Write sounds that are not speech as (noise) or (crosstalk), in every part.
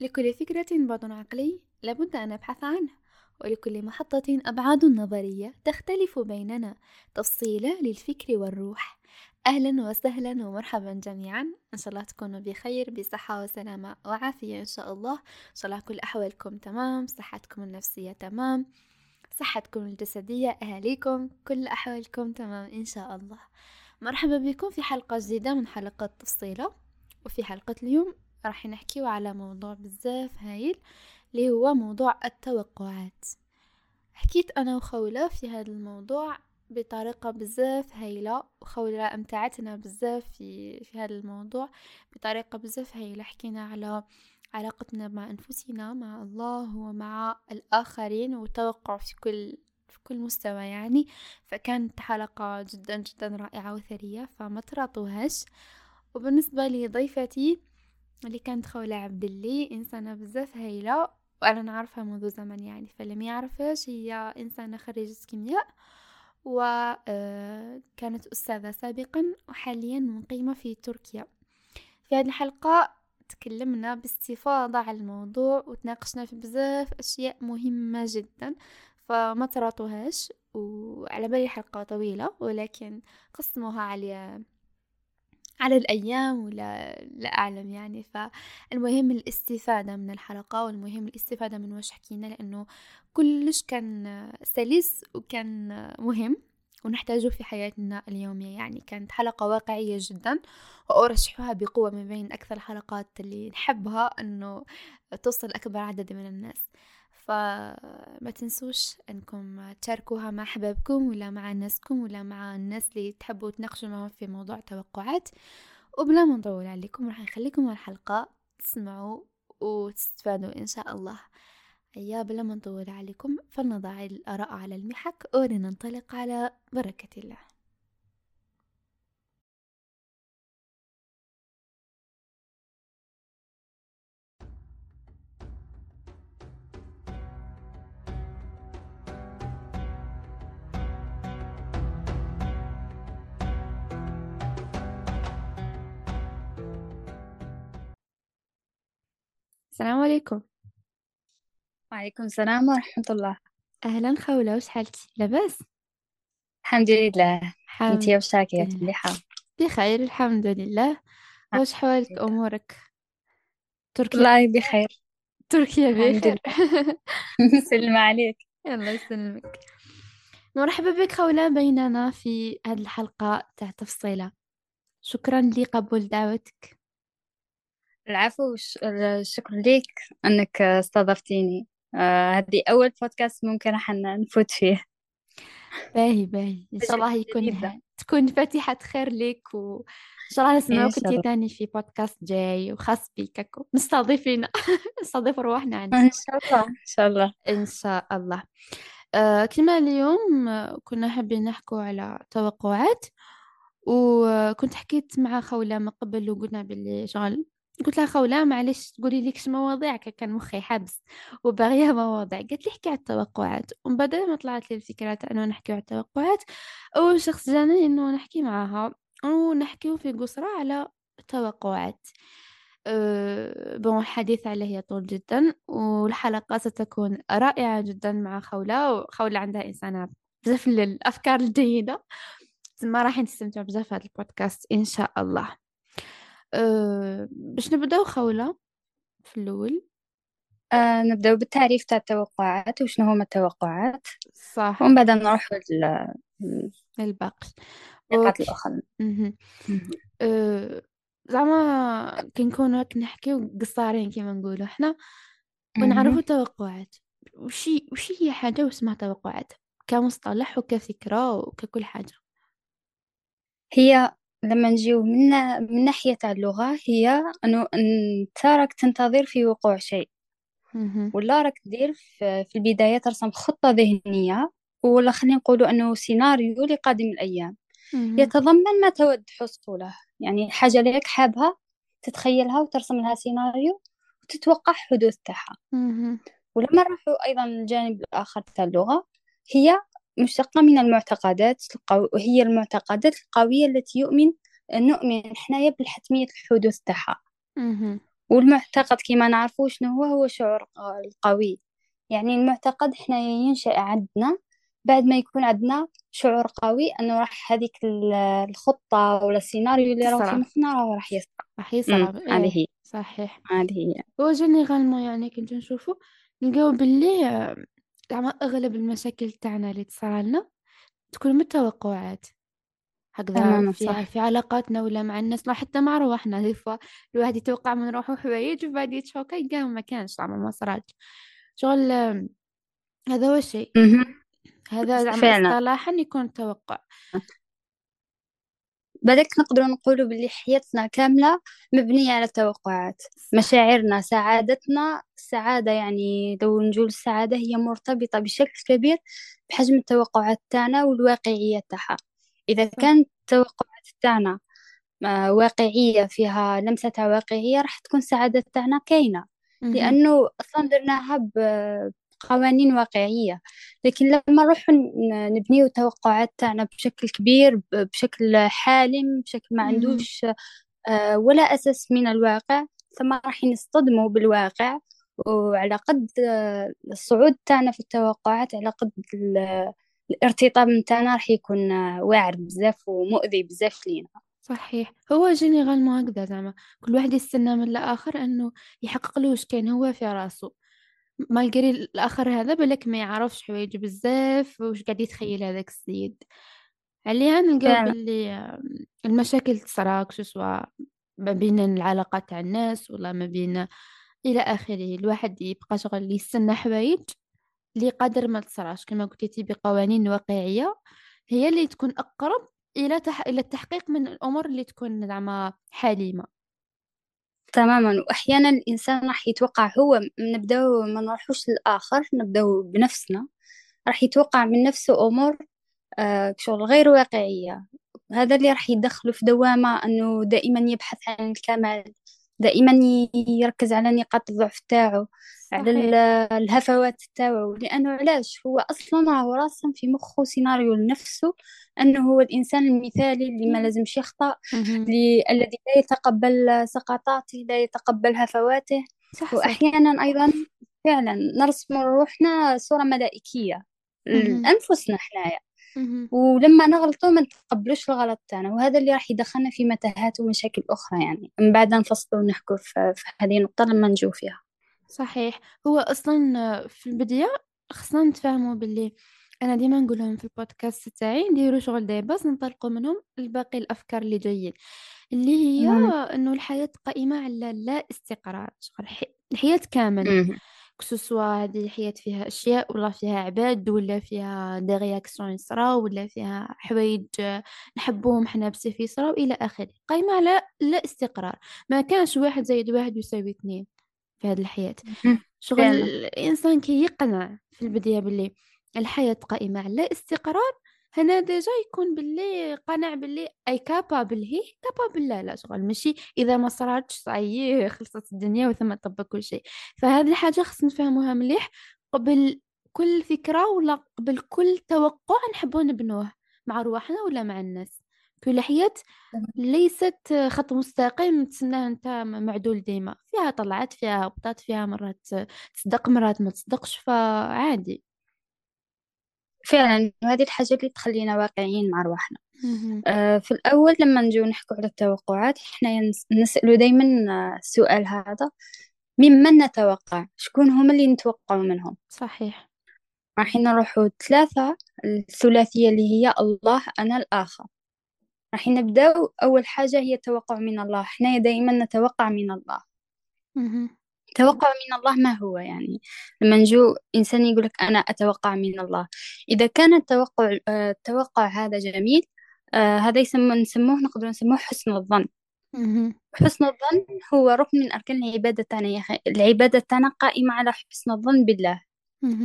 لكل فكرة بعد عقلي لابد أن أبحث عنه ولكل محطة أبعاد نظرية تختلف بيننا تفصيلة للفكر والروح. أهلا وسهلا ومرحبا جميعا. إن شاء الله تكونوا بخير بصحة وسلامة وعافية إن شاء الله. إن شاء الله كل أحوالكم تمام صحتكم النفسية تمام صحتكم الجسدية أهاليكم كل أحوالكم تمام إن شاء الله. مرحبا بكم في حلقة جديدة من حلقة تفصيلة. وفي حلقة اليوم راح نحكيو على موضوع بزاف هايل اللي هو موضوع التوقعات. حكيت أنا وخولة في هذا الموضوع بطريقة بزاف هايلة وخولة أمتعتنا بزاف في في هذا الموضوع بطريقة بزاف هايلة. حكينا على علاقتنا مع أنفسنا مع الله ومع الآخرين والتوقع في كل في كل مستوى يعني. فكانت حلقة جدا جدا رائعة وثرية فما تراطوهاش. وبالنسبة لضيفتي اللي كانت خولة عبد الله إنسانة بزاف هايلة وأنا نعرفها منذ زمن يعني فلم يعرفش هي إنسانة خريجة كيمياء وكانت أستاذة سابقا وحاليا مقيمة في تركيا. في هذه الحلقة تكلمنا باستفاضة على الموضوع وتناقشنا في بزاف أشياء مهمة جدا فما تراطوهاش وعلى بالي حلقة طويلة ولكن قسموها على على الأيام ولا لا أعلم يعني. فالمهم الاستفادة من الحلقة والمهم الاستفادة من وش حكينا لأنه كلش كان سلس وكان مهم ونحتاجه في حياتنا اليومية يعني. كانت حلقة واقعية جدا وأرشحها بقوة من بين أكثر الحلقات اللي نحبها أنه توصل أكبر عدد من الناس. فما تنسوش أنكم تشاركوها مع أحبابكم ولا مع ناسكم ولا مع الناس اللي تحبوا تناقشوا معهم في موضوع توقعات. وبلا ما نطول عليكم راح نخليكم الحلقة. تسمعوا وتستفادوا إن شاء الله. يا بلا ما نطول عليكم فلنضع الآراء على المحك ولننطلق على بركة الله. السلام عليكم. وعليكم السلام ورحمة الله. أهلا خولة وش حالتي لاباس؟ الحمد لله. الحمد أنتي وش راكي؟ مليحة بخير الحمد لله. وش حوالك أمورك؟ تركيا؟ والله بخير. تركيا بخير. (laughs) سلم عليك. الله يسلمك. مرحبا بك خولة بيننا في هذه الحلقة تاع تفصيلة. شكرا لقبول دعوتك. العفو الشكر ليك إنك استضفتيني. آه، هذه أول بودكاست ممكن راح نفوت فيه. باهي باهي. إن شاء الله يكون تكون فاتحة خير لك وإن شاء الله إن نسمعوك الله. تاني في بودكاست جاي وخاص هكا مستضيفين (laughs) نستضيف روحنا عندي إن شاء الله إن شاء الله. إن شاء الله. آه كما اليوم كنا حابين نحكوا على توقعات وكنت حكيت مع خولة ما قبل وقلنا باللي شغل قلت لها خولة معلش تقولي لي كش مواضيع كان مخي حبس وباغيها مواضيع. قالت لي احكي على التوقعات. ومن بعد ما طلعت لي الفكرة أنه نحكي على التوقعات أول شخص جاني أنه نحكي معاها ونحكي في قصرى على التوقعات أه بون الحديث عليه يطول جدا والحلقة ستكون رائعة جدا مع خولة وخولة عندها إنسانة بزاف الأفكار الجيدة. ما راح نستمتع بزاف هذا البودكاست إن شاء الله. أه باش نبداو خولة في الأول؟ آه نبدأ بالتعريف تاع التوقعات وشنو هما التوقعات؟ صح. ومن بعد نروح الباقي للنقاط okay. الأخرى. أه زعما كي نكونوا هاك نحكيو قصارين كيما نقولوا إحنا ونعرفوا مهم. توقعات وشي وشي هي حاجة واسمها توقعات كمصطلح وكفكرة وككل حاجة. هي لما نجيو من من ناحية تاع اللغة هي أنه أنت راك تنتظر في وقوع شيء مهم. ولا راك دير في في البداية ترسم خطة ذهنية ولا خلينا نقولوا أنه سيناريو لقادم الأيام مهم. يتضمن ما تود حصوله يعني اللي راك حابها تتخيلها وترسم لها سيناريو وتتوقع حدوث تاعها. ولما نروحوا أيضا الجانب الآخر تاع اللغة هي مشتقة من المعتقدات القو... وهي المعتقدات القوية التي يؤمن نؤمن حنايا بالحتمية الحدوث تاعها. والمعتقد كما نعرفه شنو هو؟ هو شعور القوي يعني المعتقد إحنا ينشأ عندنا بعد ما يكون عندنا شعور قوي أنه راح هذيك الخطة ولا السيناريو اللي راهو في مخنا راهو راح يصير راح يصرى هذه إيه هي. صحيح. هذه هي. هو généralement يعني كنت نشوفو نلقاو باللي زعما أغلب المشاكل تاعنا اللي تصرى لنا تكون من التوقعات. هكذا في صح. في علاقاتنا ولا مع الناس لا حتى مع روحنا des fois الواحد يتوقع من روحه حوايج وبعد يتشوكا يلقاه ما كانش زعما ما صراتش شغل هذا هو الشيء. هذا زعما اصطلاحا يكون توقع. بالك نقدر نقولوا باللي حياتنا كاملة مبنية على التوقعات. مشاعرنا سعادتنا السعادة يعني لو نقول السعادة هي مرتبطة بشكل كبير بحجم التوقعات تاعنا والواقعية تاعها. إذا كانت التوقعات تاعنا آه، واقعية فيها لمسة واقعية راح تكون السعادة تاعنا كاينة. لأنه أصلا درناها بقوانين واقعية. لكن لما نروح نبنيو التوقعات تاعنا بشكل كبير بشكل حالم بشكل ما. عندوش آه، ولا أساس من الواقع ثم راح نصطدموا بالواقع. وعلى قد آه، الصعود تاعنا في التوقعات على قد ال- الارتطام تاعنا راح يكون آه، واعر بزاف ومؤذي بزاف لينا. صحيح. هو جينيرالمون هكذا زعما. كل واحد يستنى من الآخر أنه يحقق له واش كاين هو في راسو مالغري الآخر هذا بالك ما يعرفش حوايج بزاف واش قاعد يتخيل هذاك السيد. عليها نلقاو باللي المشاكل تصرا سواء ما بين العلاقات تاع الناس ولا ما بين إلى آخره. الواحد يبقى شغل يستنى حوايج اللي قادر ما تصراش كما قلتي بقوانين واقعية هي اللي تكون أقرب إلى تح... إلى التحقيق من الأمور اللي تكون زعما حليمة. تماما. وأحيانا الإنسان راح يتوقع هو نبدأ ما نروحوش للآخر نبدأ بنفسنا. راح يتوقع من نفسه أمور آه شغل غير واقعية. هذا اللي راح يدخله في دوامة أنه دائما يبحث عن الكمال. دائما يركز على نقاط الضعف تاعو على الهفوات تاعو. لأنه علاش؟ هو أصلا راهو راسم في مخه سيناريو لنفسه أنه هو الإنسان المثالي اللي ما لازمش. اللي الذي لا يتقبل سقطاته لا يتقبل هفواته. صح. وأحيانا أيضا فعلا نرسم روحنا صورة ملائكية مهم. لأنفسنا حنايا. مهم. ولما نغلطوا ما نتقبلوش الغلط تاعنا وهذا اللي راح يدخلنا في متاهات ومشاكل أخرى يعني من بعد نفصلوا ونحكوا في في هذه النقطة لما نجو فيها صحيح هو أصلا في البداية خصنا نتفاهموا باللي أنا ديما نقول لهم في البودكاست تاعي نديروا شغل des bases ننطلقوا منهم الباقي الأفكار اللي جايين اللي هي مم. إنه الحياة قائمة على لا استقرار شغل الح- الحياة كامل مم. que ce soit هذه الحياة فيها أشياء ولا فيها عباد ولا فيها des réactions يصراو ولا فيها حوايج نحبوهم حنا بزاف يصراو إلى آخره. قايمة على لا استقرار. ما كانش واحد زائد واحد يساوي اثنين في هذه الحياة. (laughs) شغل الإنسان كي يقنع في البداية باللي الحياة قائمة على استقرار هنا ديجا يكون باللي قنع باللي أي كابابل هي كابابل لا لا شغل. ماشي؟ إذا ما صراتش صعي خلصت الدنيا وثم طب كل شيء. فهذه الحاجة خص نفهموها مليح. قبل كل فكرة ولا قبل كل توقع نحبو نبنوه مع رواحنا ولا مع الناس؟ كل حياة ليست خط مستقيم تسناه أنت معدول ديما. فيها طلعات فيها هبطات فيها مرات تصدق مرات ما تصدقش فعادي. فعلا وهذه الحاجة اللي تخلينا واقعيين مع رواحنا. آه، في الأول لما نجو نحكوا على التوقعات إحنا ينس- نسألوا دايما آه، السؤال هذا ممن نتوقع؟ شكون هم اللي نتوقع منهم؟ صحيح. راح نروحوا ثلاثة الثلاثية اللي هي الله أنا الآخر. راح نبدأ أول حاجة هي التوقع من الله. إحنا دائما نتوقع من الله. توقع من الله ما هو يعني. لما نجو إنسان يقولك أنا أتوقع من الله. إذا كان التوقع آه، التوقع هذا جميل آه، هذا يسمى نسموه نقدر نسموه حسن الظن. حسن الظن هو ركن من أركان العبادة تاعنا يا أخي. العبادة تاعنا قائمة على حسن الظن بالله.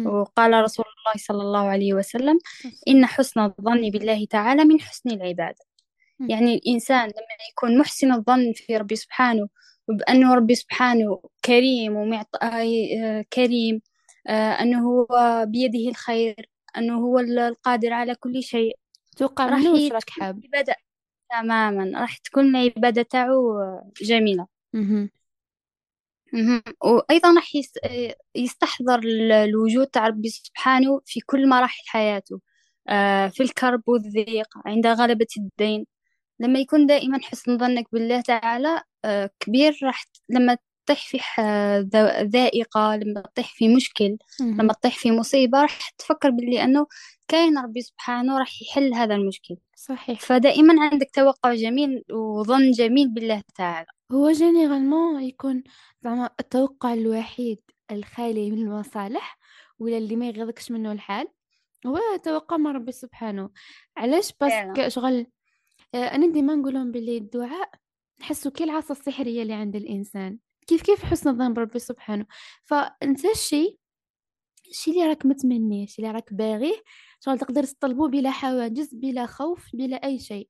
وقال رسول الله صلى الله عليه وسلم إن حسن الظن بالله تعالى من حسن العبادة. يعني الإنسان لما يكون محسن الظن في ربي سبحانه وبأنه ربي سبحانه كريم ومعط... آه، كريم آه، أنه هو بيده الخير أنه هو القادر على كل شيء. توقع راح منه واش ي- راك تكون حاب. العبادة تماما راح تكون العبادة تاعو جميلة. وأيضا راح يس- يستحضر ال- الوجود تاع ربي سبحانه في كل مراحل حياته آه، في الكرب والضيق عند غلبة الدين. لما يكون دائما حسن ظنك بالله تعالى آه، كبير راح لما تطيح في ذائقة لما تطيح في مشكل. لما تطيح في مصيبة راح تفكر باللي أنه كاين ربي سبحانه راح يحل هذا المشكل. صحيح. فدائما عندك توقع جميل وظن جميل بالله تعالى. هو généralement يكون زعما التوقع الوحيد الخالي من المصالح ولا اللي ما يغضكش منه الحال؟ هو توقع من ربي سبحانه. علاش؟ parce que شغل آه، أنا ديما نقولهم باللي الدعاء نحسو كي العصا السحرية اللي عند الإنسان. كيف كيف حسن الظن بربي سبحانه. فانت الشي الشي اللي راك متمنيه الشي اللي راك باغيه شغل تقدر تطلبه بلا حواجز بلا خوف بلا أي شيء.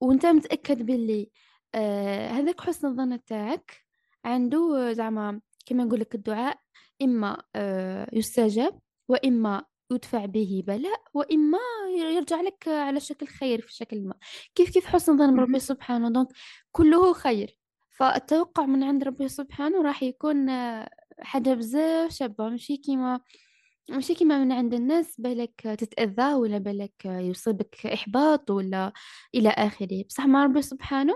وأنت متأكد باللي آه هذاك حسن الظن تاعك عنده آه، زعما كما نقول لك الدعاء إما آه يستجاب وإما يدفع به بلاء واما يرجع لك على شكل خير في شكل ما. كيف كيف حسن ظن مهم. سبحانه؟ دونك كله خير. فالتوقع من عند ربي سبحانه راح يكون حاجة بزاف شابة. ماشي كيما ماشي كيما من عند الناس بالك تتأذى ولا بالك يصيبك إحباط ولا إلى آخره. بصح مع ربي سبحانه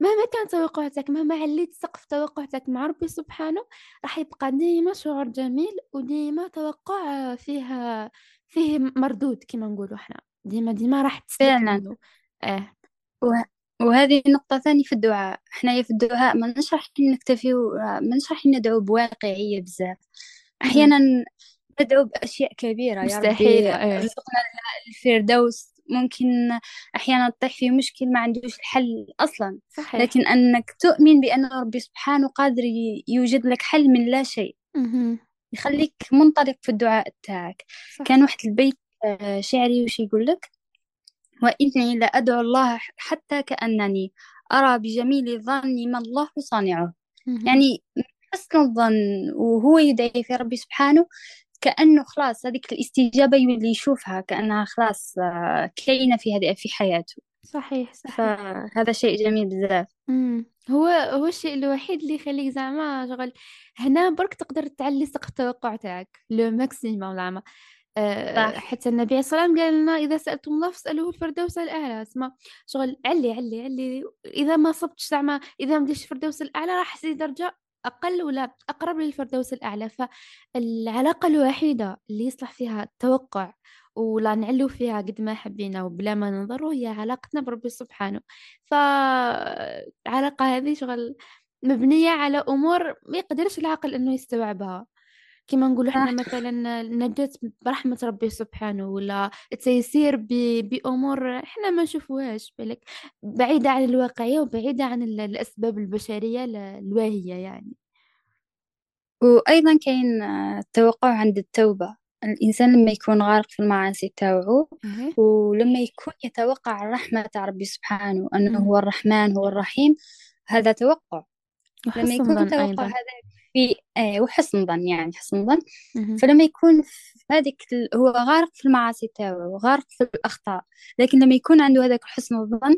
مهما كان توقعاتك مهما عليت سقف توقعاتك مع ربي سبحانه راح يبقى ديما شعور جميل وديما توقع فيه فيه مردود كما نقولوا إحنا ديما ديما راح فعلا. آه. وه- وهذه نقطة ثانية في الدعاء. إحنا في الدعاء ما نشرح نكتفي ما نشرح ندعو بواقعية بزاف. أحيانا ندعو بأشياء كبيرة يا ربي. مستحيلة آه. ارزقنا الفردوس. ممكن أحيانا تطيح في مشكل ما عندوش الحل أصلا. صحيح. لكن أنك تؤمن بأن ربي سبحانه قادر يوجد لك حل من لا شيء. مهم. يخليك منطلق في الدعاء تاعك كان واحد البيت آه، شعري وش يقول لك؟ وإني لأدعو الله حتى كأنني أرى بجميل ظني ما الله صانعه. مهم. يعني حسن الظن وهو يدعي في ربي سبحانه كأنه خلاص هذيك الاستجابة يولي يشوفها كأنها خلاص آه، كاينة في هذه في حياته. صحيح صحيح. فهذا شيء جميل بزاف. امم هو هو الشيء الوحيد اللي يخليك زعما شغل. هنا برك تقدر تعلي سقف التوقع تاعك لو ماكسيموم زعما. أه صح. حتى النبي عليه والسلام قال لنا إذا سألتم الله فاسألوه الفردوس الأعلى. اسمع شغل علي علي علي. إذا ما صبتش زعما إذا ما ديش الفردوس الأعلى راح تزيد درجة أقل ولا أقرب للفردوس الأعلى فالعلاقة الوحيدة اللي يصلح فيها التوقع ولا نعلو فيها قد ما حبينا وبلا ما ننظروا هي علاقتنا بربي سبحانه. فالعلاقة هذه شغل مبنية على أمور ما يقدرش العقل إنه يستوعبها. كما نقول إحنا مثلا النجاة برحمة ربي سبحانه ولا التيسير ب- بأمور إحنا ما نشوفوهاش بالك بعيدة عن الواقعية وبعيدة عن ال- الأسباب البشرية ال- الواهية يعني. وأيضا كاين آه، التوقع عند التوبة. الإنسان لما يكون غارق في المعاصي تاوعو إيه ولما يكون يتوقع الرحمة تاع ربي سبحانه أنه. هو الرحمن هو الرحيم هذا توقع. لما يكون توقع هذا في آه وحسن ظن يعني حسن ظن. فلما يكون في هذيك هو غارق في المعاصي تاعو وغارق في الأخطاء. لكن لما يكون عنده هذاك حسن الظن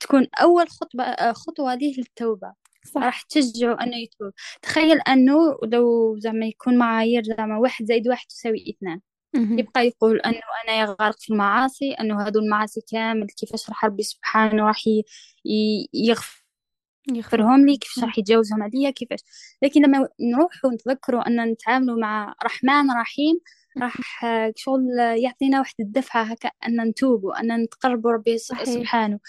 تكون أول خطوة آه، خطوة ليه للتوبة. صح. راح تشجعه أنه يتوب. تخيل أنه لو زعما يكون معايير زعما واحد زائد واحد تساوي اثنان. يبقى يقول أنه أنا غارق في المعاصي أنه هذو المعاصي كامل كيفاش راح ربي سبحانه راح يغفر يغفرهم لي كيفاش. راح يتجاوزهم عليا كيفاش؟ لكن لما نروحوا نتذكروا أن نتعاملوا مع رحمن رحيم راح شغل يعطينا واحد الدفعة هكا أن نتوبوا أن نتقربوا ربي سبحانه.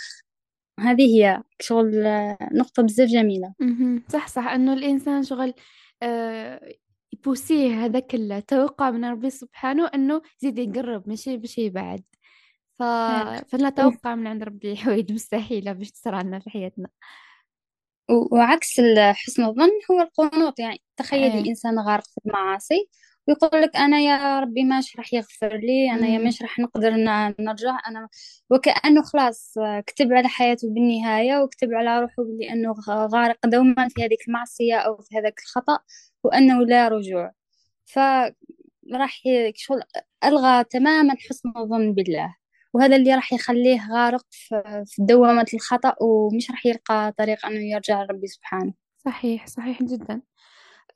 هذه هي شغل نقطة بزاف جميلة. صح صح. أنه الإنسان شغل آه يبوسيه هذاك التوقع من ربي سبحانه أنه يزيد يقرب ماشي باش يبعد. ف... فنتوقع من عند ربي (laughs) حوايج مستحيلة باش تصير لنا في حياتنا. و- وعكس ال- حسن الظن هو القنوط يعني تخيلي إيه. إنسان غارق في المعاصي ويقول لك أنا يا ربي ماش راح يغفر لي أنا يا مم. ماش راح نقدر ن- نرجع أنا وكأنه خلاص آه، كتب على حياته بالنهاية وكتب على روحه بلي أنه غ- غارق دوما في هذيك المعصية أو في هذاك الخطأ وأنه لا رجوع. فراح ي- شغل ألغى تماما حسن الظن بالله. وهذا اللي راح يخليه غارق في دوامة الخطأ ومش راح يلقى طريق أنه يرجع لربي سبحانه. صحيح صحيح جدا.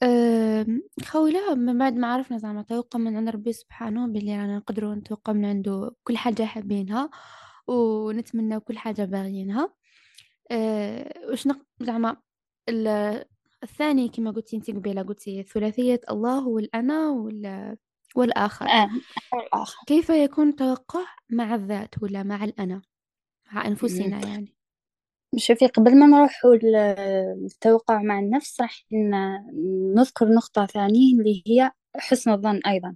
أم، خويلا من بعد ما عرفنا زعما توقع من عند ربي سبحانه باللي رانا نقدروا نتوقع من عنده كل حاجة حابينها ونتمنى كل حاجة باغيينها. أه، وش نق... زعما ال- الثاني كما قلتي انت قبيلة قلتي ثلاثية الله والأنا وال... والآخر. آه. الآخر كيف يكون التوقع مع الذات ولا مع الأنا؟ مع أنفسنا يعني. شوفي قبل ما نروح للتوقع مع النفس راح نذكر نقطة ثانية اللي هي حسن الظن أيضا.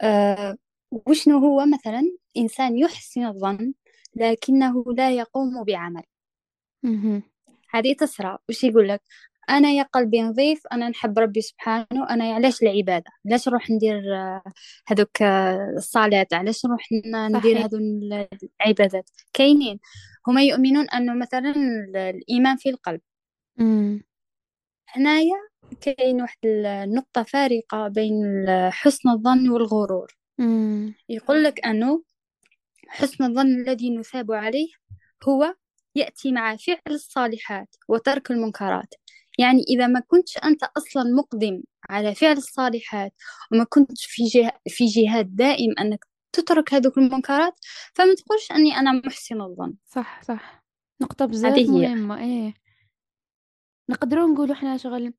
أه وشنو هو؟ مثلا إنسان يحسن الظن لكنه لا يقوم بعمل. هذه تسرى وش يقول لك؟ أنا يا قلبي نظيف أنا نحب ربي سبحانه أنا علاش العبادة؟ علاش نروح ندير آه، هذوك آه، الصلاة؟ علاش نروح ندير هذو العبادات؟ كاينين. هما يؤمنون أنه مثلا ال- الإيمان في القلب. مم. هنايا كاين واحد النقطة فارقة بين حسن الظن والغرور. مم. يقول لك أنه حسن الظن الذي نثاب عليه هو يأتي مع فعل الصالحات وترك المنكرات. يعني إذا ما كنتش أنت أصلا مقدم على فعل الصالحات وما كنتش في جهة في جهاد دائم أنك تترك هذوك المنكرات فما تقولش أني أنا محسن الظن. صح صح. نقطة بزاف مهمة إيه. نقدروا نقولوا إحنا شغل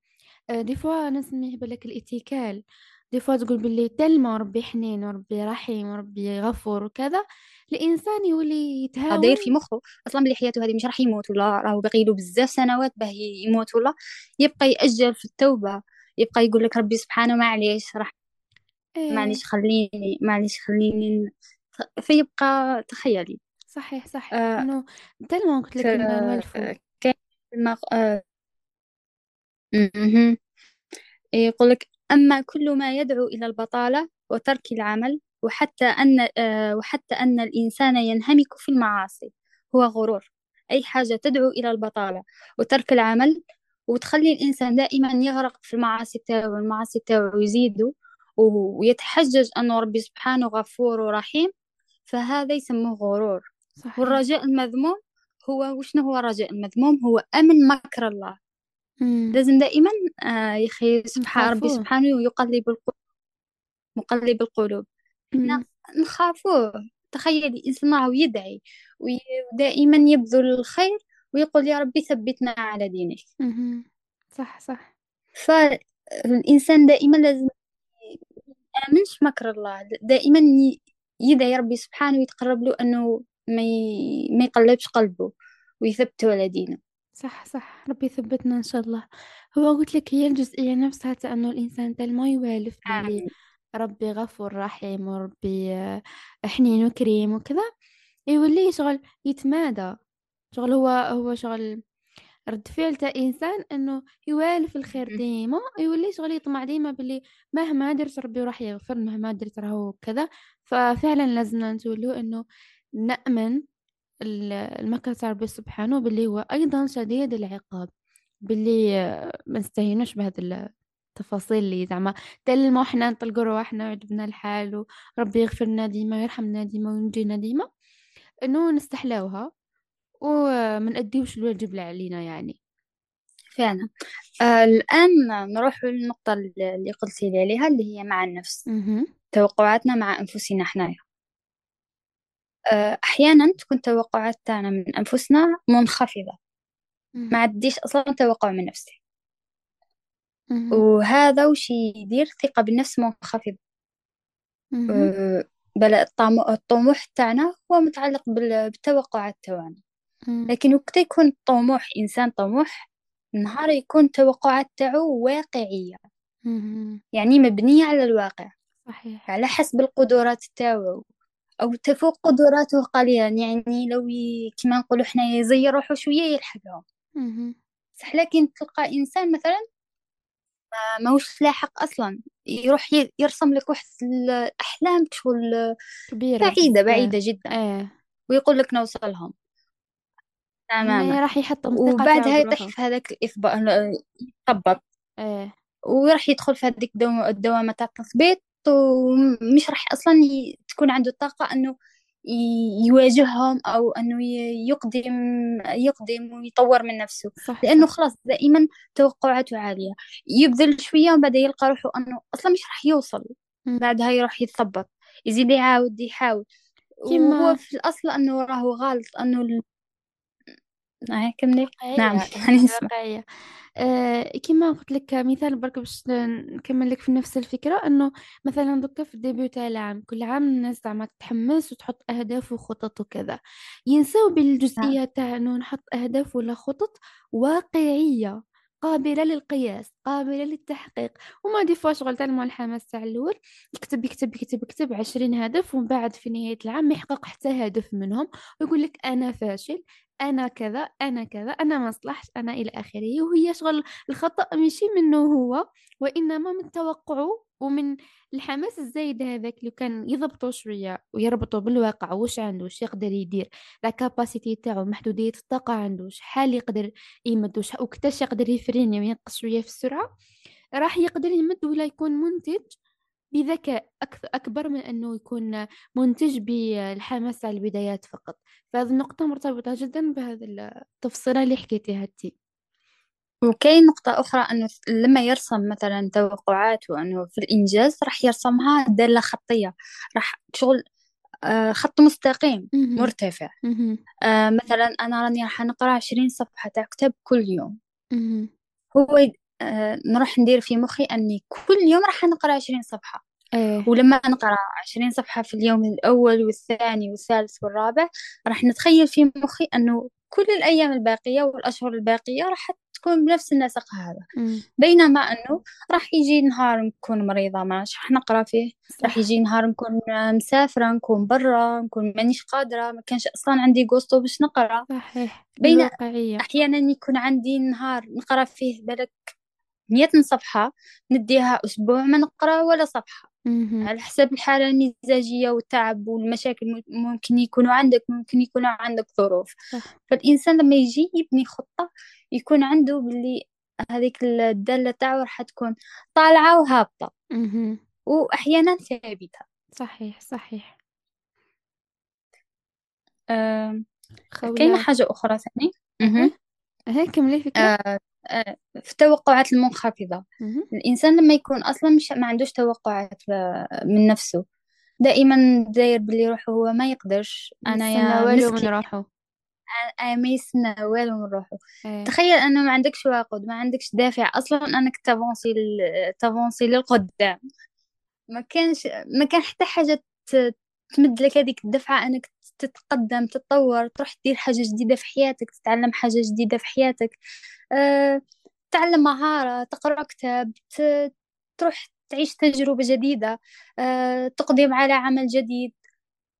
آه، دي فوا نسميه بالك الاتكال دي فوا تقول باللي تلمى ربي حنين وربي رحيم وربي غفور وكذا. الإنسان يولي داير يتهاون في مخه. أصلا بلي حياته هذه مش راح يموت ولا راهو باقي له بزاف سنوات باه يموت ولا. يبقى يأجل في التوبة. يبقى يقول لك ربي سبحانه معليش راح إيه. معليش خليني معليش خليني. فيبقى تخيلي. صحيح صحيح. آه إنه تلمى قلت لك نبقى نولفو ك- كاين. آه. يقول لك أما كل ما يدعو إلى البطالة وترك العمل وحتى أن آه وحتى أن الإنسان ينهمك في المعاصي هو غرور أي حاجة تدعو إلى البطالة وترك العمل وتخلي الإنسان دائما يغرق في المعاصي تاعو المعاصي تاعو يزيدوا ويتحجج أن ربي سبحانه غفور ورحيم فهذا يسموه غرور. صحيح. والرجاء المذموم هو وشنو هو الرجاء المذموم؟ هو أمن مكر الله. لازم دائما آه يخي سبحان ربي سبحانه يقلب القلوب مقلب القلوب. امم نخافوه. تخيلي الإنسان راهو يدعي وي- ودائما يبذل الخير ويقول يا ربي ثبتنا على دينك. صح صح. فالإنسان دائما لازم يآمنش مكر الله. دائما ي- يدعي ربي سبحانه ويتقرب له أنه ما, ي... ما يقلبش قلبه ويثبته على دينه. صح صح. ربي يثبتنا إن شاء الله. هو قلت لك هي الجزئية نفسها تاع إنه الإنسان تاع ما يوالف باللي آمين. ربي غفور رحيم وربي آه، حنين وكريم وكذا. يولي شغل يتمادى. شغل هو هو شغل رد فعل تاع إنسان إنه يوالف الخير ديما يولي شغل يطمع ديما باللي مهما درت ربي راح يغفر مهما درت راهو كذا. ففعلا لازمنا نتولو إنه نأمن المكر ربي سبحانه باللي هو أيضا شديد العقاب باللي آه، ما نستهينوش بهذه التفاصيل اللي زعما تلمو إحنا نطلقوا رواحنا ويعجبنا الحال وربي يغفر لنا ديما ويرحمنا ديما وينجينا ديما انه نستحلاوها وما نأديوش الواجب اللي علينا يعني. فعلا. آه الآن نروح للنقطة اللي قلتي لي عليها اللي هي مع النفس. توقعاتنا مع أنفسنا حنايا. آه أحيانا تكون توقعات تاعنا من أنفسنا منخفضة. ما عنديش أصلا توقع من نفسي. وهذا وش يدير؟ ثقة بالنفس منخفضة. آه بل الطمو- الطموح تاعنا هو متعلق بال- بالتوقعات تاعنا لكن وقت يكون طموح إنسان طموح نهار يكون التوقعات تاعو واقعية. يعني مبنية على الواقع. صحيح. على حسب القدرات تاعو أو تفوق قدراته قليلا. يعني لو. كما نقولوا حنا يزي روحو شوية يلحقهم. صح لكن تلقى إنسان مثلا ما- ماهوش لاحق أصلا. يروح. يرسم لك واحد الأحلام شغل كبيرة بعيدة بزاف. بعيدة جدا. إيه. ويقول لك نوصلهم. تماما. هنا راح تاعو وبعدها يطيح في هذاك الإثبات يتطبق إيه. وراح يدخل في هذيك الدوامة الدوامة تاع التثبيت. ومش راح أصلا ي... تكون عنده الطاقة أنه يواجههم أو أنه يقدم يقدم ويطور من نفسه. صح لأنه صح. خلاص دائما توقعاته عالية. يبذل شوية ومن بعد يلقى روحه أنه أصلا مش راح يوصل. بعدها يروح يتثبط. يزيد يعاود يحاول. وهو كما في الأصل أنه راهو غلط ال... آه كملي. نعم واقعية نسمع واقعية آه كما قلت لك مثال برك باش نكمل لك في نفس الفكرة إنه مثلا دوكا في الديبيو تاع العام كل عام الناس زعما تتحمس وتحط أهداف وخطط وكذا. ينساو نعم. بالجزئية تاع إنه نحط أهداف ولا خطط واقعية قابلة للقياس قابلة للتحقيق. وما دي فوا شغل تاع الحماس تاع الأول يكتب يكتب يكتب يكتب عشرين هدف ومن بعد في نهاية العام يحقق حتى هدف منهم ويقول لك أنا فاشل. أنا كذا أنا كذا أنا ما صلحش أنا إلى آخره. وهي شغل الخطأ ماشي منه هو وإنما من توقعه ومن الحماس الزايد هذاك اللي كان يضبطه شوية ويربطه بالواقع واش عنده واش يقدر يدير لا كاباسيتي تاعو محدودية الطاقة عنده شحال يقدر يمد وكتاش يقدر يفريني وينقص شوية في السرعة راح يقدر يمد ولا يكون منتج بذكاء أكبر من أنه يكون منتج بالحماس على البدايات فقط فهذه النقطة مرتبطة جدا بهذه التفصيلة اللي حكيتيها أنتي وكاين نقطة أخرى أنه لما يرسم مثلا توقعاته أنه في الإنجاز راح يرسمها دالة خطية راح شغل آه، خط مستقيم. مرتفع. آه، مثلا أنا راني راح نقرأ عشرين صفحة تاع كتاب كل يوم. هو نروح ندير في مخي أني كل يوم راح نقرأ عشرين صفحة. إيه. ولما نقرأ عشرين صفحة في اليوم الأول والثاني والثالث والرابع راح نتخيل في مخي أنه كل الأيام الباقية والأشهر الباقية راح تكون بنفس النسق هذا. مم. بينما أنه راح يجي نهار نكون مريضة ما راح نقرأ فيه؟ راح يجي نهار نكون مسافرة نكون برا نكون مانيش قادرة ما كانش أصلا عندي قوستو باش نقرأ. صحيح. بين أحيانا يكون عندي نهار نقرأ فيه بالك مية صفحة نديها أسبوع ما نقرأ ولا صفحة. مهم. على حسب الحالة المزاجية والتعب والمشاكل ممكن يكونوا عندك ممكن يكون عندك ظروف. فالإنسان لما يجي يبني خطة يكون عنده باللي هذيك الدالة تاعو راح تكون طالعة وهابطة. وأحيانا ثابتة. صحيح صحيح. آم، كاينة حاجة أخرى ثاني اهي كملي فكرة. آه، في التوقعات المنخفضة. الإنسان لما يكون أصلا مش ما عندوش توقعات آه، من نفسه. دائما داير باللي روحه هو ما يقدرش. أنا يا والو من روحه. ما يسنى والو من روحه. إيه. تخيل أنه ما عندكش واقد ما عندكش دافع. أصلا أنك تافونسي ل- تافونسي للقدام ما كانش ما كان حتى حاجة تمد لك هذيك الدفعة أنك تتقدم تتطور تروح دير حاجة جديدة في حياتك تتعلم حاجة جديدة في حياتك. أه، تعلم مهارة تقرأ كتاب تروح تعيش تجربة جديدة. أه، تقدم على عمل جديد.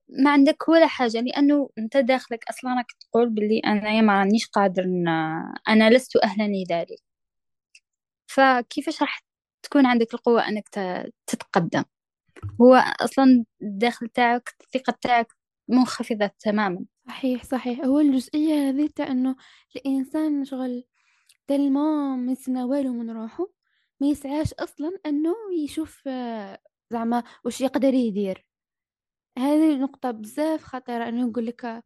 ما عندك ولا حاجة لأنه أنت داخلك أصلا راك تقول باللي أنا ما رانيش قادر أنا لست أهلا لذلك. فكيفاش راح تكون عندك القوة أنك تتقدم؟ هو أصلا الداخل تاعك الثقة تاعك منخفضة تماما. صحيح صحيح. هو الجزئية هذه تاع إنه الإنسان شغل تلما ما والو من روحه ما يسعاش أصلا إنه يشوف آه، زعما واش يقدر يدير. هذه نقطة بزاف خطيرة. انه نقول لك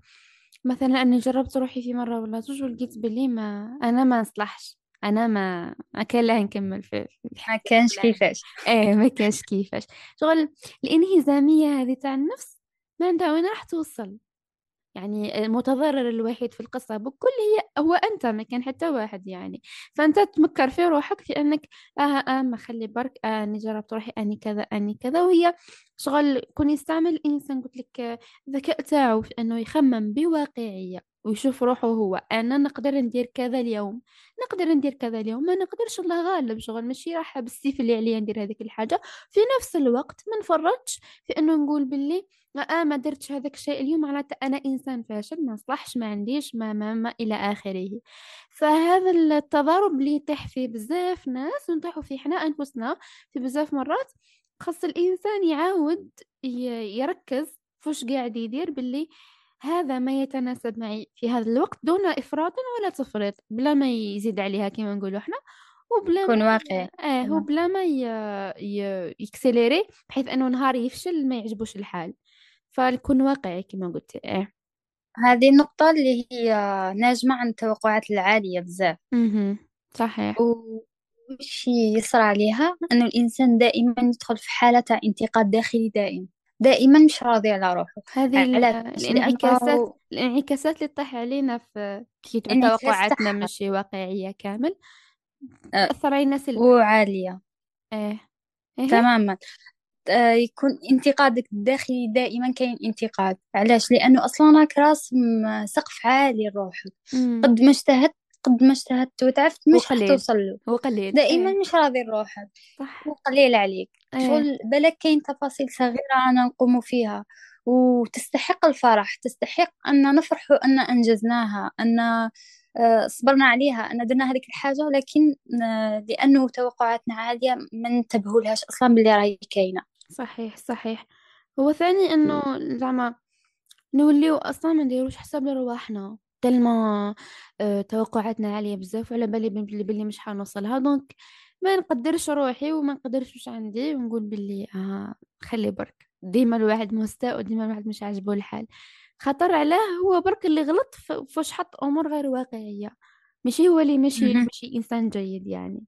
مثلا أنا جربت روحي في مرة ولا زوج ولقيت بلي ما أنا ما نصلحش. أنا ما ما كان لها نكمل في ما كانش كيفاش. إيه ما كانش كيفاش. شغل الإنهزامية هذه تاع النفس ما عندها وين راح توصل؟ يعني المتضرر الوحيد في القصة بكل هي هو أنت ما كان حتى واحد يعني. فأنت تمكر في روحك في أنك آه آه ما خلي برك آه أني جربت روحي أني كذا أني كذا. وهي شغل كون يستعمل الإنسان قلت لك الذكاء تاعو في أنه يخمم بواقعية. ويشوف روحه هو أنا نقدر ندير كذا اليوم نقدر ندير كذا اليوم ما نقدرش الله غالب شغل ماشي راح بالسيف اللي عليا ندير هذيك الحاجة. في نفس الوقت ما نفرطش في أنه نقول باللي آه ما درتش هذاك الشيء اليوم معناته أنا إنسان فاشل ما صلحش ما عنديش ما ما, ما إلى آخره. فهذا التضارب اللي يطيح فيه بزاف ناس ونطيحوا فيه حنا أنفسنا في بزاف مرات خاص الإنسان يعاود يركز فوش قاعد يدير باللي هذا ما يتناسب معي في هذا الوقت دون إفراط ولا تفريط بلا ما يزيد عليها كما نقولوا إحنا وبلا يكون ما واقعي. آه تمام وبلا ما ي... ي... يكسليري بحيث أنه نهار يفشل ما يعجبوش الحال. فنكون واقعي كما قلت إيه هذه النقطة اللي هي ناجمة عن التوقعات العالية بزاف. صحيح. وش يصرى عليها؟ أن الإنسان دائما يدخل في حالة انتقاد داخلي دائم. دائما مش راضي على روحه. هذه علاش الانعكاسات الانعكاسات اللي تطيح علينا في كي توقعاتنا مش واقعية كامل. تأثر علينا سلبا وعالية. إيه. إيه. تماما. يكون انتقادك الداخلي دائما كاين انتقاد. علاش؟ لأنه أصلا راك راسم سقف عالي لروحك. قد ما اجتهدت قد ما اجتهدت وتعبت مش راح توصل له. هو قليل دائما إيه. مش راضي لروحك. صح. وقليل عليك. إيه شغل بالك كاين تفاصيل صغيرة أنا نقوم فيها. وتستحق الفرح تستحق أن نفرح أن أنجزناها أن آه، صبرنا عليها أن درنا هذيك الحاجة. لكن آه، لأنه توقعاتنا عالية ما ننتبهولهاش أصلا باللي راهي كاينة. صحيح صحيح. هو ثاني إنه زعما نوليو أصلا ما نديروش حساب لرواحنا. tellement آه، توقعاتنا عالية بزاف وعلى بالي بلي مش حنوصلها. donc ما نقدرش روحي وما نقدرش واش عندي ونقول بلي آه خلي برك. ديما الواحد مستاء وديما الواحد مش عاجبه الحال. خطر عليه هو برك اللي غلط فاش حط أمور غير واقعية. ماشي هو اللي ماشي. ماشي إنسان جيد يعني.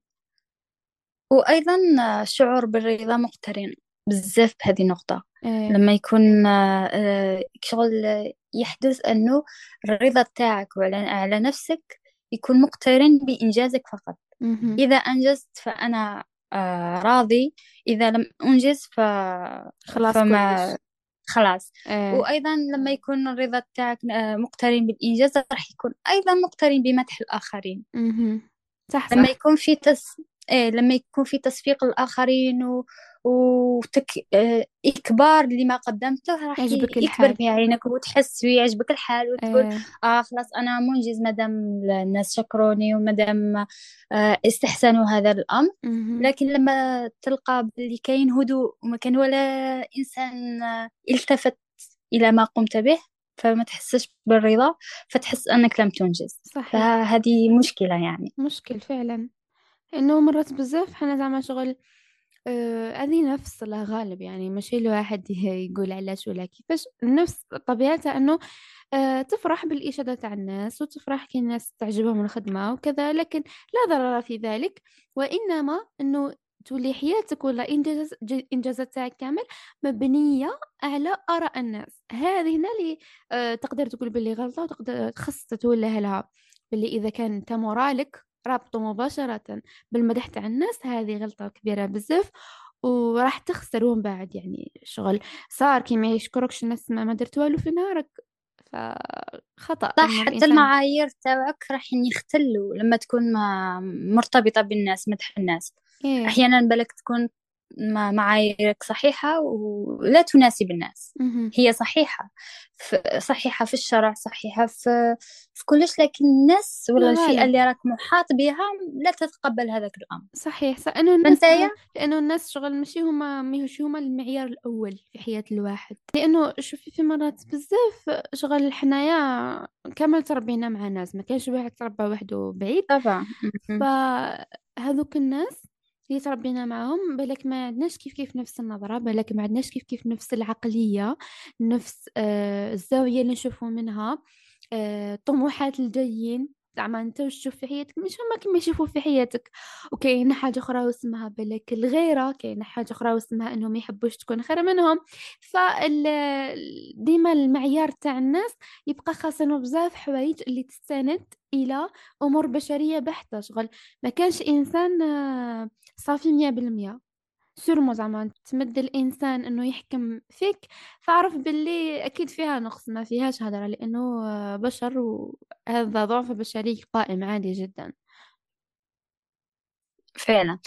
وأيضا آه، الشعور بالرضا مقترن بزاف بهذه النقطة. إيه. لما يكون آه، آه، شغل يحدث أنه الرضا تاعك وعلى على نفسك يكون مقترن بإنجازك فقط. مهم. إذا أنجزت فأنا آه، راضي. إذا لم أنجز ف... خلاص فما كلش خلاص. إيه. وأيضا لما يكون الرضا تاعك آه، مقترن بالإنجاز راح يكون أيضا مقترن بمدح الآخرين. مهم. صح لما صح. يكون في تس... إيه لما يكون في تصفيق الآخرين و... وتك... آه، إكبار لما قدمته راح يعجبك يكبر في عينك وتحس ويعجبك الحال وتقول إيه. آه خلاص أنا منجز مادام الناس شكروني ومادام آه استحسنوا هذا الأمر. لكن لما تلقى باللي كاين هدوء وما كان ولا إنسان التفت إلى ما قمت به فما تحسش بالرضا فتحس أنك لم تنجز. صحيح. فهذه مشكلة يعني. مشكل فعلا. إنه مرات بزاف حنا زعما شغل آه، هذه نفس الله غالب يعني ماشي الواحد (laughs) يقول علاش ولا كيفاش النفس طبيعتها إنه آه، تفرح بالإشادة تاع الناس وتفرح كي الناس تعجبهم الخدمة وكذا لكن لا ضرر في ذلك وإنما أنه تولي حياتك ولا إنجازات تاعك كامل مبنية على آراء الناس. هذه هنا اللي آه، تقدر تقول باللي غلطة وتقدر خص تتوله لها. باللي إذا كان أنت مورالك رابطة مباشرة بالمدح تاع الناس هذه غلطة كبيرة بزاف وراح تخسر ومن بعد يعني شغل. صار كي ما يشكركش الناس ما ما درت والو في نهارك فخطأ. صح إنه حتى المعايير تاعك راح يختلوا لما تكون ما مرتبطة بالناس مدح الناس. إيه. أحيانا بالك تكون معاييرك صحيحة ولا تناسب الناس. هي صحيحة صحيحة في الشرع صحيحة في في كلش لكن الناس ولا الفئة اللي راك محاط بها لا تتقبل هذاك الأمر. صحيح صح. انه الناس لأنه الناس شغل ماشي هما ماهوش هما المعيار الأول في حياة الواحد. لأنه شوفي في مرات بزاف شغل حنايا كامل تربينا مع ناس ما كانش واحد تربى وحده بعيد. طبعا. فهذوك الناس اللي تربينا معهم بالك ما عندناش كيف كيف نفس النظرة بالك ما عندناش كيف كيف نفس العقلية نفس آه الزاوية اللي نشوفوا منها آه طموحات الجايين. زعما انت واش تشوف في حياتك؟ مش هما كما يشوفوا في حياتك. وكاين حاجة أخرى واسمها بالك الغيرة كاينة حاجة أخرى واسمها إنهم يحبوش تكون خير منهم. ف ديما المعيار تاع الناس يبقى خاصنا بزاف حوايج اللي تستند إلى أمور بشرية بحتة. شغل ما كانش إنسان آه، صافي 100% تسرمو زعما تمد الإنسان إنه يحكم فيك. فأعرف باللي أكيد فيها نقص ما فيهاش هدره لأنه بشر وهذا ضعف بشري قائم عادي جدا. فعلا.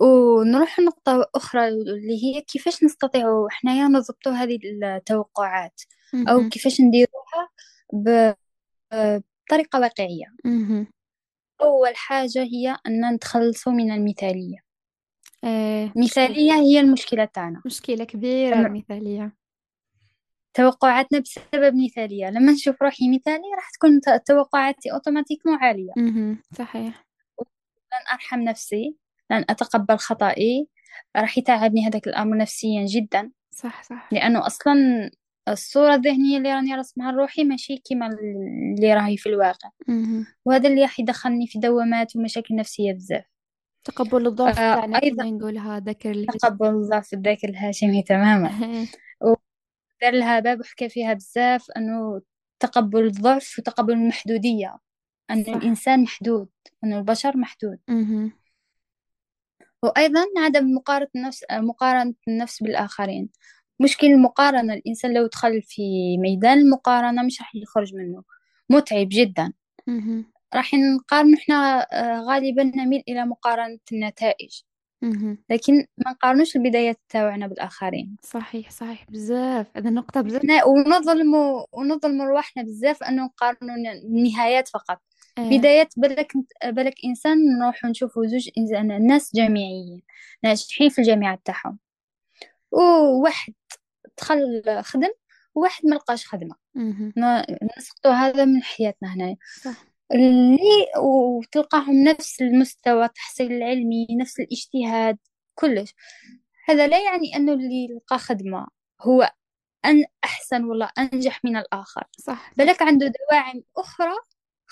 ونروح لنقطة أخرى اللي هي كيفاش نستطيع حنايا نضبطو هذه التوقعات؟ أو كيفاش نديروها بطريقة واقعية. أول حاجة هي أن نتخلصوا من المثالية. مشكلة مثالية هي المشكلة تاعنا. مشكلة كبيرة لما المثالية. توقعاتنا بسبب مثالية. لما نشوف روحي مثالي راح تكون توقعاتي أوتوماتيكمون عالية. مهم. صحيح. لن أرحم نفسي لن أتقبل خطأي. راح يتعبني هذاك الأمر نفسيا جدا. صح صح. لأنه أصلا الصورة الذهنية اللي راني رسمها لروحي ماشي كيما اللي راهي في الواقع. مهم. وهذا اللي راح يدخلني في دوامات ومشاكل نفسية بزاف. تقبل الضعف آه تاعنا أيضا كما نقولها ذكر الهشام تقبل الضعف الذاكر الهاشمي تماما. (laughs) ودار لها باب وحكى فيها بزاف أنه تقبل الضعف وتقبل المحدودية أن صح. الإنسان محدود أن البشر محدود. وأيضا عدم مقارنة النفس مقارنة النفس بالآخرين. مشكل المقارنة الإنسان لو دخل في ميدان المقارنة مش راح يخرج منه. متعب جدا. راح نقارن إحنا آه، غالبا نميل إلى مقارنة النتائج. لكن ما نقارنوش البدايات تاعنا بالآخرين. صحيح صحيح بزاف. هذا نقطة بزاف. ونظلم ونظلم رواحنا بزاف أنه نقارنوا النهايات فقط. آه. بدايات بالك بالك إنسان نروح نشوفوا زوج إنسان ناس جامعيين ناجحين في الجامعة تاعهم. وواحد دخل خدم وواحد ما لقاش. ن- نسقطوا هذا من حياتنا هنا صح. اللي وتلقاهم نفس المستوى التحصيل العلمي نفس الاجتهاد كلش. هذا لا يعني أنه اللي لقى خدمة هو أن أحسن ولا أنجح من الآخر. صح. بلك عنده دواعم أخرى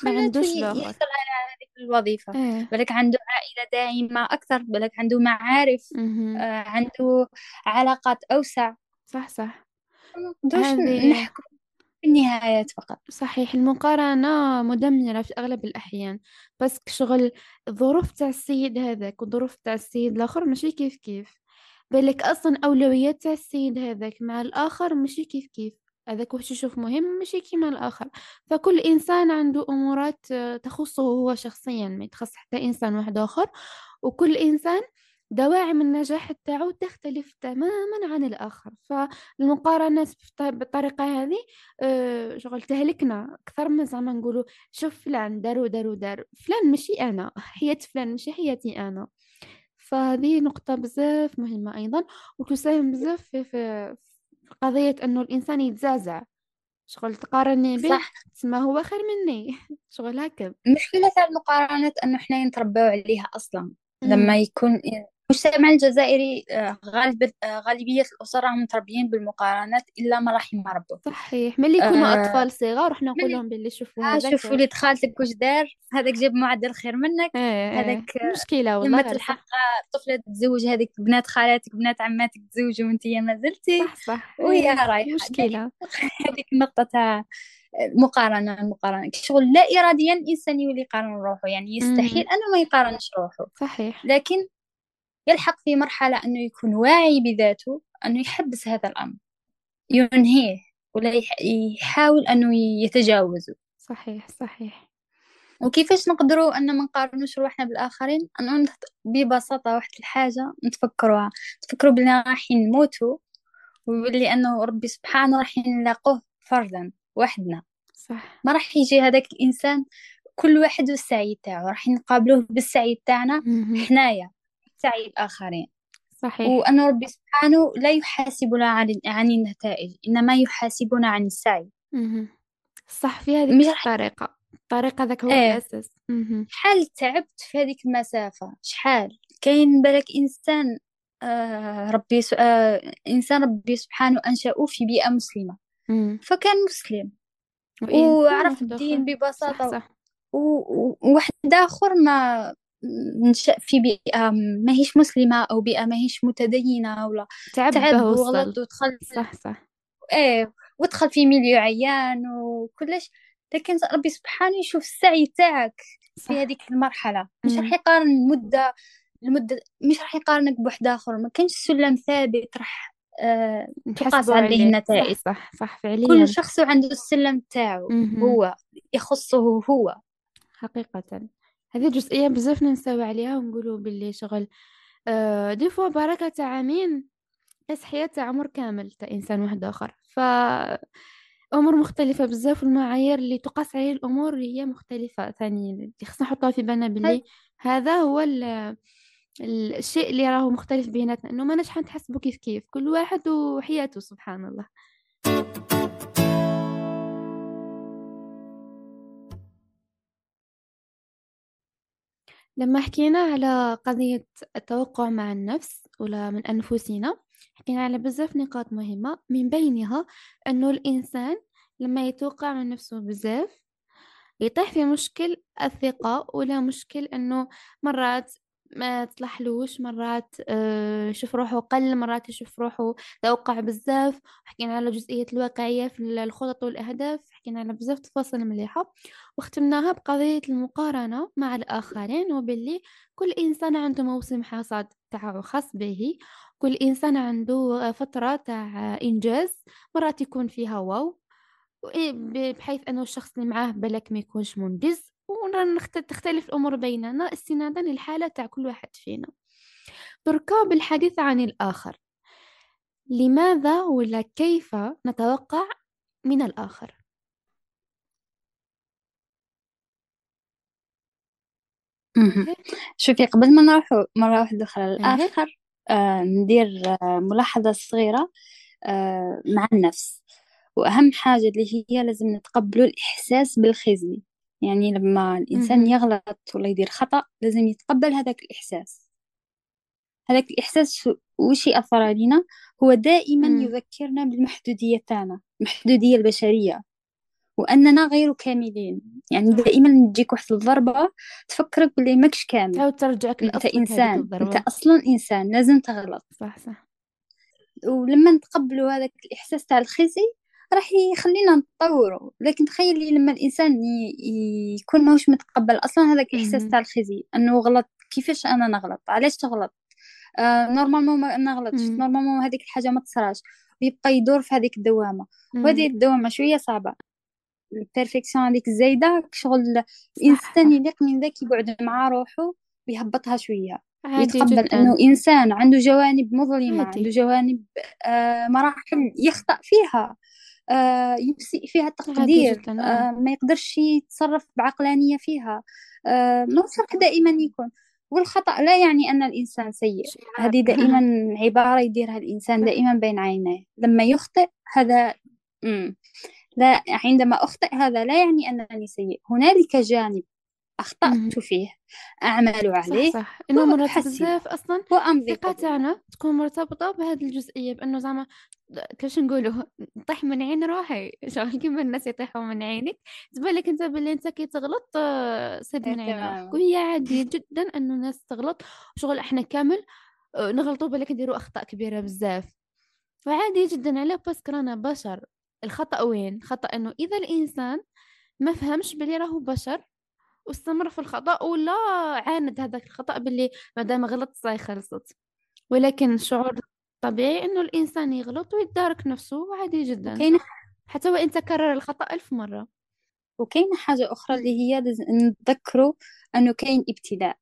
ما عندوش يحصل على هذه الوظيفة. إيه. بلك عنده عائلة داعمة أكثر بلك عنده معارف. آه، عنده علاقات أوسع. صح صح. هذه نحكم. النهايات فقط. صحيح المقارنة مدمرة في أغلب الأحيان. بس شغل الظروف تاع السيد هذاك والظروف تاع السيد الآخر ماشي كيف كيف. بالك أصلا أولويات تاع السيد هذاك مع الآخر ماشي كيف كيف. هذاك واش يشوف مهم ماشي كيما الآخر. فكل إنسان عنده أمورات آه، تخصه هو شخصيا ما تخص حتى إنسان واحد آخر. وكل إنسان دواعم النجاح تاعو تختلف تماما عن الآخر. فالمقارنات بط- بالطريقة هذه آه، شغل تهلكنا. أكثر من زعما نقولوا شوف فلان دارو دارو دار فلان ماشي أنا. حياة فلان ماشي حياتي أنا. فهذه نقطة بزاف مهمة أيضا. وتساهم بزاف في, في قضية أنه الإنسان يتزازع شغل تقارني به صح. تسمى هو خير مني. (laughs) شغل هكا مشكلة تاع المقارنات أنه إحنا نتربوا عليها أمم، لما يكون المجتمع الجزائري آه، غالب آه، غالبية الأسر راهم متربيين بالمقارنات إلا ما راح يمربوا صحيح. ملي يكونوا آه، أطفال صغار رحنا نقول لهم باللي شوفوا ها هذاك. شوفوا وليد خالتك واش دار هذاك جاب معدل خير منك. إيه هذاك آه، مشكلة والله غير تلحق آه، الطفلة تتزوج هذيك بنات خالاتك بنات عماتك تزوجوا وانتي ما زلتي. صح صح. وهي إيه رايحة. مشكلة. (laughs) هذيك النقطة تاع المقارنة المقارنة شغل لا إراديا الإنسان يولي يقارن روحه يعني يستحيل أنه ما يقارنش روحه. صحيح. لكن يلحق في مرحلة أنه يكون واعي بذاته أنه يحبس هذا الأمر. ينهيه ولا يح- يحاول أنه يتجاوزه. صحيح صحيح. وكيفاش نقدروا أن ما نقارنوش روحنا بالآخرين؟ أنه ببساطة واحد الحاجة نتفكروها. نتفكروا بلي رايحين نموتوا وباللي أنه ربي سبحانه راح نلاقوه فردا وحدنا. صح. ما راح يجي هذاك الإنسان كل واحد والسعي تاعو راح نقابلوه بالسعي تاعنا. حنايا. سعي الآخرين. صحيح. وأن ربي سبحانه لا يحاسبنا عن عن النتائج إنما يحاسبنا عن السعي. مهم. صح في مش راح الطريقة. الطريقة ذاك هو إيه. الأساس. شحال تعبت في هذيك المسافة؟ شحال؟ كاين بالك إنسان آه ربي س... آه إنسان ربي سبحانه أنشأه في بيئة مسلمة. مم. فكان مسلم. وعرف الدين صح ببساطة. صح. و- وواحد آخر ما نشأ في بيئة ماهيش مسلمة أو بيئة ماهيش متدينة ولا تعب وغلط ودخل صح صح. إيه ودخل في ميليو عيان وكلش. لكن ربي سبحانه يشوف السعي تاعك في هذيك المرحلة. مش راح. يقارن المدة المدة مش راح يقارنك بواحد آخر. ما كانش سلم ثابت راح آه تقاس عليه. النتائج صح صح صح كل فعليا شخص عنده السلم تاعو. هو يخصه هو. حقيقة. هذه جزئية بزاف ننساو عليها ونقولوا باللي شغل. آه دي فوا بركة تاع عامين قيس حياة تاع عمر كامل تاع إنسان واحد آخر. ف أمور مختلفة بزاف والمعايير اللي تقاس عليه الأمور اللي هي مختلفة. ثاني اللي خصنا نحطها في بالنا باللي هذا هو ال- ال- الشيء اللي راهو مختلف بيناتنا. إنه ما نجح نتحسبوا كيف كيف. كل واحد وحياته سبحان الله. لما حكينا على قضية التوقع مع النفس ولا من أنفسنا حكينا على بزاف نقاط مهمة من بينها أنه الإنسان لما يتوقع من نفسه بزاف يطيح في مشكل الثقة ولا مشكل أنه مرات ما تصلحلوش مرات آه، يشوف روحه قل مرات يشوف روحه. توقع بزاف حكينا على جزئية الواقعية في الخطط والأهداف حكينا على بزاف تفاصيل مليحة. واختمناها بقضية المقارنة مع الآخرين وباللي كل إنسان عنده موسم حصاد تاعو خاص به. كل إنسان عنده فترة تاع إنجاز مرات يكون فيها واو. بحيث أنه الشخص اللي معاه بالك ما يكونش منجز. وتختلف الأمور بيننا. استنادا للحالة تاع كل واحد فينا. دركا بالحديث عن الآخر. لماذا ولا كيف نتوقع من الآخر؟ شوفي قبل ما نروح مرة واحدة أخرى للآخر آه ندير آه ملاحظة صغيرة آه مع النفس. وأهم حاجة اللي هي لازم نتقبلوا الإحساس بالخزي. يعني لما الإنسان يغلط ولا يدير خطأ لازم يتقبل هذاك الإحساس. هذاك الإحساس وش يأثر علينا؟ هو دائما مم. يذكرنا بالمحدودية تاعنا المحدودية البشرية وأننا غير كاملين. يعني. دائما تجيك واحد الضربة تفكرك باللي ماكش كامل. تعاود ترجعك أنت إنسان أنت أصلا إنسان لازم تغلط. صح صح. ولما نتقبلوا هذاك الإحساس تاع الخزي راح يخلينا نتطوروا لكن تخيلي لما الإنسان ي- يكون ماهوش متقبل أصلا هذاك الإحساس مهم. تاع الخزي أنه غلط كيفاش أنا نغلط؟ علاش نغلط آه normalement ما نغلطش. normalement هذيك الحاجة ما تصراش. ويبقى يدور في هذيك الدوامة. مم. وهذه الدوامة شوية صعبة. البيرفكسيون هذيك الزايدة شغل صح. يليق من ذاك يقعد مع روحه ويهبطها عادي يتقبل جدا. أنه إنسان عنده جوانب مظلمة عنده جوانب آه مراحل يخطأ فيها. آه يسيء فيها التقدير آه آه. ما يقدرش يتصرف بعقلانية فيها. آه شرط دائما يكون. والخطأ لا يعني أن الإنسان سيء. هذه دائما (laughs) عبارة يديرها الإنسان دائما بين عينيه. لما يخطئ هذا مم. لا عندما أخطئ هذا لا يعني أنني سيء. هنالك جانب أخطأت. فيه. أعمل صح عليه صح. إنه مرات وأحسن. بزاف أصلا. وأمضي الثقة تاعنا تكون مرتبطة بهذه الجزئية بأنه زعما كيفاش نقولوا نطيح من عين روحي. (laughs) شغل كيما الناس يطيحوا من عينك تبالك أنت باللي أنت كي تغلط آه، سد من عين روحك تماما وهي عادي جدا أنه الناس تغلط. شغل إحنا كامل آه، نغلطوا بالك نديروا أخطاء كبيرة بزاف. فعادي جدا على باسكو رانا بشر. الخطأ وين؟ خطأ إنه إذا الإنسان ما فهمش بلي راهو بشر واستمر في الخطأ ولا عاند هذاك الخطأ باللي مادام غلط صاي خلصت. ولكن الشعور الطبيعي إنه الإنسان يغلط ويتدارك نفسه عادي جدا. وكاين حتى وإن تكرر الخطأ ألف مرة. وكاين حاجة أخرى اللي هي لازم نتذكروا أنه كاين ابتلاء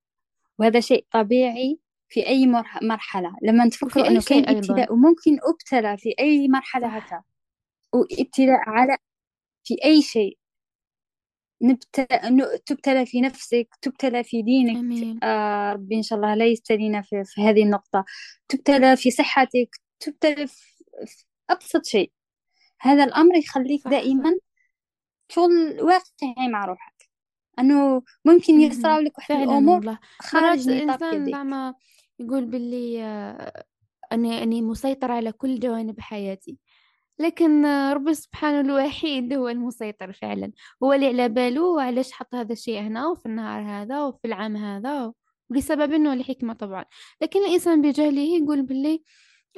وهذا شيء طبيعي في أي مرح- مرحلة. لما أي أنه كاين ابتلاء وممكن أبتلى في أي مرحلة هكا. وابتلاء على في أي شيء. نبت... ن- تبتلى في نفسك تبتلى في دينك. أمين. آه ربي إن شاء الله لا يبتلينا في, في هذه النقطة. تبتلى في صحتك تبتلى في, في أبسط شيء. هذا الأمر يخليك صح. دائما شغل واقعي مع روحك. أنه ممكن مهم. لك واحد الأمور خارج مرات نطاق إنسان يديك زعما يقول باللي آه، أني أني مسيطر على كل جوانب حياتي. لكن آه، ربي سبحانه الوحيد هو المسيطر فعلا. هو اللي على باله علاش حط هذا الشيء هنا وفي النهار هذا وفي العام هذا ولسبب ولحكمة طبعا. لكن الإنسان بجهله يقول باللي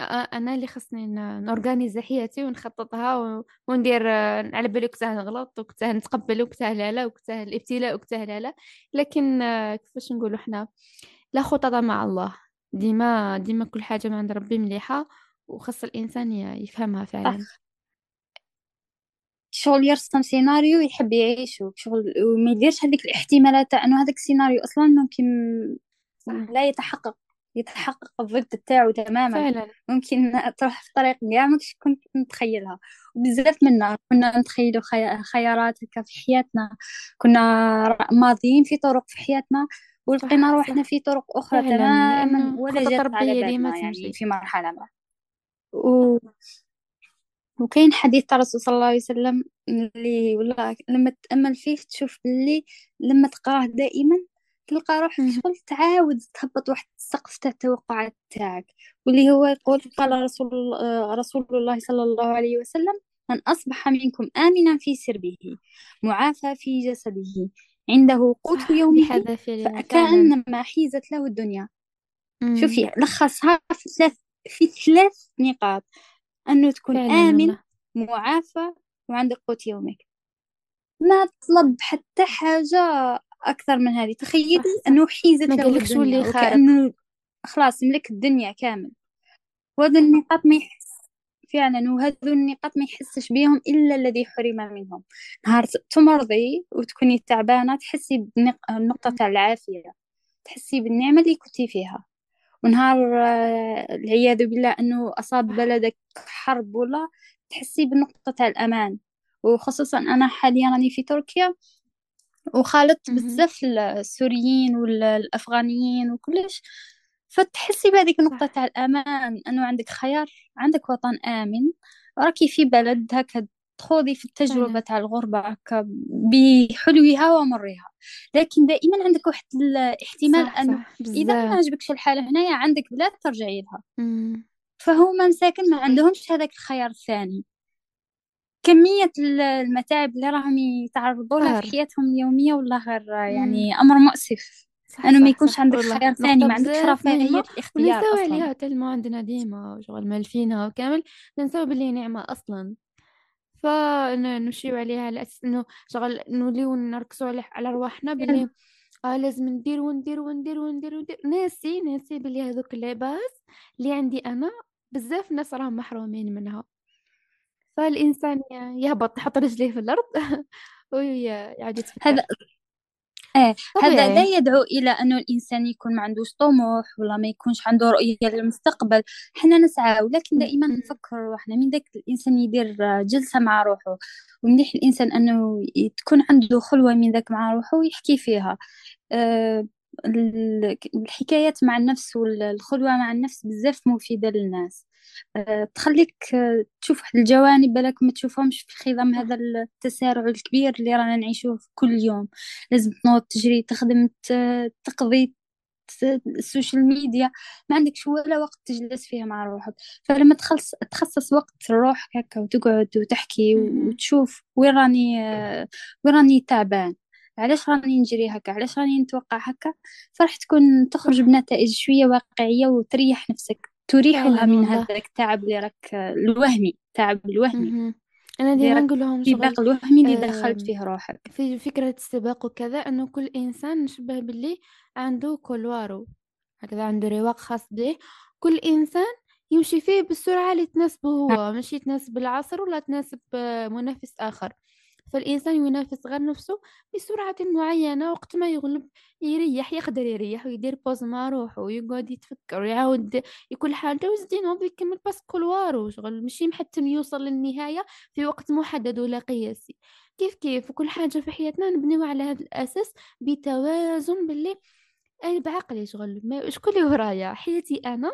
آه، أنا اللي خصني ن- نورغانيزي حياتي ونخططها وندير آه، على بالي وقتها نغلط وقتها نتقبل وقتها لا لا وقتها الابتلاء وقتها لا لا. لكن آه، كيفاش نقولوا حنا لا خطط مع الله. ديما ديما كل حاجة من عند ربي مليحة. وخص الإنسان يفهمها فعلا. شغل يرسم سيناريو يحب يعيشه شغل وما يديرش هذيك الاحتمالات تاع إنه هذاك السيناريو أصلا ممكن صح. لا يتحقق يتحقق الضد تاعو تماما. فعلا. ممكن تروح في طريق كاع ماكش كنت متخيلها. وبزاف منا كنا نتخيلوا خي... خيارات هكا في حياتنا. كنا ماضيين في طرق في حياتنا ولقينا روحنا في طرق فعلا. تماما ولا جات على بالنا يعني في مرحلة ما. و... وكاين حديث تاع الرسول صلى الله عليه وسلم اللي والله لما تأمل فيه تشوف باللي لما تقراه دائما تلقى روحك شغل تعاود تهبط واحد السقف تاع التوقعات تاعك واللي هو يقول قال رسول رسول الله صلى الله عليه وسلم من أصبح منكم آمنا في سربه معافى في جسده عنده قوت يومه فكأنما حيزت له الدنيا. شوفي لخصها في ثلاث في ثلاث نقاط. أنه تكون آمن معافى وعندك قوت يومك. ما طلب حتى حاجة أكثر من هذه. تخيلي أنه حيزت له الدنيا وكأنه خلاص ملك الدنيا كامل. وهذا النقاط ما يحس فعلا وهذو النقاط ما يحسش بهم إلا الذي حرم منهم. نهار تمرضي وتكوني تعبانة تحسي بنقطة تاع العافية. تحسي بالنعمة اللي كنتي فيها. ونهار آه، العياذ بالله أنه أصاب بلدك حرب ولا تحسي بالنقطة تاع الأمان. وخصوصا أنا حاليا راني في تركيا وخالطت بزاف السوريين والأفغانيين وكلش. فتحسي بهذيك النقطة تاع الأمان أنه عندك خيار عندك وطن آمن. راكي في بلد هكا تخوضي في التجربة تاع الغربة هكا بحلوها ومرها لكن دائما عندك واحد الاحتمال صح أنه صح إذا ما عجبكش الحالة هنايا عندك بلاد ترجعي لها. فهما مساكن ما عندهمش هذاك الخيار الثاني. كمية المتاعب اللي راهم يتعرضوا لها في حياتهم اليومية والله غير يعني أمر مؤسف. أنه ما يكونش عندك خيار ثاني ما عندكش رفاهية الاختيار أصلا. عليها تلمو عندنا ديما شغل مالفينها وكامل ننساو بلي نعمة أصلا. فنمشيو عليها على أساس إنه شغل نوليو نركزوا على رواحنا بلي آه لازم ندير وندير وندير وندير وندير. ناسي ناسي بلي هذوك اللعباس اللي عندي أنا. بزاف ناس راهم محرومين منها. فالإنسان يهبط يحط رجليه في الأرض (laughs) ويعود يتفكر. هذا إيه هذا لا يدعو إلى انه الإنسان يكون ما عندوش طموح ولا ما يكونش عنده رؤية للمستقبل. حنا نسعى ولكن دائما نفكر روحنا من ذاك الإنسان يدير جلسة مع روحه ومليح الإنسان أنه تكون عنده خلوة من ذاك مع روحه ويحكي فيها. أه الحكايات مع النفس والخلوة مع النفس بزاف مفيدة للناس. تخليك تشوف واحد الجوانب بالك ما تشوفهمش في خضم هذا التسارع الكبير اللي رانا نعيشوه كل يوم. لازم تنوض تجري تخدم تقضي ال social media. ما عندكش ولا وقت تجلس فيها مع روحك. فلما تخلص تخصص وقت لروحك هكا وتقعد وتحكي وتشوف وين راني وين راني تعبان. علاش راني نجري هكا؟ علاش راني نتوقع هكا؟ فراح تكون تخرج بنتائج شوية واقعية وتريح نفسك. تريحها من هذاك التعب اللي راك الوهمي التعب الوهمي. أنا ديما نقول لهم السباق الوهمي اللي دخلت فيه روحك. في فكرة السباق وكذا إنه كل إنسان نشبه باللي عنده كولوارو هكذا عنده رواق خاص به. كل إنسان يمشي فيه بالسرعة اللي تناسبه هو ماشي تناسب العصر ولا تناسب منافس آخر. فالإنسان ينافس غير نفسه بسرعة معينة وقت ما يغلب يريح يقدر يريح ويدير بوز مع روحه ويقعد يتفكر ويعاود يكون حالته ويزيد ينوض يكمل بس كلوارو شغل ماشي محتم يوصل للنهاية في وقت محدد ولا قياسي. كيف كيف؟ وكل حاجة في حياتنا نبنيو على هذا الأساس بتوازن باللي أنا بعقلي شغل ما شكون اللي ورايا؟ حياتي أنا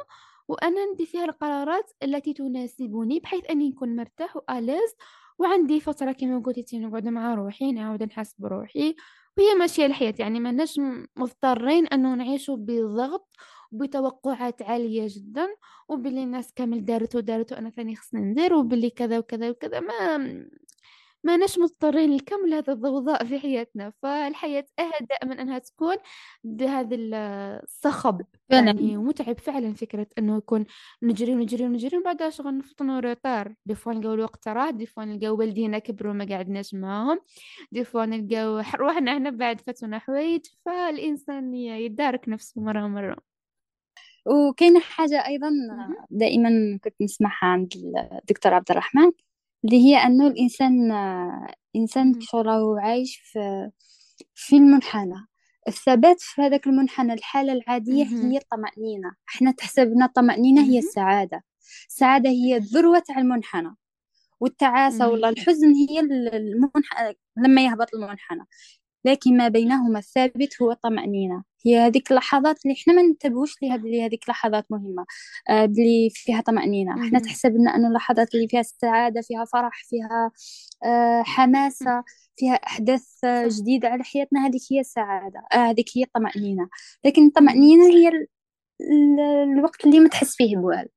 وأنا ندي فيها القرارات التي تناسبني بحيث أني نكون مرتاح وآلاز وعندي فترة كما قلتي نقعد مع روحي نعاود نحس بروحي وهي ماشية الحياة. يعني ما نش مضطرين أنه نعيشوا بضغط بتوقعات عالية جدا وباللي الناس كامل دارت ودارت وأنا ثاني خصني ندير وباللي كذا وكذا وكذا. ما ما نش مضطرين لكمل هذا الضوضاء في حياتنا فالحياة أهدأ من أنها تكون بهذا الصخب يعني متعب فعلا فكرة أنه يكون نجري ونجري ونجري وبعدها شغل نفطن روطار دي فوا نلقاو الوقت راح دي فوا نلقاو والدينا كبروا ما قعدناش معاهم دي فوا نلقاو (laughs) روحنا هنا بعد فاتونا حوايج فالإنسان يدارك نفسه مرة مرة وكاينة حاجة أيضا دائما كنت نسمعها عند الدكتور عبد الرحمن اللي هي أنه الإنسان إنسان شغله عايش في في المنحنى. الثبات في هذاك المنحنى الحالة العادية هي الطمأنينة. إحنا تحسبنا الطمأنينة هي السعادة. السعادة هي الذروة تاع المنحنى. والتعاسة ولا الحزن هي المنحنى لما يهبط المنحنى. لكن ما بينهما الثابت هو الطمأنينة. هي هذيك اللحظات اللي إحنا ما ننتبهوش ليها بلي هذيك لحظات مهمة آه بلي فيها طمأنينة. إحنا مهم. تحسب لنا أنه اللحظات اللي فيها سعادة فيها فرح فيها آه حماسة فيها أحداث آه، صح. جديدة على حياتنا هذيك هي السعادة. آه هذيك هي الطمأنينة. لكن مهم. الطمأنينة هي ال- ال- الوقت اللي ما تحس فيه بوال.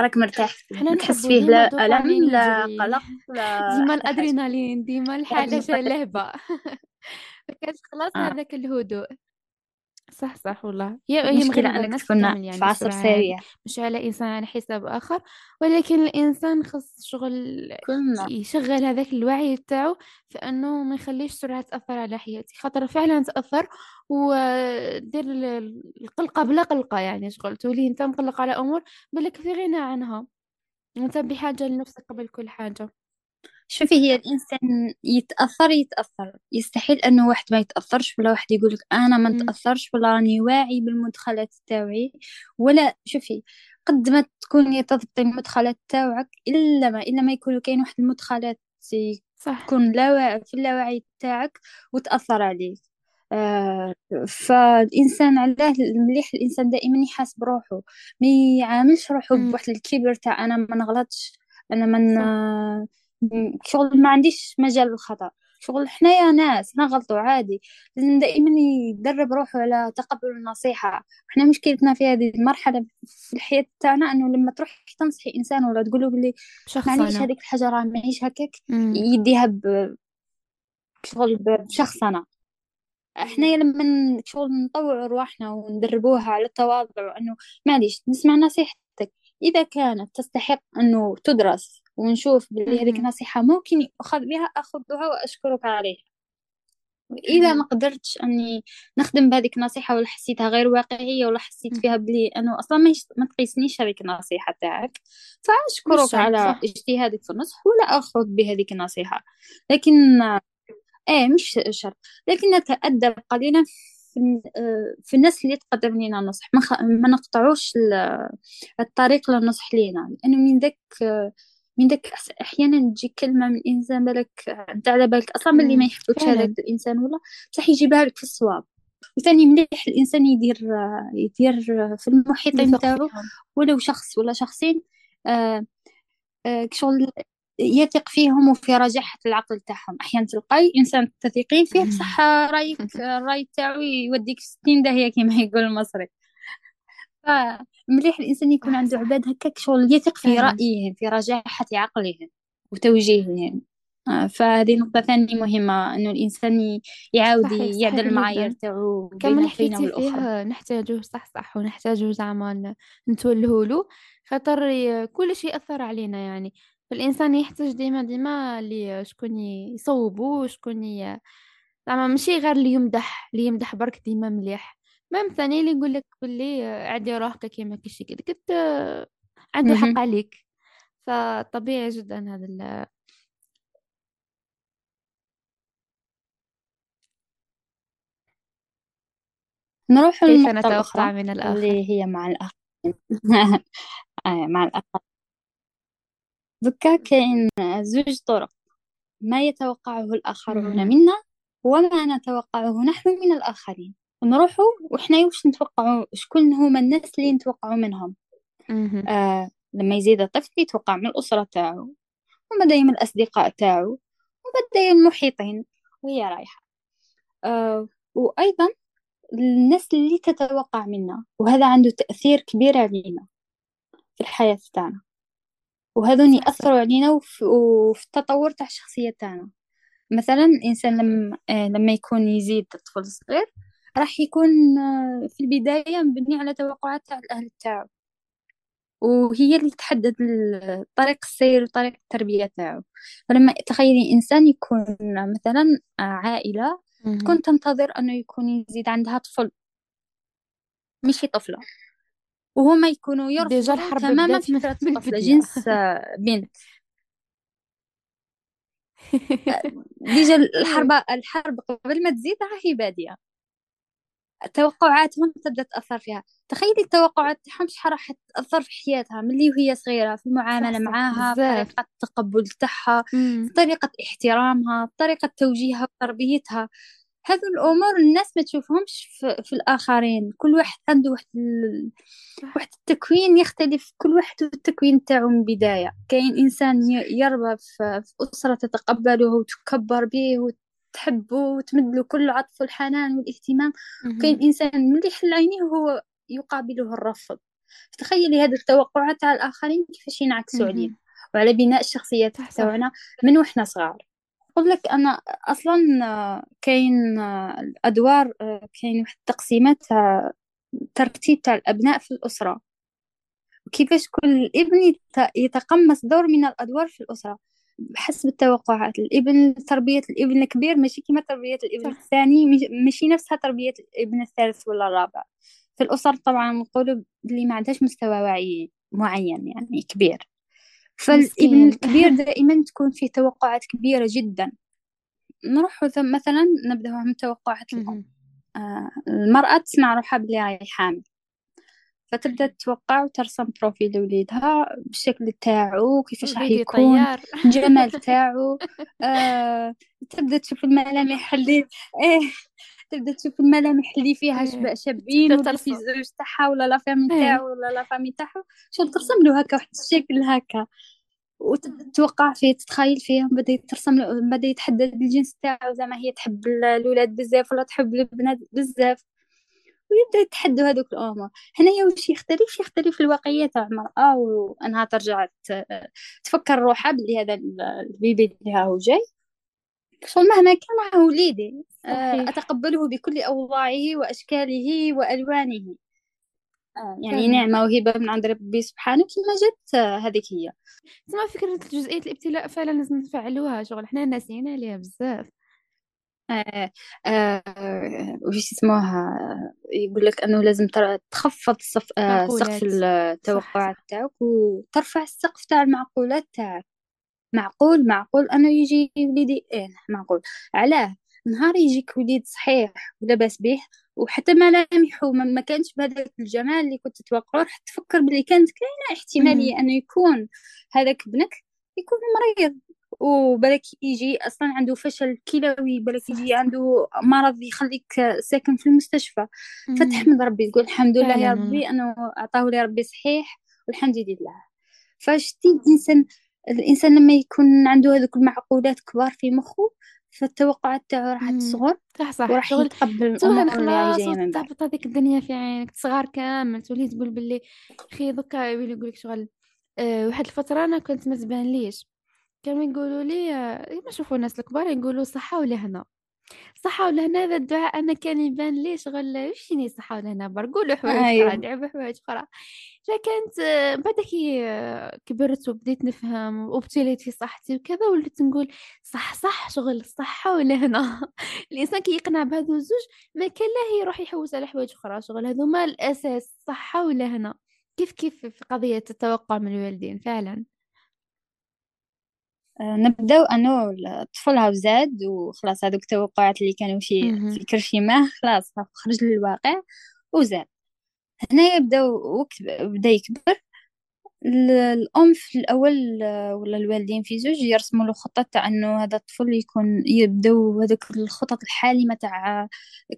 راك مرتاح ما تحس فيه لا الدوبامين لا قلق لا ديما الأدرينالين ديما نقطة لهبة مكانش خلاص. هذاك الهدوء. صح صح والله. هي هي المشكلة أنك كامل يعني في عصر هذه سريع. مش على إنسان على حساب آخر. ولكن الإنسان خص شغل كلنا. يشغل هذاك الوعي تاعو في أنه ما يخليش السرعة تأثر على حياتي. خاطر فعلا تأثر ودير ال- القلقة بلا قلقة يعني شغل تولي أنت مقلق على أمور بالك في غنى عنها. أنت بحاجة لنفسك قبل كل حاجة. شوفي هي الإنسان يتأثر يتأثر. يستحيل أنه واحد ما يتأثرش ولا واحد يقولك أنا ما مم. نتأثرش ولا راني واعي بالمدخلات تاوعي. ولا شوفي قد ما تكوني تضبطي المدخلات تاوعك إلا ما إلا ما يكون كاين واحد المدخلات صح. تكون لا واعي في اللاوعي تاعك وتأثر عليك. آه فالإنسان علاه مليح الإنسان دائما يحاسب بروحه ما يعاملش روحه. بواحد الكبر تاع أنا ما نغلطش أنا من صح. م- شغل ما عنديش مجال للخطأ. شغل حنايا ناس نغلطوا عادي. لازم دائما يدرب روحه على تقبل النصيحة. إحنا مشكلتنا في هذه المرحلة في الحياة تاعنا إنه لما تروح تنصحي إنسان ولا تقوله بلي معليش هذيك الحاجة راه معيش هكاك. يديها ب- بشغل ب- بشخصنة إحنا لما شغل نطوع رواحنا وندربوها على التواضع وانه معليش نسمع نصيحتك. إذا كانت تستحق إنه تدرس ونشوف باللي هذيك مهم. نصيحة ممكن يؤخذ بها أخذها وأشكرك عليها وإذا ما. قدرتش أني نخدم بهذيك النصيحة ولا حسيتها غير واقعية ولا حسيت. فيها بلي انه أصلا ما, يش... ما تقيسنيش هذيك النصيحة تاعك شرط على اجتهادك في النصح ولا أخذ بهذيك النصيحة لكن إيه مش شرط لكن نتأدب قليلا في, الناس اللي تقدم لنا نصح ما, خ... ما نقطعوش ال- الطريق للنصح لينا لأنه من ذاك من ذاك أحس- أحيانا تجي كلمة من إنسان بالك أنت على بالك أصلا من اللي ما مم. يحبكش هذاك فعلا الإنسان ولا بصح يجيبها لك في الصواب. وثاني مليح الإنسان يدير يدير في المحيطين فيهم. ولو شخص ولا شخصين آه، آه، شغل يثق فيهم وفي رجاحة العقل تاعهم. أحيانا تلقاي إنسان تثقين فيه بصح رايك (laughs) الراي تاعو يوديك ستين داهية كما يقول المصري. فمليح الإنسان يكون عنده عباد هكاك شغل يثق في فعلا رأيهم في رجاحة عقلهم وتوجيههم آه، فهذه نقطة ثانية مهمة إنه الإنسان يعاود يعدل المعايير تاعو كما حكيتي والأخرى. فيه نحتاجه صح صح ونحتاجه زعما ن- نتولهولو خاطر كل شيء يأثر علينا يعني. فالإنسان يحتاج ديما ديما شكون يصوبو شكون زعما ماشي غير اللي يمدح اللي يمدح برك ديما مليح. ما ثاني اللي يقول لك باللي عادي روحك كيما كده كنت عنده حق. عليك. فطبيعي جدا هذا ال- نروح كيف للنقطة الأخرى من الآخر؟ اللي هي مع الآخرين. (laughs) آه، مع الآخر ذكا كاين زوج طرق. ما يتوقعه الآخرون. منا وما نتوقعه نحن من الآخرين. نروحوا وإحنا واش نتوقعوا؟ شكون هما الناس اللي نتوقعوا منهم. آه لما يزيد الطفل يتوقع من الأسرة تاعو وبعدين من الأصدقاء تاعو وبعدين المحيطين وهي رايحة. آه وأيضا الناس اللي تتوقع منا وهذا عنده تأثير كبير علينا في الحياة تاعنا. وهذون يأثروا علينا وفي, وفي التطور تاع الشخصية تاعنا. مثلا الإنسان لما آه لما يكون يزيد طفل صغير راح يكون آه في البداية مبني على توقعات تاع الأهل تاعو وهي اللي تحدد طريق السير وطريق التربية تاعو. فلما تخيلي إنسان يكون مثلا آه، عائلة. تكون تنتظر أنه يكون يزيد عندها طفل. ماشي طفلة. وهما يكونوا يرفضوا الحرب تماما فكرة (laughs) الطفلة جنس آه، بنت. (laughs) ديجا الحرب الحرب قبل ما تزيد راهي بادية. توقعاتهم تبدأ تأثر فيها. تخيلي التوقعات تاعهم شحال راح تأثر في حياتها ملي وهي صغيرة في صح معاها طريقة التقبل تاعها طريقة احترامها في طريقة توجيهها وتربيتها هذو الأمور الناس ما تشوفهمش في, في الآخرين. كل واحد عنده واحد ال... واحد التكوين يختلف كل واحد التكوين تاعو من البداية كاين إنسان يربى في, في أسرة تتقبله وتكبر به وتحبه وتمد له كل العطف والحنان والاهتمام. كاين إنسان من يحل عينيه وهو يقابله الرفض. تخيلي هذه التوقعات على الآخرين كيفاش ينعكسوا علينا. وعلى بناء الشخصيات تاعنا من وإحنا صغار. نقول لك أنا أصلا كاين الأدوار كاين واحد التقسيمات ترتيب تاع الأبناء في الأسرة. وكيفاش كل ابن يتقمص دور من الأدوار في الأسرة. بحسب التوقعات الإبن تربية الإبن الكبير ماشي كما تربية الإبن الثاني ماشي نفسها تربية الإبن الثالث ولا الرابع. في الأسر طبعا نقولوا اللي ما عندهاش مستوى وعي معين يعني كبير. فالإبن الكبير دائما تكون فيه توقعات كبيرة جدا. نروح مثلا نبدأ من توقعات الأم آه المرأة تسمع روحها بلي راهي حامل. فتبدأ تتوقع وترسم بروفيل لوليدها بالشكل تاعو كيفاش راح يكون الجمال (laughs) تاعو. آه تبدأ تشوف الملامح اللي إيه تبدأ تشوف الملامح اللي فيها إيه. شابين ولا في الزوج تاعها ولا لا فامي. تاعو ولا لا فامي تاعها شغل ترسم له هكا واحد الشكل هكا. وتتوقع فيه تتخيل فيه بدا ترسم بدا يتحدد الجنس تاعو. زعما هي تحب الاولاد بزاف ولا تحب البنات بزاف. ويبدأ يتحدوا هذوك الأمور. هنايا واش يختلف؟ يختلف الواقعية تاع المرأة وأنها ترجع تفكر روحها بلي هذا البيبي اللي هو جاي. مهما كان هو وليدي آه، أتقبله بكل أوضاعه وأشكاله وألوانه. آه، يعني نعمة وهبة من عند ربي سبحانه كما جت آه، هذيك هي. زعما فكرة جزئية الابتلاء فعلا لازم نفعلوها. شغل حنا ناسيين عليها بزاف. وش اسمها يقول لك أنه لازم تخفض صف آه سقف التوقعات تاعك وترفع السقف تاع المعقولات تاعك. معقول معقول أنه يجي وليدي إيه معقول. علاه نهار يجيك وليد صحيح ولاباس به وحتى ملامحه ما كانش بهذاك الجمال اللي كنت تتوقعه راح تفكر باللي كانت كاينة احتمالية أنه يكون هذاك ابنك يكون مريض. وبالك يجي أصلا عنده فشل كلوي بالك يجي عنده مرض يخليك ساكن في المستشفى. فتحمد ربي تقول الحمد لله يا ربي انه أعطاه لي ربي صحيح والحمد لله. فشتي الإنسان الإنسان لما يكون عنده هذوك المعقولات كبار في مخه فالتوقعات تاعو راح تصغر صح صح. وراح يتقبل الأمور اللي جاية من بعد. تهبط هذيك الدنيا في عينك صغار كامل تولي تقول باللي خي دوكا يقول لك شغل أه واحد الفترة أنا كنت ما تبان ليش كانوا يقولوا لي أه ما شوفوا الناس الكبار يقولوا صحة ولهنا. صحة ولهنا هذا الدعاء أنا كان يبان لي شغل وشيني صحة ولهنا؟ برقول حوايج أيوه. أخرى ندعي بحوايج أخرى. فكانت بعد كي كبرت وبديت نفهم وابتليت في صحتي وكذا وليت نقول صح صح شغل الصحة ولهنا. (laughs) الإنسان كي يقنع بهذو الزوج ما كان له يروح يحوس على حوايج أخرى شغل هذو ما الأساس صحة ولهنا. كيف كيف في قضية التوقع من الوالدين؟ فعلا. نبداو انه الطفل هاو زاد وخلاص هذوك التوقعات اللي كانوا في في كرشيمه خلاص خرج للواقع وزاد. هنا يبداو وقت بدا يكبر. الأم في الأول ولا الوالدين في زوج يرسموا له خطة تاع إنه هذا الطفل يكون يبداو هذوك الخطط الحالمه تاع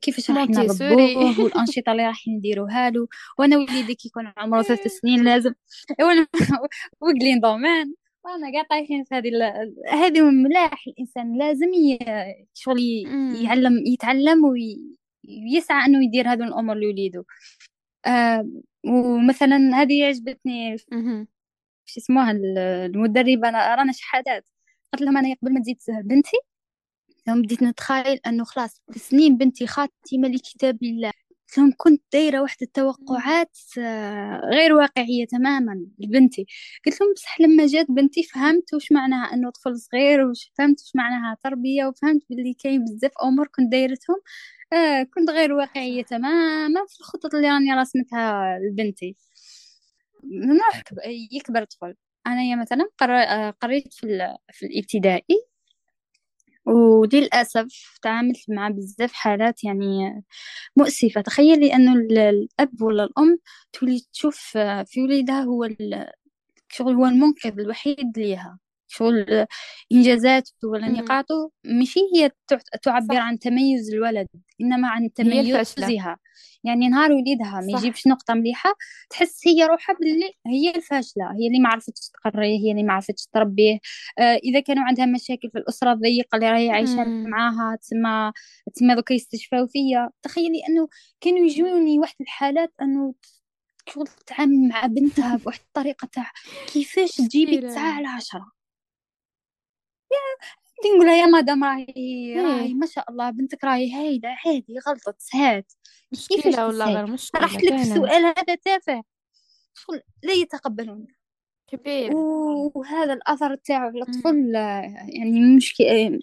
كيفاش راح نربوه (laughs) والأنشطة اللي راح نديروها له وأنا وليدي كي يكون عمره ثلاث سنين لازم (laughs) وقلين دومان وأنا قاعد طايحين في هذه هذه ملاح الإنسان لازم. شغل يعلم يتعلم ويسعى إنه يدير هذه الأمور لوليده آه ومثلا هذه عجبتني شو اسمها المدربة أنا رانا شحاتات قلت لهم أنا قبل ما تزيد بنتي يوم بديت نتخيل إنه خلاص سنين بنتي خاتمة لكتاب الله. لهم كنت دايرة واحد التوقعات آه، غير واقعية تماما لبنتي. قلت لهم بصح لما جات بنتي فهمت وش معناها إنه طفل صغير وش فهمت وش معناها تربية وفهمت باللي كاين بزاف أمور كنت دايرتهم. آه كنت غير واقعية تماما في الخطط اللي راني رسمتها لبنتي. نروح يكبر طفل أنا مثلا آه، قريت في, في الابتدائي. وللأسف تعاملت مع بزاف حالات يعني مؤسفة. تخيلي أنه الأب ولا الأم تولي تشوف في وليدها هو الشغل هو المنقذ الوحيد ليها. شغل إنجازاته ولا نقاطه ماشي هي تعبر صح. عن تميز الولد إنما عن تميزها يعني نهار وليدها ما يجيبش نقطة مليحة تحس هي روحها باللي هي الفاشلة هي اللي ما عرفتش تقريه هي اللي ما عرفتش تربيه آه إذا كانوا عندها مشاكل في الأسرة الضيقة اللي راهي عايشة معاها تسمى تسمى دوكا يستشفاو فيا. تخيلي أنه كانوا يجوني واحد الحالات أنه شغل تتعامل مع بنتها بواحد الطريقة تاع كيفاش تجيبي تسعة على عشرة. يا نقول لها يا مدام راهي راهي ما شاء الله بنتك راهي هايلة عادي غلطت سهات مشكلة والله غير مشكلة طرحت لك السؤال هذا تافه. شغل لا يتقبلون. كبير. وهذا الأثر تاعو على الطفل يعني مشكلة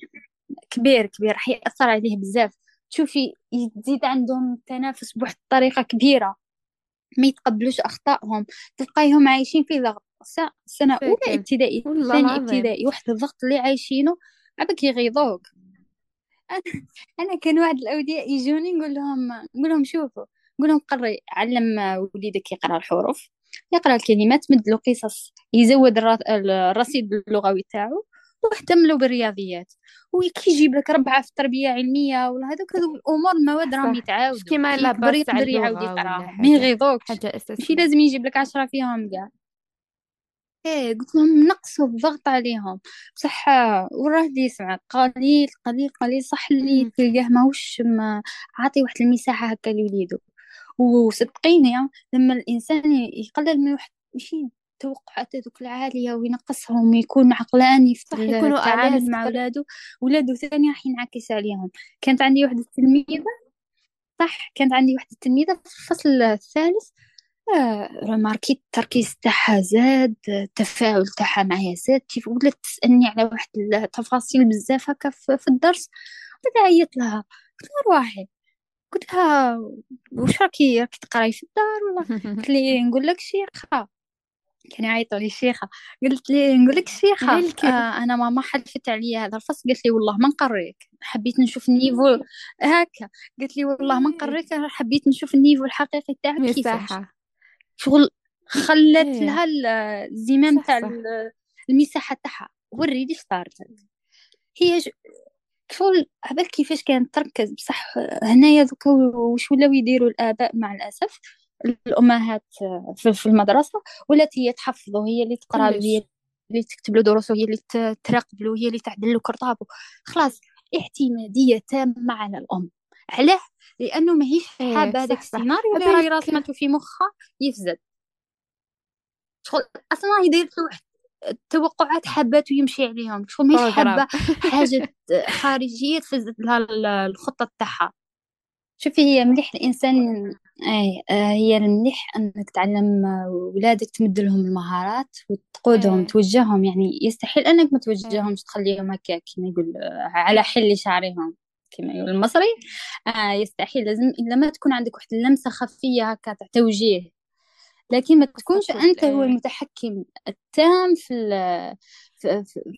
كبير كبير راح يأثر عليه بزاف. تشوفي يزيد عندهم تنافس بواحد الطريقة كبيرة. ما يتقبلوش أخطائهم. تلقايهم عايشين في ضغط. سنة أولى ابتدائي ثاني ابتدائي واحد الضغط اللي عايشينه. عبك يغيظوك. أنا, (laughs) أنا كان واحد الأودياء يجوني نقول لهم نقول لهم شوفوا نقول لهم قري علم وليدك يقرأ الحروف يقرأ الكلمات مد له قصص يزود الرصيد اللغوي تاعو واهتملوا بالرياضيات. وكي يجيب لك ربعة في التربية علمية ولا هذوك هذوك الأمور المواد راهم يتعاودوا. كيما لا يقدر يعاود يقراهم ما يغيظوكش. ماشي لازم يجيب لك عشرة فيهم كاع. إيه قلت لهم نقصوا الضغط عليهم. بصح وراه اللي يسمع. قليل قليل قليل. صح اللي تلقاه ماهوش عاطي واحد المساحة هكا لوليدو. وصدقيني لما الإنسان يقلل من واحد ماشي التوقعات هذوك العالية وينقصهم ويكون عقلاني في التعامل مع ولادو ولادو ثاني راح ينعكس عليهم. كانت عندي واحدة التلميذة صح كانت عندي واحدة التلميذة في الفصل الثالث. آه ماركي التركيز تاعها زاد التفاعل تاعها معايا زاد كيف ولات تسألني على واحد التفاصيل بزاف هكا في الدرس بدأ عيط لها قلت لها روحي قلت لها واش راكي راكي تقراي في الدار ولا؟ قلت لي نقول لك شيخة كان يعيطوا لي الشيخه قلت لي نقول لك الشيخه آه أنا ماما حلفت عليا هذا الفصل قالت لي والله ما نقريك حبيت نشوف النيفو هكا قالت لي والله ما نقريك حبيت نشوف النيفو الحقيقي تاعك كيفاش. شغل خلت إيه. لها الزمام تاع المساحة تاعها وريني صارت هي شغل عبالك كيفاش كانت تركز؟ بصح هنايا دوكا واش ولاو يديروا الآباء مع الأسف الأمهات في المدرسة ولات هي تحفظ وهي اللي تقرأ هي اللي تكتب له دروس وهي اللي تراقب له وهي اللي تعدل له كرطابه. خلاص اعتمادية تامة على الأم. علاه لأنه ماهيش إيه، حابه هذاك السيناريو اللي راهي راسمته في مخها يفزد. شغل أصلا يدير له واحد التوقعات حابات يمشي عليهم. شغل ماهيش حابة (laughs) حاجة خارجية تفزد لها الخطة تاعها شوفي هي مليح الإنسان اي آه، هي المليح إنك تعلم ولادك تمد لهم المهارات وتقودهم أيه. توجههم يعني يستحيل إنك ما توجههمش تخليهم هكا كما يقول على حل شعرهم. كما يقول المصري آه يستحيل. لازم إلا ما تكون عندك واحد اللمسة خفية هكا تاع توجيه. لكن ما تكونش أنت هو المتحكم التام في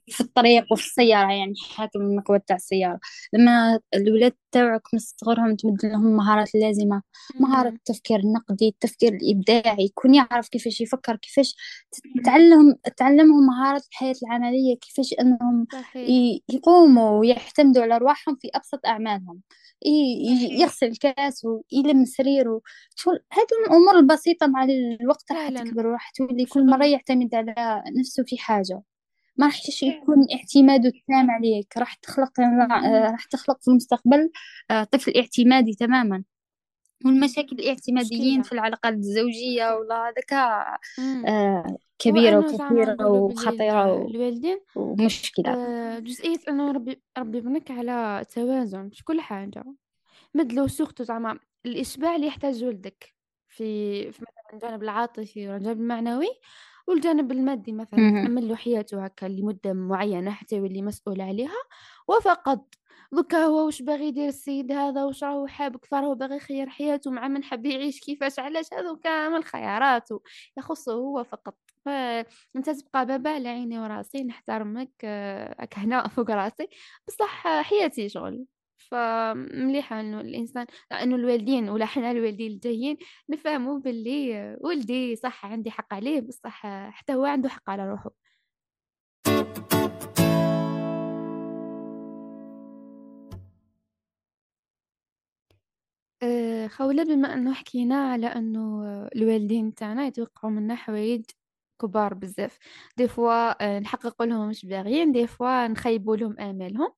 في الطريق وفي السيارة يعني حاكم المقود تاع السيارة. لما الولاد تاعك من صغرهم تمد لهم المهارات اللازمة مهارة التفكير النقدي التفكير الإبداعي يكون يعرف كيفاش يفكر كيفاش تعلم تعلمهم مهارات الحياة العملية كيفاش أنهم يقوموا ويعتمدوا على أرواحهم في أبسط أعمالهم. يغسل الكاس ويلم سريره هذه الأمور البسيطة مع الوقت راح تكبر وراح تولي كل مرة يعتمد على نفسه في حاجة. ما راح يكون اعتماده التام عليك راح تخلق راح تخلق في المستقبل آه، طفل اعتمادي تماما. والمشاكل الاعتماديين في العلاقات الزوجية ولا هذاك آه كبيرة وكثيرة وخطيرة الوالدين ومشكلة. آه جزئية أنه ربي ربي ابنك على توازن في كل حاجة. مدلو سوختو زعما الإشباع اللي يحتاج ولدك في, في مثلا الجانب العاطفي والجانب المعنوي والجانب المادي مثلا تأمن له حياته هكا لمدة معينة حتى يولي مسؤول عليها وفقط. دوكا هو واش باغي يدير السيد هذا واش راهو حاب كثر هو باغي يخير حياته مع من حب يعيش كيفاش علاش هذو كامل الخيارات؟ يخصه هو فقط. فانت تبقى بابا على عيني وراسي نحترمك هكا هنا (laughs) فوق راسي. بصح حياتي شغل. فمليحة إنه الإنسان لأنه الوالدين ولا حنا الوالدين الجايين نفهموا باللي ولدي صح عندي حق عليه بصح حتى هو عنده حق على روحه. آه، خولة بما أنه حكينا على أنه الوالدين تاعنا يتوقعوا منا حوايج كبار بزاف. دي فوا نحقق لهم مش باغيين دي فوا نخيبوا لهم آمالهم.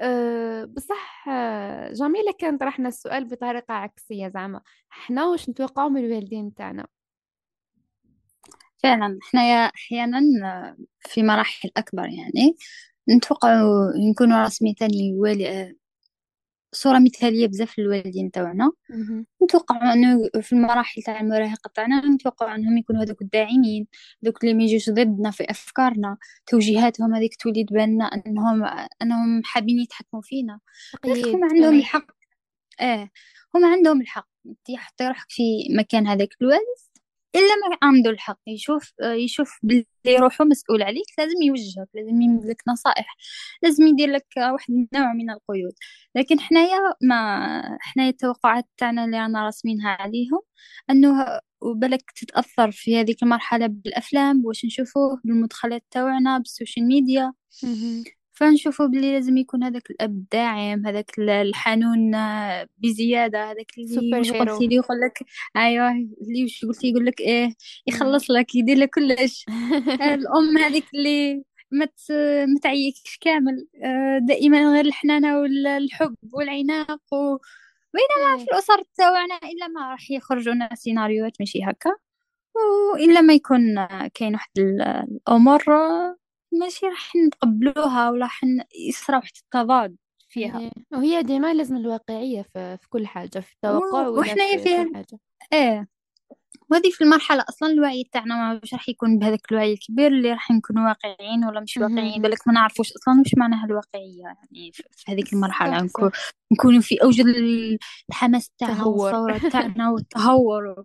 أه بصح آه، جميلة كان طرحنا السؤال بطريقة عكسية زعما. إحنا واش نتوقعوا من الوالدين تاعنا؟ فعلا إحنا أحيانا في مراحل أكبر يعني. نتوقع نكونوا رسمي تاني والي صورة مثالية بزاف للوالدين تاعنا. نتوقع أنه في المراحل تاع المراهقة تاعنا نتوقع أنهم يكونوا هذوك الداعمين دوك اللي ما يجوش ضدنا في أفكارنا توجيهاتهم هذيك تولي تبان أنهم أنهم حابين يتحكموا فينا. هم عندهم الحق. آه هم عندهم الحق. أنت حطي روحك في مكان هذاك الوالد إلا ما عنده الحق يشوف يشوف باللي روحه مسؤول عليك لازم يوجهك لازم يمد لك نصائح لازم يدير لك واحد النوع من القيود لكن حنايا ما حنايا التوقعات تاعنا اللي رانا راسمينها عليهم أنه وبالك تتأثر في هذيك المرحلة بالأفلام واش نشوفوه بالمدخلات تاعنا بال social media. فنشوفوا بلي لازم يكون هذاك الأب الداعم هذاك ال- الحنون آه، بزيادة هذاك اللي واش قلتي لي؟ يقول لك أيوه اللي واش قلتي؟ يقول لك إيه. يخلص لك يدير لك كلش. (laughs) آه، الأم هذيك اللي ما ت- ما تعيكش كامل. آه، دائما غير الحنانة والحب والعناق و... بينما في الأسر تاعنا إلا ما راح يخرجوا لنا سيناريوهات ماشي هكا. وإلا ما يكون كاين واحد ال- الأمور آه، ماشي راح نتقبلوها ولا راح يصرى واحد التضاد فيها. إيه وهي ديما لازم الواقعية في, في كل حاجة في التوقع و- ولا وحنايا في كل فيها حاجة. إيه وهذه في المرحلة أصلا الوعي تاعنا مش راح يكون بهذاك الوعي الكبير اللي راح نكون واقعيين ولا مش واقعيين. بالك ما نعرفوش أصلا وش معناها الواقعية يعني في هذيك المرحلة صح نكون نكونوا في أوج ال- الحماس تهور. والثورة (laughs) تاعنا والتهور.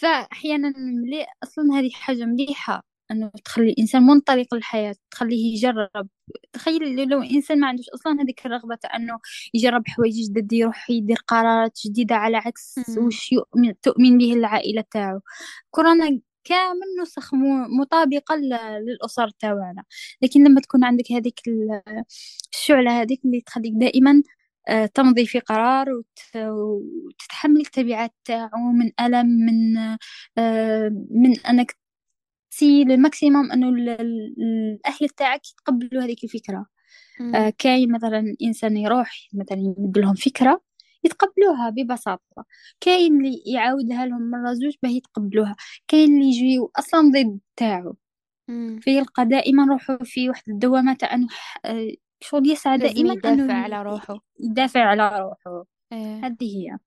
فأحيانا ملي أصلا هذه حاجة مليحة. أنه تخلي الإنسان منطلق للحياة تخليه يجرب. تخيل لو إنسان ما عندوش أصلا هذيك الرغبة تاع أنه يجرب حوايج جدد يروح يدير قرارات جديدة على عكس. وش يؤمن تؤمن به العائلة تاعو. كورونا كامل نسخ مطابقة للأسر تاعنا. لكن لما تكون عندك هذيك ال- الشعلة هذيك اللي تخليك دائما آه، تمضي في قرار وت- وتتحمل التبعات تاعو من ألم من آه، من أنك تسي الماكسيموم أنه ال- ال- الأهل تاعك يتقبلوا هذيك الفكرة. مم. آه، كاين مثلا إنسان يروح مثلا يمد لهم فكرة يتقبلوها ببساطة. كاين اللي يعاودها لهم مرة زوج باه يتقبلوها. كاين اللي يجيو أصلا ضد تاعو. فيلقى دائما روحه في واحد الدوامة تاع أنه ح- آه، شغل يسعى دائما يدافع على روحه. يدافع على روحه. إيه. هذه هي.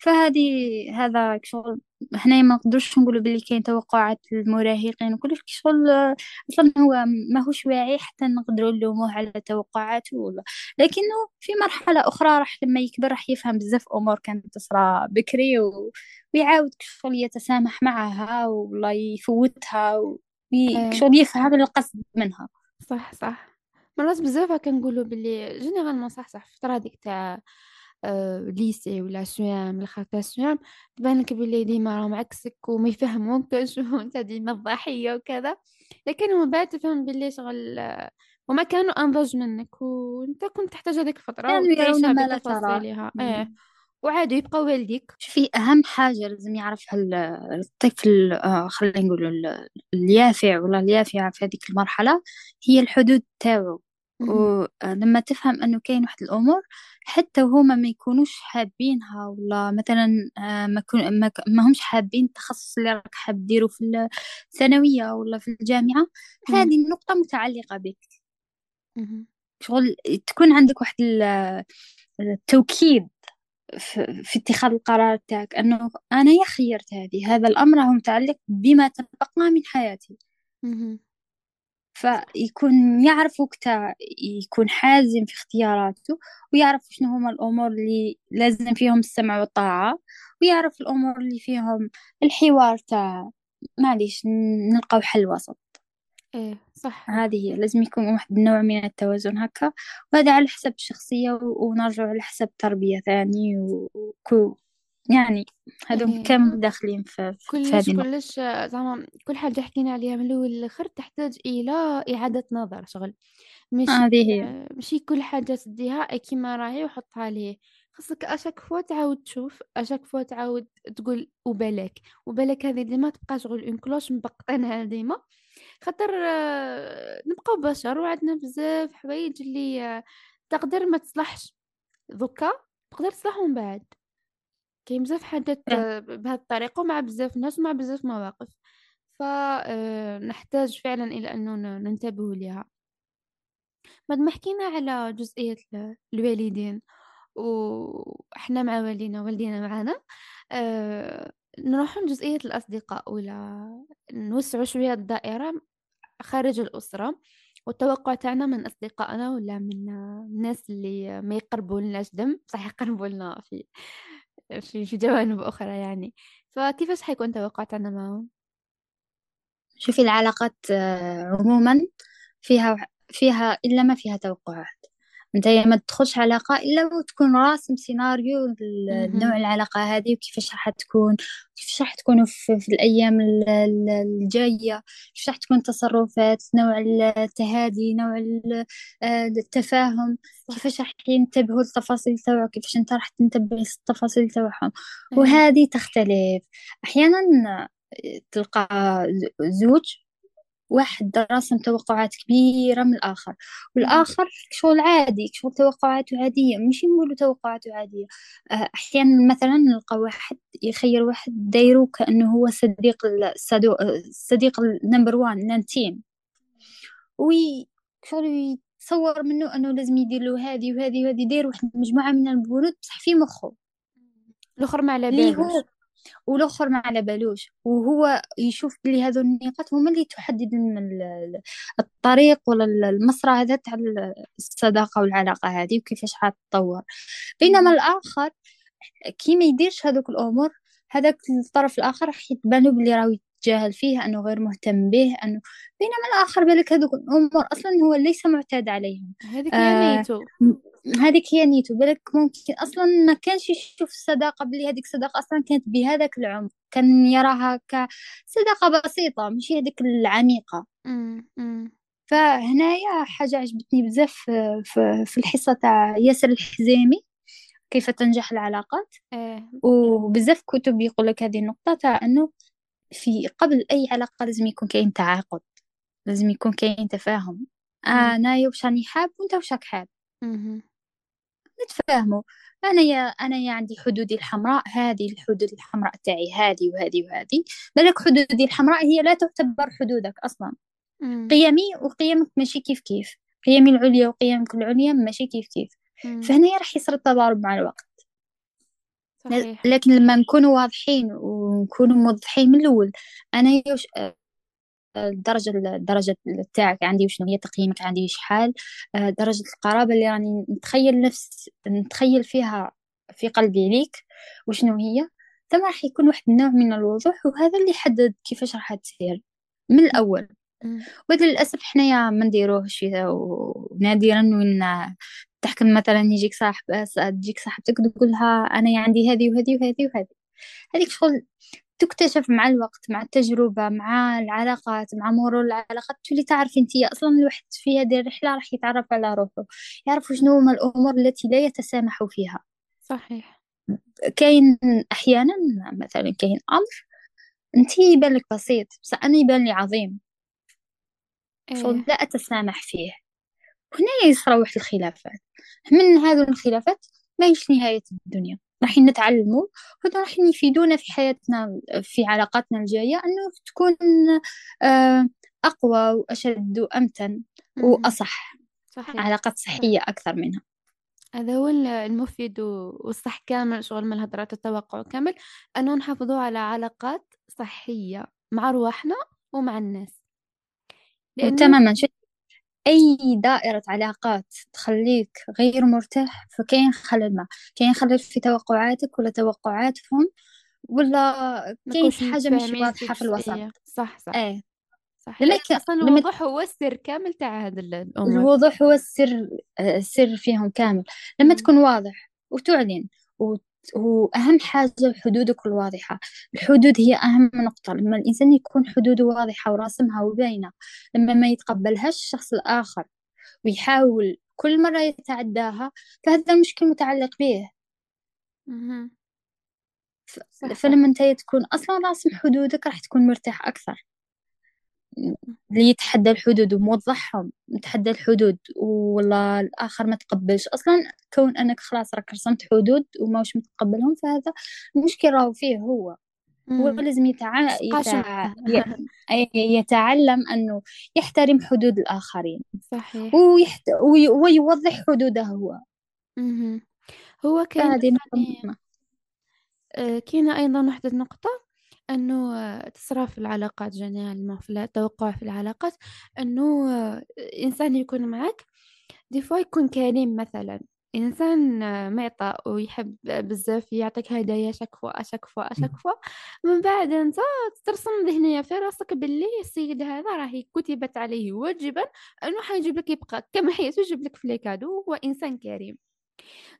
فهذه هذا شغل إحنا ما نقدرش نقولوا باللي كاين توقعات المراهقين وكلش شغل آه، أصلا هو ماهوش واعي حتى نقدروا نلوموه على توقعاته ولا. لكنه في مرحلة أخرى راح لما يكبر راح يفهم بزاف أمور كانت تصرى بكري و... ويعاود شغل يتسامح معها ولا يفوتها إيه. وشغل يفهم القصد منها. صح صح. مرات بزاف كنقولوا باللي généralement صح صح. في الفترة هذيك تاع lycée ولا CEM الخاطر CEM تبان لك باللي ديما راهم عكسك وما يفهموكش (laughs) وانت ديما الضحية وكذا. لكن من بعد تفهم باللي شغل آه، هما كانوا أنضج منك وأنت كنت تحتاج هذيك الفترة كانوا يرون ما لا ترى. إيه مم. وعادوا يبقى والديك. شوفي أهم حاجة لازم يعرفها ال- الطفل آه خلينا نقول ال- اليافع ولا اليافعة في هذيك المرحلة هي الحدود تاعو. ولما تفهم أنه كاين واحد الأمور حتى وهما ما يكونوش حابينها ولا مثلا آه ما, كون ما, همش حابين التخصص اللي راك حاب ديرو في الثانوية ولا في الجامعة. هذه النقطة متعلقة بك. شغل تكون عندك واحد ال- التوكيد في, اتخاذ القرار تاعك أنه أنا يا خيرت هذه هذا الأمر هو متعلق بما تبقى من حياتي. فيكون يعرف وقتها يكون حازم في اختياراته ويعرف شنو هما الأمور اللي لازم فيهم السمع والطاعة ويعرف الأمور اللي فيهم الحوار تاع معليش نلقاو حل وسط. إيه صح. هذه هي لازم يكون واحد النوع من التوازن هكا وهذا على حسب الشخصية ونرجع على حسب التربية ثاني وكو يعني هذوم إيه كامل داخلين في, كلش كلش زعما كل حاجة حكينا عليها من الأول للآخر تحتاج إلى إعادة نظر شغل. ماشي هذه هي. ماشي كل حاجة تديها كيما راهي وحطها ليه خاصك à chaque fois تعاود تشوف à chaque fois تعاود تقول وبالك وبالك هذه اللي ما تبقى شغل اون كلوش مبقطينها ديما. خاطر آه، نبقاو بشر وعندنا بزاف حوايج اللي آه، تقدر ما تصلحش. دوكا تقدر تصلح من بعد. كاين بزاف آه. آه، بهذه الطريقة ومع بزاف ناس ومع بزاف مواقف. فنحتاج فعلا إلى أنه ننتبه لها بعد ما حكينا على جزئية الوالدين وإحنا مع والدينا والدينا معنا أه نروح لجزئية الأصدقاء ولا نوسع شوية الدائرة خارج الأسرة. والتوقع تاعنا من أصدقائنا ولا من الناس اللي ما يقربوا لناش دم صح يقربوا لنا في في في جوانب أخرى يعني فكيفاش حيكون التوقع تاعنا معهم؟ شوفي العلاقات آه، عموما فيها فيها إلا ما فيها توقعات أنت ما تدخلش علاقة إلا وتكون راسم سيناريو نوع العلاقة هذه وكيفاش راح تكون كيفاش راح تكونوا في, في الأيام الجاية كيفاش راح تكون تصرفات نوع التهادي نوع آه، التفاهم كيفاش راح ينتبهوا للتفاصيل تاعو كيفاش أنت راح تنتبه للتفاصيل تاعهم وهذه تختلف. أحيانا تلقى زوج واحد راسم توقعات كبيرة من الآخر والآخر شغل عادي شغل توقعاته عادية مش نقولوا توقعاته عادية. آه، أحيانا مثلا نلقى واحد يخير واحد دايرو كأنه هو صديق الصديق ال number one نانتين oui شغل يتصور منه أنه لازم يدير له هذه وهذه وهذه داير واحد مجموعة من البنود بصح في مخه. الآخر ما على بالوش. والآخر ما على بالوش. وهو يشوف بلي هذو النقاط هما اللي تحدد الطريق ولا المسرى هذا تاع الصداقة والعلاقة هذه وكيفاش حتطور. بينما الآخر كي ما يديرش هذوك الأمور هذاك الطرف الآخر راح يتبان له بلي راهو يتجاهل فيه أنه غير مهتم به أنه بينما الآخر بالك هذوك الأمور أصلا هو ليس معتاد عليهم. هذيك هي نيته هذيك هي نيته بالك ممكن أصلا ما كانش يشوف الصداقة بلي هذيك الصداقه أصلا كانت بهذاك العمق. كان يراها كصداقة بسيطة ماشي هذيك العميقة. فهنايا حاجة عجبتني بزاف في الحصة تاع ياسر الحزيمي كيف تنجح العلاقات. إيه. وبزاف كتب يقول لك هذه النقطة تاع أنه في قبل أي علاقة لازم يكون كاين تعاقد لازم يكون كاين تفاهم. أنا واش راني حاب وأنت واش راك حاب؟ نتفاهموا. أنا يا أنا يا عندي حدودي الحمراء هذه الحدود الحمراء تاعي هذه وهذه وهذه. بالك حدودي الحمراء هي لا تعتبر حدودك أصلا. مم. قيمي وقيمك ماشي كيف كيف. قيمي العليا وقيمك العليا ماشي كيف كيف. فهنا راح يصير التضارب مع الوقت. صحيح. لكن لما نكونوا واضحين ونكونوا موضحين من الأول أنا يوش الدرجة الدرجة تاعك عندي وشنو هي تقييمك عندي شحال آه، درجة القرابة اللي راني نتخيل نفس نتخيل فيها في قلبي ليك وشنو هي؟ ثم راح يكون واحد النوع من الوضوح وهذا اللي يحدد كيفاش راح تصير من الأول. وهذا للأسف حنايا ما نديروهش ونادرا وين تحكم مثلا يجيك صاحب تجيك صاحبتك تقولها أنا عندي هذه وهذه وهذه وهذه. هذيك شغل تكتشف مع الوقت مع التجربة مع العلاقات مع مرور العلاقات تولي تعرف أنت أصلا الواحد في هذه الرحلة راح يتعرف على روحه. يعرف شنو هما الأمور التي لا يتسامح فيها. صحيح. كاين أحيانا مثلا كاين أمر أنت يبان لك بسيط بس أنا يبان لي عظيم. إيه. لا أتسامح فيه. هنا يصرى واحد الخلافات. من هذه الخلافات ما هيش نهاية الدنيا. راح نتعلموا وهذا راح يفيدونا في حياتنا في علاقاتنا الجاية أنه تكون آه، أقوى وأشد وأمتن وأصح صحيح. علاقات صحية أكثر منها. هذا هو المفيد والصح كامل شغل من هدرات التوقع كامل أنه نحافظوا على علاقات صحية مع رواحنا ومع الناس. لأنه... تماما أي دائرة علاقات تخليك غير مرتاح فكاين خلل ما. كاين خلل في توقعاتك ولا توقعاتهم ولا كاين حاجة مش واضحة في الوسط. صح صح. إيه. صح لما أصلا الوضوح هو السر كامل تاع هذا الأمور. الوضوح هو السر السر فيهم كامل. لما تكون واضح وتعلن وأهم حاجة حدودك الواضحة. الحدود هي أهم نقطة. لما الإنسان يكون حدوده واضحة وراسمها وباينة لما ما يتقبلهاش الشخص الآخر ويحاول كل مرة يتعداها فهذا المشكل متعلق به. فلما أنت تكون أصلا راسم حدودك راح تكون مرتاح أكثر. اللي يتحدى الحدود وموضحهم يتحدى الحدود والله الآخر ما تقبلش. أصلا كون أنك خلاص راك رسمت حدود وماش متقبلهم فهذا المشكلة راهو فيه هو. هو مم. لازم يتع... يتع... (laughs) يتعلم أنه يحترم حدود الآخرين. صحيح. ويحت... وي... ويوضح حدوده هو. مهم. هو كاين نقطة ثاني مهمة. آه، كاينة أيضا واحدة النقطة أنه تصرى في العلاقات généralement في التوقع في العلاقات أنه آه، إنسان يكون معك des fois يكون كريم مثلا. إنسان آه، معطاء ويحب بزاف يعطيك هدايا chaque fois chaque fois chaque fois. من بعد أنت ترسم ذهنيا في راسك باللي السيد هذا راهي كتبت عليه واجبا أنه حيجيب لك يبقى كما حياتو يجيب لك في les cadeaux هو إنسان كريم.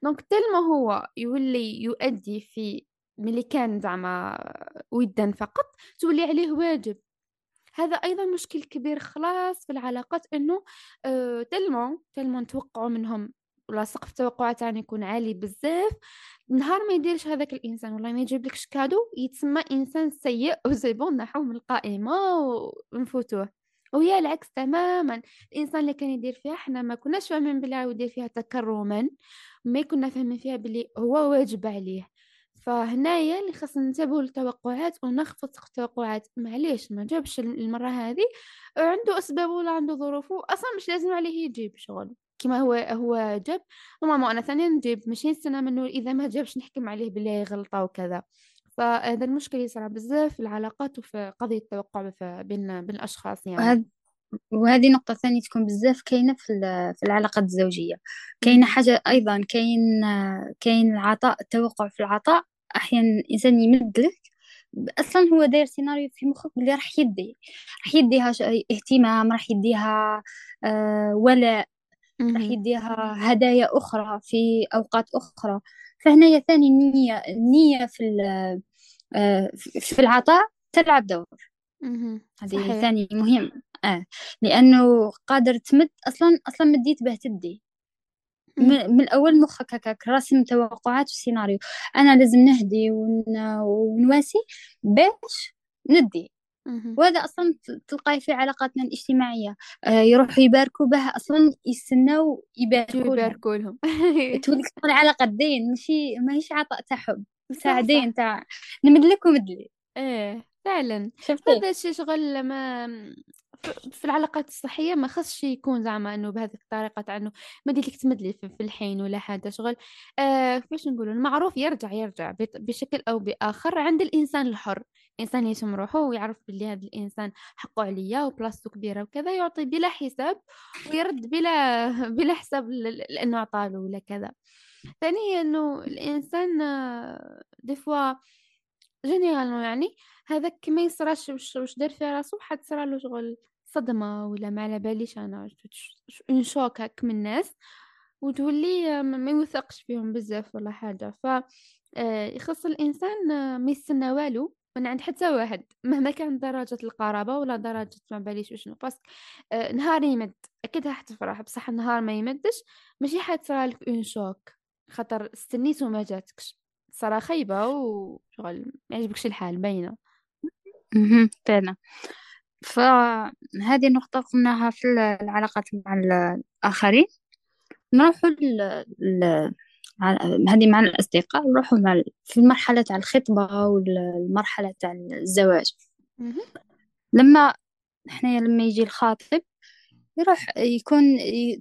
donc tellement هو يولي يؤدي في ملي كان زعما ودا فقط تولي عليه واجب. هذا أيضا مشكل كبير خلاص في العلاقات إنه tellement tellement نتوقعوا منهم. ولا سقف التوقعات يعني يكون عالي بزاف. نهار ما يديرش هذاك الإنسان والله ما يجيب لكش كادو يتسمى إنسان سيء (laughs) وزي بون نحوه من القائمة ونفوتوه. وهي العكس تماما. الإنسان اللي كان يدير فيها إحنا ما كناش فاهمين بلي يدير فيها تكرما ما كنا فاهمين فيها بلي هو واجب عليه. فهنايا اللي خاصنا ننتبهوا للتوقعات ونخفض التوقعات. معليش ما جابش المرة هذه. عنده أسبابه ولا عنده ظروفه أصلا مش لازم عليه يجيب شغل. كما هو هو جاب. ماما أنا ثانيا نجيب ماشي نستنى منه إذا ما جابش نحكم عليه بلي غلطة وكذا. فهذا المشكل يصير بزاف في العلاقات وفي قضية التوقع بين بين الأشخاص يعني. وهذا وهذه نقطة ثانية تكون بزاف كاينة في ال- في العلاقات الزوجية. كاينة. حاجة أيضا كاين كاين العطاء التوقع في العطاء أحيانا الإنسان يمد لك أصلا هو داير سيناريو في مخك بلي راح يدي راح يديها اهتمام راح يديها آه، ولاء راح. يديها هدايا أخرى في أوقات أخرى فهنا ثاني النية النية في آه، في العطاء تلعب دور. هذه ثاني مهم آه لأنه قادر تمد أصلا أصلا مديت به تدي. من, من الأول مخك هكاك راسم توقعات وسيناريو. أنا لازم نهدي ون... ونواسي باش ندي. وهذا أصلا تلقاه في علاقاتنا الاجتماعية. آه يروحوا يباركوا به أصلا يستناو يباركوا يباركوا لهم. (laughs) تولي تكون علاقة دين ماشي ماهيش عطاء تاع حب. تاع دين تاع نمدلك ومدلي. إيه فعلا. شفتي؟ هذا الشيء شغل ما في العلاقات الصحية ما خصش يكون زعما إنه بهذه الطريقة تاع إنه ما لك تمدلي في الحين ولا حاجة شغل آه كيفاش نقولوا المعروف يرجع يرجع بشكل أو بآخر عند الإنسان الحر. الانسان يشم روحه ويعرف باللي هذا الإنسان حقه عليا وبلاصتو كبيرة وكذا يعطي بلا حساب ويرد بلا (laughs) بلا حساب لأنه عطاله ولا كذا. ثانيا إنه الإنسان des fois généralement يعني هذاك ما يصراش واش دار في راسو حد صرا له شغل صدمة ولا ما على باليش أنا un choc هاك من الناس وتولي ما يوثقش فيهم بزاف ولا حاجة. ف آه، يخص الإنسان آه، ما يستنى والو من عند حتى واحد. مهما كان درجة القرابة ولا درجة ما باليش وشنو بس آه، نهار يمد. أكيد راح تفرح بصح النهار ما يمدش. ماشي حتصرى لك un choc خاطر استنيت وما جاتكش. صراحة خايبة وشغل ما يعجبكش الحال باينة. فعلا. فهذه النقطة قلناها في العلاقات مع الآخرين نروحوا. هذه مع الأصدقاء نروحوا مع في المرحلة تاع الخطبة والمرحلة تاع الزواج. لما حنايا لما يجي الخاطب يروح يكون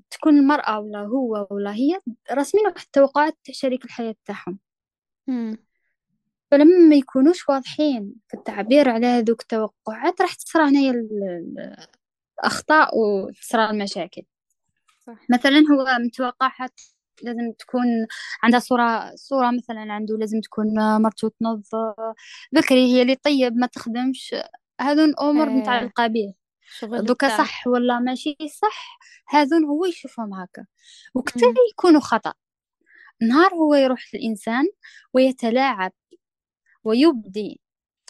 تكون المرأة ولا هو ولا هي راسمين واحد التوقعات تاع شريك الحياة تاعهم. فلما ما يكونوش واضحين في التعبير على هذوك التوقعات راح تصرى هنايا ال- ال- الأخطاء وتصرى المشاكل. صح. مثلا هو متوقع لازم تكون عندها صورة صورة مثلا عنده لازم تكون مرته تنظ بكري هي اللي طيب ما تخدمش. هذون أمور آه متعلقة به. دوكا صح ولا ماشي صح هذون هو يشوفهم هكا. مم. يكونوا خطأ. نهار هو يروح الإنسان ويتلاعب ويبدي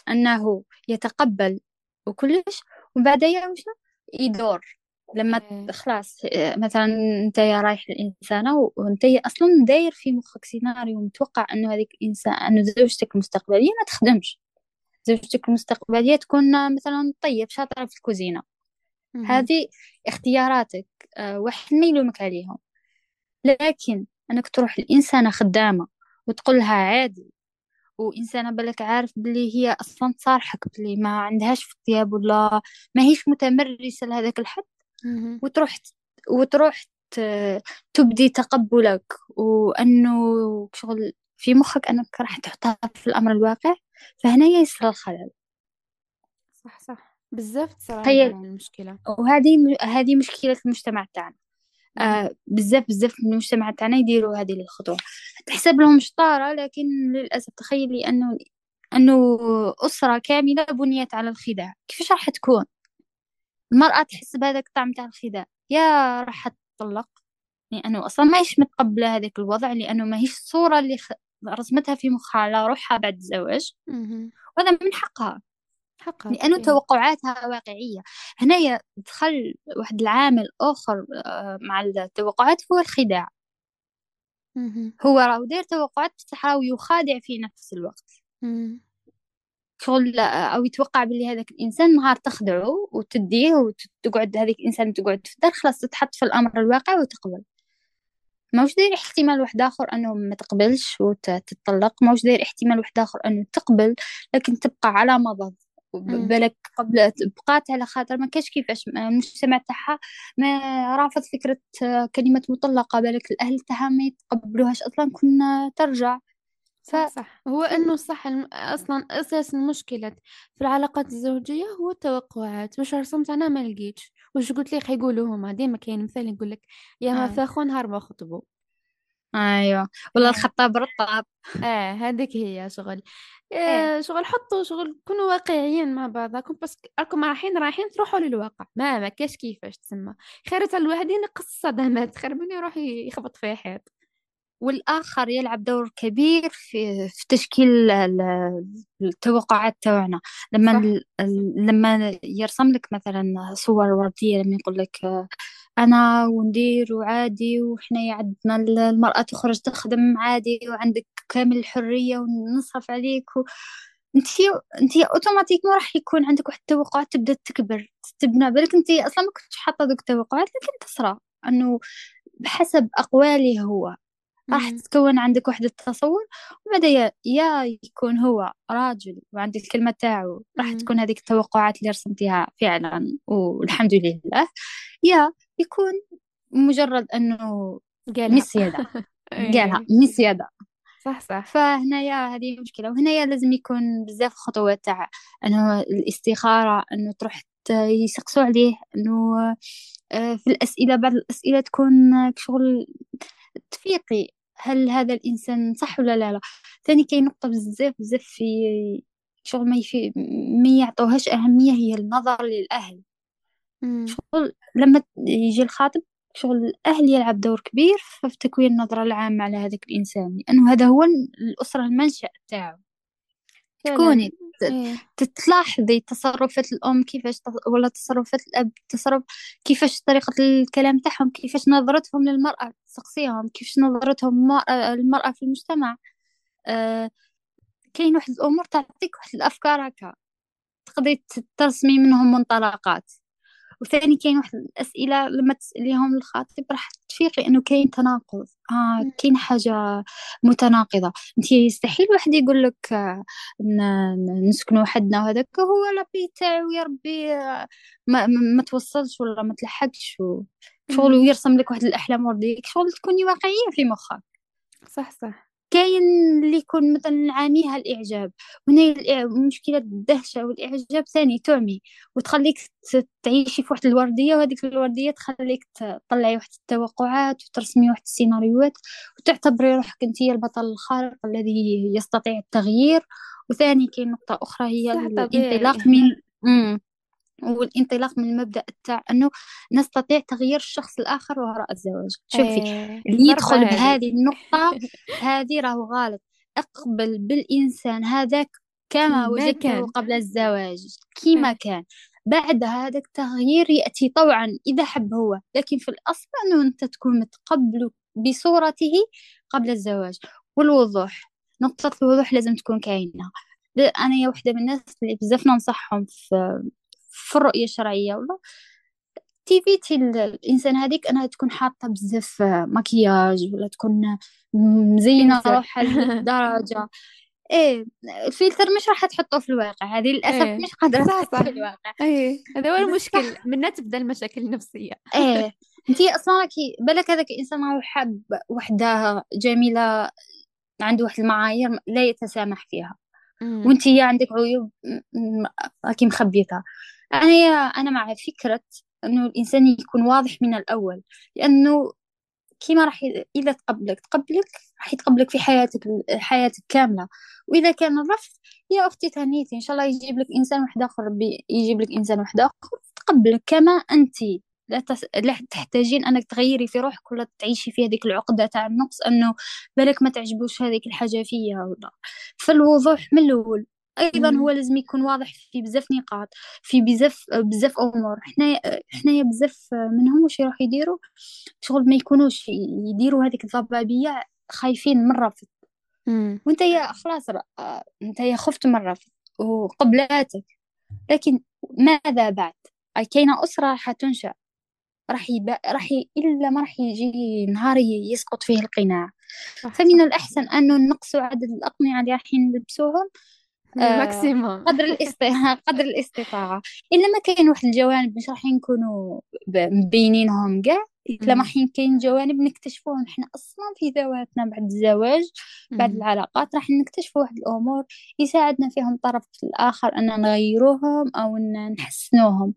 أنه يتقبل وكلش ومن بعد وشنو يدور. لما إيه. خلاص مثلا أنت يا رايح الانسانه وأنت أصلا داير في مخك سيناريو متوقع أنه هذيك الانسان أنه زوجتك المستقبليه ما تخدمش. زوجتك المستقبليه تكون مثلا طيب شاطرة في الكوزينة. هذه اختياراتك آه، واحد ما يلومك عليهم. لكن أنك تروح الانسانه خدامة وتقول لها عادي وإنسانة بالك عارف بلي هي أصلا تصارحك بلي ما عندهاش في الطياب ولا ما هيش متمرسة لهذاك الحد. وتروح وتروح تبدي تقبلك. وأنه شغل في مخك أنك راح تحطها في الأمر الواقع فهنا يصير الخلل. صح صح. هي- هاد المشكلة. وهذه هذه مشكلة المجتمع تاعنا. آه بزاف بزاف من المجتمع تاعنا يديروا هذه الخطوة تحسب لهم شطارة لكن للأسف تخيلي أنه أنه أسرة كاملة بنيت على الخداع. كيفاش راح تكون؟ المرأة تحس بهذاك الطعم تاع الخداع. يا راح تطلق لأنه أصلا ما هيش متقبلة هذاك الوضع لأنه ما هيش الصورة اللي خ... رسمتها في مخها على روحها بعد الزواج. وهذا من حقها. حقها لأنه طبيعي. توقعاتها واقعية هنايا دخل واحد العامل آخر آه، مع التوقعات هو الخداع مهم. هو راهو داير توقعات بصح راهو يخادع في نفس الوقت. شغل أو يتوقع باللي هذاك الإنسان نهار تخدعه وتديه وتقعد هذيك الإنسان تقعد في الدار خلاص تتحط في الأمر الواقع وتقبل ماوش داير احتمال واحد آخر أنه ما تقبلش وتطلق ماوش داير احتمال واحد آخر أنه تقبل لكن تبقى على مضض مم. بالك قبل بقات على خاطر ما كاش كيفاش المجتمع تاعها ما رافض فكرة كلمة مطلقة بالك الأهل تاعها ما يتقبلوهاش أصلا كنا ترجع. ف... صح هو إنه صح الم... أصلا أساس المشكلة. في العلاقات الزوجية هو التوقعات. واش رسمت أنا ما لقيتش. واش قلت لي يقولوا هما ديما كاين مثال يقول لك يا ما آه. فاخو نهار ما خطبوا أيوه. ولا آه. الخطاب رطاب آه هذيك هي شغل. إيه. آه شغل حطوا شغل كونوا واقعيين مع بعضكم بس راكم رايحين رايحين تروحوا للواقع. ما ما كاش كيفاش تسمى. خير تاع الواحد ينقص الصدمات خير من يروح يخبط في حيط. والآخر يلعب دور كبير في, في تشكيل ال- ال- التوقعات تاعنا. لما لما يرسم لك مثلا صور وردية لما يقول لك أنا وندير وعادي وإحنا عندنا ال- المرأة تخرج تخدم عادي وعندك كامل الحرية ونصرف عليك و... انتي انتي اوتوماتيكمون راح يكون عندك واحد التوقعات تبدأ تكبر تبنى بالك انتي أصلا ما كنتش حاطة دوك التوقعات لكن تصرى أنه بحسب اقواله هو. راح. تتكون عندك واحد التصور وبعد يا, يكون هو راجل وعندك الكلمة تاعو راح. تكون هذيك التوقعات اللي رسمتيها فعلا والحمد لله يا يكون مجرد أنه قالها مسيادة (laughs) قالها إيه. مسيادة صح صح فهنايا هذه مشكلة وهنايا لازم يكون بزاف خطوات تاع أنه الاستخارة أنه تروح يسقسوا عليه أنه آه، في الأسئلة بعض الأسئلة تكون شغل تفيقي هل هذا الإنسان صح ولا لا لا. ثاني كاين نقطة بزاف بزاف في شغل ما يفي ما يعطوهاش أهمية هي النظر للأهل. مم. شغل لما يجي الخاطب شغل الأهل يلعب دور كبير في تكوين النظرة العامة على هذاك الإنسان لأنه هذا هو الأسرة المنشأ تاعو. تكوني إيه. تلاحظي تصرفات الأم كيفاش ولا تصرفات الأب تصرف كيفاش طريقة الكلام تاعهم كيفاش نظرتهم للمرأة تسقسيهم كيفاش نظرتهم المرأة في المجتمع. آه كاين واحد الأمور تعطيك واحد الأفكار هكا. تقدري ترسمي منهم منطلقات. وثاني كاين واحد الأسئلة لما تسأليهم الخاطب راح تفيقي إنه كاين تناقض مم. كاين حاجة متناقضة أنت يستحيل واحد يقول لك آه نسكنوا وحدنا وهذاك هو لابي تاعو يا ربي آه، ما, ما توصلش ولا ما تلحقش شغل. ويرسم لك واحد الأحلام ورديك شغل تكوني واقعية في مخك صح صح كاين اللي يكون مثلا عاميها الإعجاب وهنا مشكلة الدهشة والإعجاب ثاني تعمي وتخليك تعيشي في واحد الوردية وهذيك الوردية تخليك تطلعي واحد التوقعات وترسمي واحد السيناريوهات وتعتبري روحك انت هي البطل الخارق الذي يستطيع التغيير وثاني كاين نقطة أخرى هي الانطلاق من مم. والانطلاق من المبدأ تاع أنه نستطيع تغيير الشخص الآخر وراء الزواج. شوفي إيه. اللي يدخل هذه بهذه النقطة (laughs) هذه راهو غلط. اقبل بالإنسان هذاك كما وجدته قبل الزواج كما إيه. كان. بعد هذا التغيير يأتي طوعا إذا حب هو لكن في الأصل أنه أنت تكون متقبل بصورته قبل الزواج. والوضوح نقطة الوضوح لازم تكون كاينة. أنا يا وحدة من الناس اللي بزاف ننصحهم في في الرؤية الشرعية والله تيفيتي الإنسان هذيك أنها تكون حاطة بزاف مكياج ولا تكون مزينة روحها لدرجة. (laughs) إيه الفلتر مش راح تحطه في الواقع هذه للأسف إيه. مش قادرة تحطه في الواقع. إيه هذا هو المشكل منها تبدأ المشاكل النفسية. إيه (laughs) أنتي أصلا راكي بالك هذاك الانسان راهو حاب وحدة جميلة عنده واحد المعايير لا يتسامح فيها. هي عندك عيوب راكي مخبيتها. أنا أنا مع فكرة إنه الإنسان يكون واضح من الأول لأنه كيما راح ي... إذا تقبلك تقبلك راح يتقبلك في حياتك حياتك كاملة. وإذا كان الرفض يا أختي تهنيتي إن شاء الله يجيب لك إنسان واحد آخر بي... يجيب لك إنسان واحد آخر تقبلك كما أنت. لا, تس... لا تحتاجين أنك تغيري في روحك ولا تعيشي في هذيك العقدة تاع النقص إنه بالك ما تعجبوش هذيك الحاجة فيا ولا. فالوضوح من الأول. أيضا. هو لازم يكون واضح في بزاف نقاط في بزاف بزاف أمور. حنا حنايا بزاف منهم واش يروح يديروا؟ شغل ما يكونوش يديروا هذيك الضبابية خايفين من الرفض. وأنت يا خلاص أنت يا خفت من الرفض وقبلاتك. لكن ماذا بعد؟ أي كاينة أسرة راح تنشأ. راح يبا... راح ي... إلا ما راح يجي نهار يسقط فيه القناع. فمن صح الأحسن أنه نقصوا عدد الأقنعة اللي رايحين نلبسوهم آه، الـ maximum قدر الاست... (laughs) قدر الاستطاعة إلا ما كاين واحد الجوانب مش راح نكونوا مبينينهم كاع إلا ما. حين كاين جوانب نكتشفوهم إحنا أصلا في ذواتنا بعد الزواج بعد. العلاقات راح نكتشفوا واحد الأمور يساعدنا فيهم الطرف الآخر أن نغيروهم أو أن نحسنوهم.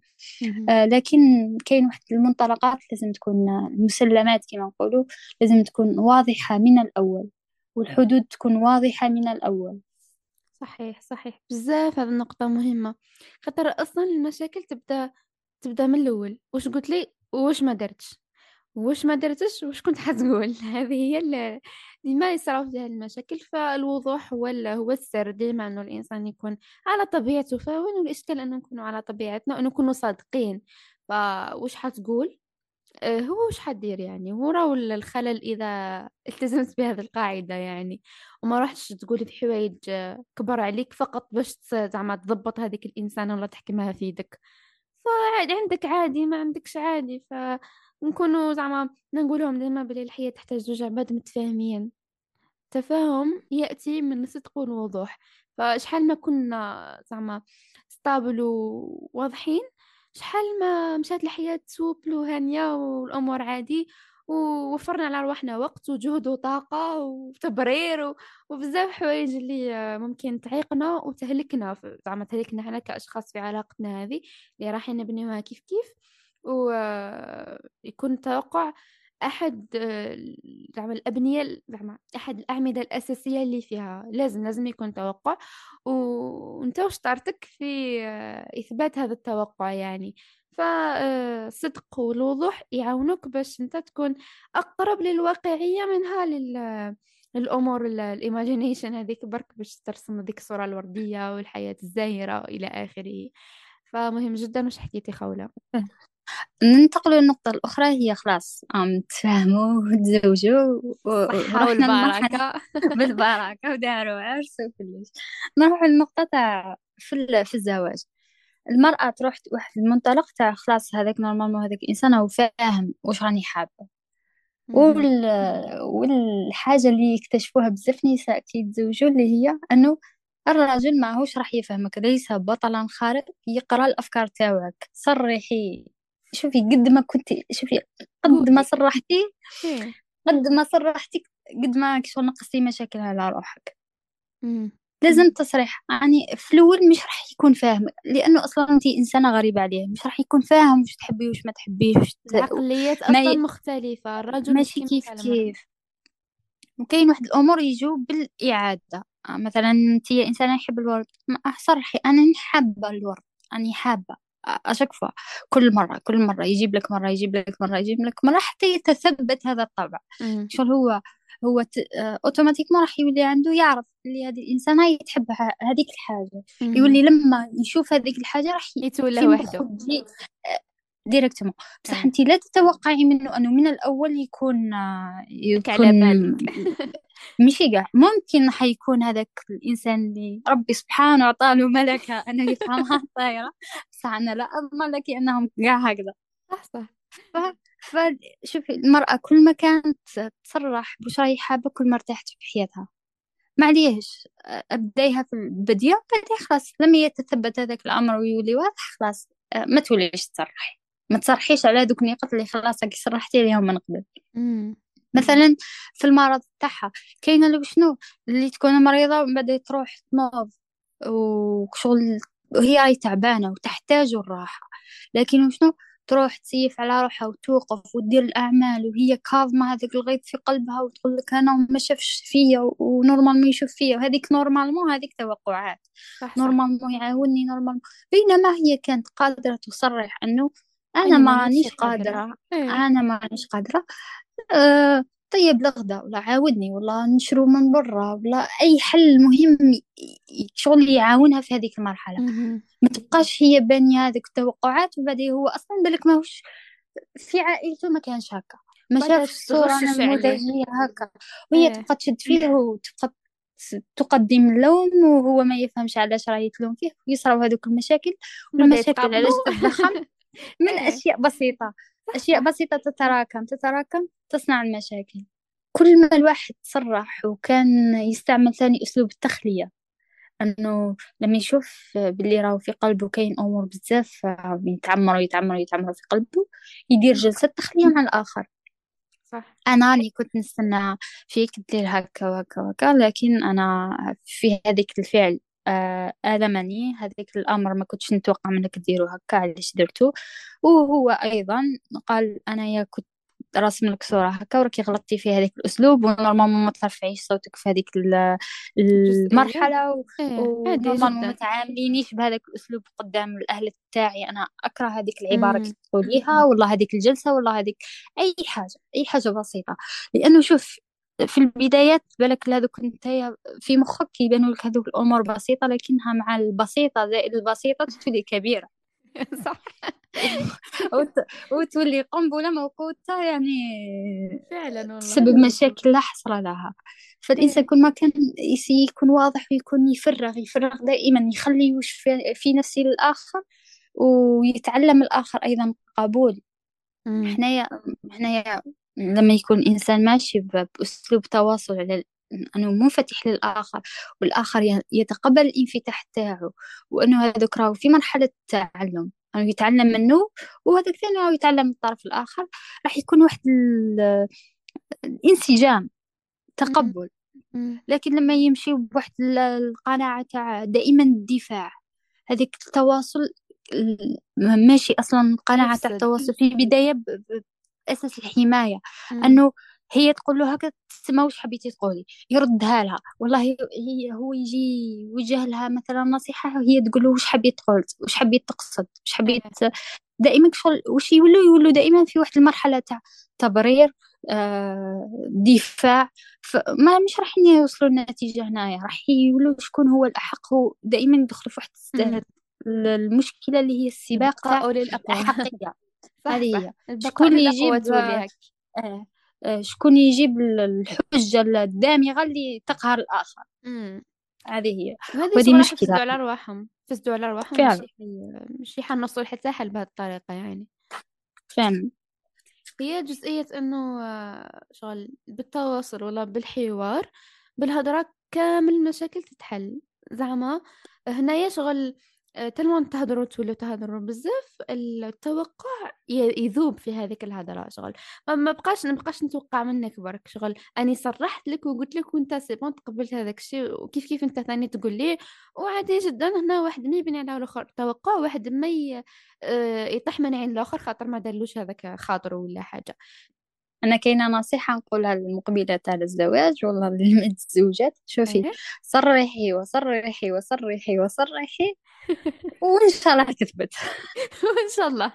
آه، لكن كاين واحد المنطلقات لازم تكون المسلمات كما نقولوا لازم تكون واضحة من الأول والحدود تكون واضحة من الأول صحيح صحيح. بزاف هذه النقطة مهمة. خاطر أصلا المشاكل تبدأ تبدأ من الأول. واش قلت لي؟ واش ما درتش؟ واش ما درتش؟ واش كنت حتقول؟ (laughs) هذه هي ديما يصراو فيها المشاكل. فالوضوح هو هو السر. ديما إنه الإنسان يكون على طبيعته فوين الإشكال أنه نكونوا على طبيعتنا وانه نكونوا صادقين. فواش حتقول؟ هو وش حدير يعني؟ هو راهو ال- الخلل إذا (laughs) التزمت بهذه القاعدة يعني؟ وما رحتش تقولي في حوايج آه، كبر عليك فقط باش زعما تضبط هذيك الإنسانة ولا تحكمها في يدك. فعادي عندك عادي ما عندكش عادي. فنكونوا زعما نقولهم ديما بلي الحياة تحتاج زوج عباد متفاهمين. التفاهم يأتي من الصدق والوضوح. فشحال ما كنا زعما ستابل وواضحين شحال ما مشات الحياة سوبل وهانية والأمور عادي ووفرنا على رواحنا وقت وجهد وطاقة وتبرير وبزاف حوايج اللي ممكن تعيقنا وتهلكنا زعما تهلكنا حنا كأشخاص في علاقتنا هذه اللي رايحين نبنيوها كيف كيف ويكون توقع آه، زعما الأبنية زعما أحد الأعمدة الأساسية اللي فيها. لازم لازم يكون توقع. وأنت وش طارتك في إثبات هذا التوقع يعني؟ فالصدق والوضوح يعاونوك باش أنت تكون أقرب للواقعية منها لل الأمور الإيماجينيشن هذيك برك باش ترسم هذيك الصورة الوردية والحياة الزاهرة إلى آخره. فمهم جدا وش حكيتي خولة. ننتقل للنقطة الأخرى هي خلاص عم تفهموا وتزوجوا ورحنا المرحلة (laughs) بالبركة وداروا عرس وكلش. نروح للنقطة تاع في في الزواج. المرأة تروح واحد المنطلق تاع خلاص هذاك normalement هذاك الإنسان هو فاهم واش راني حابة. وال... والحاجة اللي يكتشفوها بزاف نساء كي يتزوجوا اللي هي أنه الراجل ماهوش راح يفهمك ليس بطلا خارق يقرأ الأفكار تاعك. صرحي. شوفي قد ما كنتي شوفي قد ما صرحتي إيه. قد ما صرحتي قد ما شغل نقصتي مشاكل على روحك. لازم تصريح. يعني في الأول مش راح يكون فاهم لأنه أصلا أنت إنسانة غريبة عليه. مش راح يكون فاهم وش تحبي وش ما تحبيش. وش. العقليات ما أصلا ي... مختلفة. الرجل ماشي كيف المرأة كيف. وكاين واحد الأمور يجوا بالإعادة. آه، مثلا أنت إنسانة يحب الورد. ما صرحي أنا حابة الورد. أنا حابة. آه، أشكفى كل مرة كل مرة يجيب لك مرة يجيب لك مرة يجيب لك مرة حتى يتثبت هذا الطبع. شغل هو هو ت... آه، automatiquement راح يولي عنده يعرف اللي هذه الانسانه هي تحب هذيك الحاجة يولي لما يشوف هذيك الحاجة راح. يتولى وحده directement بصح. انت لا تتوقعي منه أنه من الأول يكون لك على يكون بالك (laughs) ماشي كاع ممكن حيكون هذاك الإنسان اللي ربي سبحانه عطاله ملكة انه يفهمها (laughs) طايرة. بصح أنا لا اضمن لك أنهم كاع هكذا. صح صح. فشوفي المرأة كل ما كانت تصرح بوش راهي حابة كل ما ارتاحت في حياتها. معليش أبديها في البدية بعدين خلاص لما يتثبت هذاك الأمر ويولي واضح خلاص ما توليش تصرحي. ما تصرحيش على هذوك النقاط اللي خلاص راكي صرحتي ليهم من قبل. مثلا في المرض تاعها. كاينة لو شنو؟ اللي تكون مريضة ومن بعد تروح تنوض وشغل وهي راهي تعبانة وتحتاج الراحة. لكن شنو؟ تروح تسيف على روحها وتوقف وتدير الأعمال وهي كاظمة هذاك الغيظ في قلبها وتقول لك أنا ما شافش فيا و normal ما يشوف فيا. وهذيك normalement هذيك توقعات. normalement يعاوني normal بينما هي كانت قادرة تصرح أنه أنا ما رانيش قادرة. قادرة. إيه. أنا ما رانيش قادرة. أه طيب الغداء ولا عاودني ولا نشرو من برا ولا أي حل مهم شغل يعاونها في هذيك المرحلة مهم. ما تبقاش هي بانية هذيك التوقعات وبعدين هو أصلا بالك ماهوش في عائلته ما كانش هكا ما شافش عليه. النموذجية هكا وهي إيه. تبقى تشد فيه وتبقى تقدم اللوم وهو ما يفهمش علاش راهي تلوم فيه ويصراو هذوك المشاكل والمشاكل. علاش تتضخم (laughs) من إيه. أشياء بسيطة أشياء. بسيطة تتراكم تتراكم تصنع المشاكل كل ما الواحد صرح وكان يستعمل ثاني أسلوب التخلية أنه لما يشوف باللي راهو في قلبه كاين أمور بزاف يتعمروا يتعمروا يتعمروا في قلبه يدير جلسة تخلية مع الآخر صح أنا راني كنت نستنى فيك دير هكا وهكا وهكا لكن أنا في هذيك الفعل آه، آلمني هذيك الأمر ما كنتش نتوقع منك ديرو هكا علاش درتو؟ وهو أيضا قال أنا يا كنت راسم لك صورة هكا وراكي غلطتي في هذيك الأسلوب و normalement ما ترفعيش صوتك في هذيك ال- المرحلة و- إيه. و normalement ما تعاملينيش بهذاك الأسلوب قدام الأهل تاعي أنا أكره هذيك العبارة. اللي تقوليها والله هذيك الجلسة والله هذيك أي حاجة أي حاجة بسيطة. لأنه شوف في البدايات بالك هذوك نتايا في مخك يبانوا لك هذوك الأمور بسيطة لكنها مع البسيطة زائد البسيطة تولي كبيرة. (laughs) صح. (laughs) وت... وتولي قنبلة موقوتة يعني فعلا والله. تسبب مشاكل لا حصر لها. فالإنسان إيه. كل ما كان يكون واضح ويكون يفرغ يفرغ دائما يخلي وش في, في نفسه للآخر ويتعلم الآخر أيضا قبول. حنايا حنايا لما يكون إنسان ماشي بأسلوب تواصل على أنه منفتح للآخر والآخر يتقبل الانفتاح تاعه وأنه هذاك راهو في مرحلة تعلم أنه يتعلم منه وهذاك ثاني راهو يتعلم من الطرف الآخر راح يكون واحد ال- الانسجام تقبل. لكن لما يمشي بواحد ال- القناعة تاع دائما الدفاع هذيك التواصل ال- ماشي أصلا قناعة تاع. التواصل في البداية بأساس الحماية مم. أنه هي تقول له هكا تسمى وش حبيتي تقولي؟ يردها لها. والله هي هو يجي يوجه لها مثلا نصيحة هي تقول له وش حبيت قلت وش حبيت تقصد وش حبيت دائما شغل وش يولوا يولوا دائما في واحد المرحلة تاع تبرير آه دفاع. فما مش راح يوصلوا لنتيجة هنايا راح يولوا شكون هو الأحق. هو دائما يدخل في واحد المشكلة اللي هي السباق الأحقية هذه شكون يجيب آه آه شكون يجيب ال- الحجة الدامغة اللي تقهر الآخر. هذه هي. وهذه مشكلة. يفسدوا على أرواحهم يفسدوا على أرواحهم فعلا. مش حنوصلوا حتى حل بهذه الطريقة يعني. فعلا. هي جزئية إنه آه، شغل بالتواصل ولا بالحوار بالهضرة كامل المشاكل تتحل. زعما هنايا شغل آه، tellement تهضروا تولوا تهضروا بزاف التوقع يذوب في هذيك الهضرة شغل. ما بقاش ما بقاش نتوقع منك برك شغل. أني صرحت لك وقلت لك وأنت c'est bon تقبلت هذاك الشيء وكيف كيف أنت ثاني تقول لي. وعادي جدا هنا واحد ما يبني على الآخر. توقع واحد ما. آه، يطيح من عين الآخر خاطر ما دارلوش هذاك خاطره ولا حاجة. أنا كاينة نصيحة نقولها للمقبلات على الزواج والله للمتزوجات شوفي إيه. صرحي وصرحي وصرحي وصرحي (laughs) وإن شاء الله تثبت. ان شاء الله.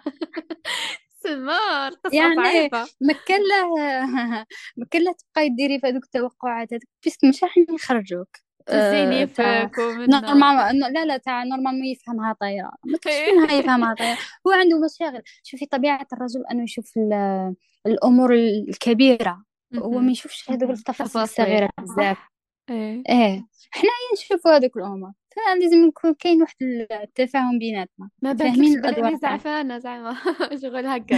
سمار يعني صعيبة ما كان له (laughs) ما كان له تبقاي ديري في هذوك التوقعات هذوك parce que مش راح يخرجوك. آه، تاع ومنا normal لا لا تاع normalement يفهمها طايرة ما كاينش (laughs) يفهمها طايرة هو عنده مشاغل. شوفي طبيعة الرجل أنه يشوف ال- الأمور الكبيرة هو ما يشوفش هذوك التفاصيل تفاصيل الصغيرة بزاف. إيه. إيه. حنا نشوفوا هذوك الأمور. فلازم يكون كاين واحد التفاهم بيناتنا. ما فاهمين الأدوار زعفانة زعما. (laughs) شغل هكا.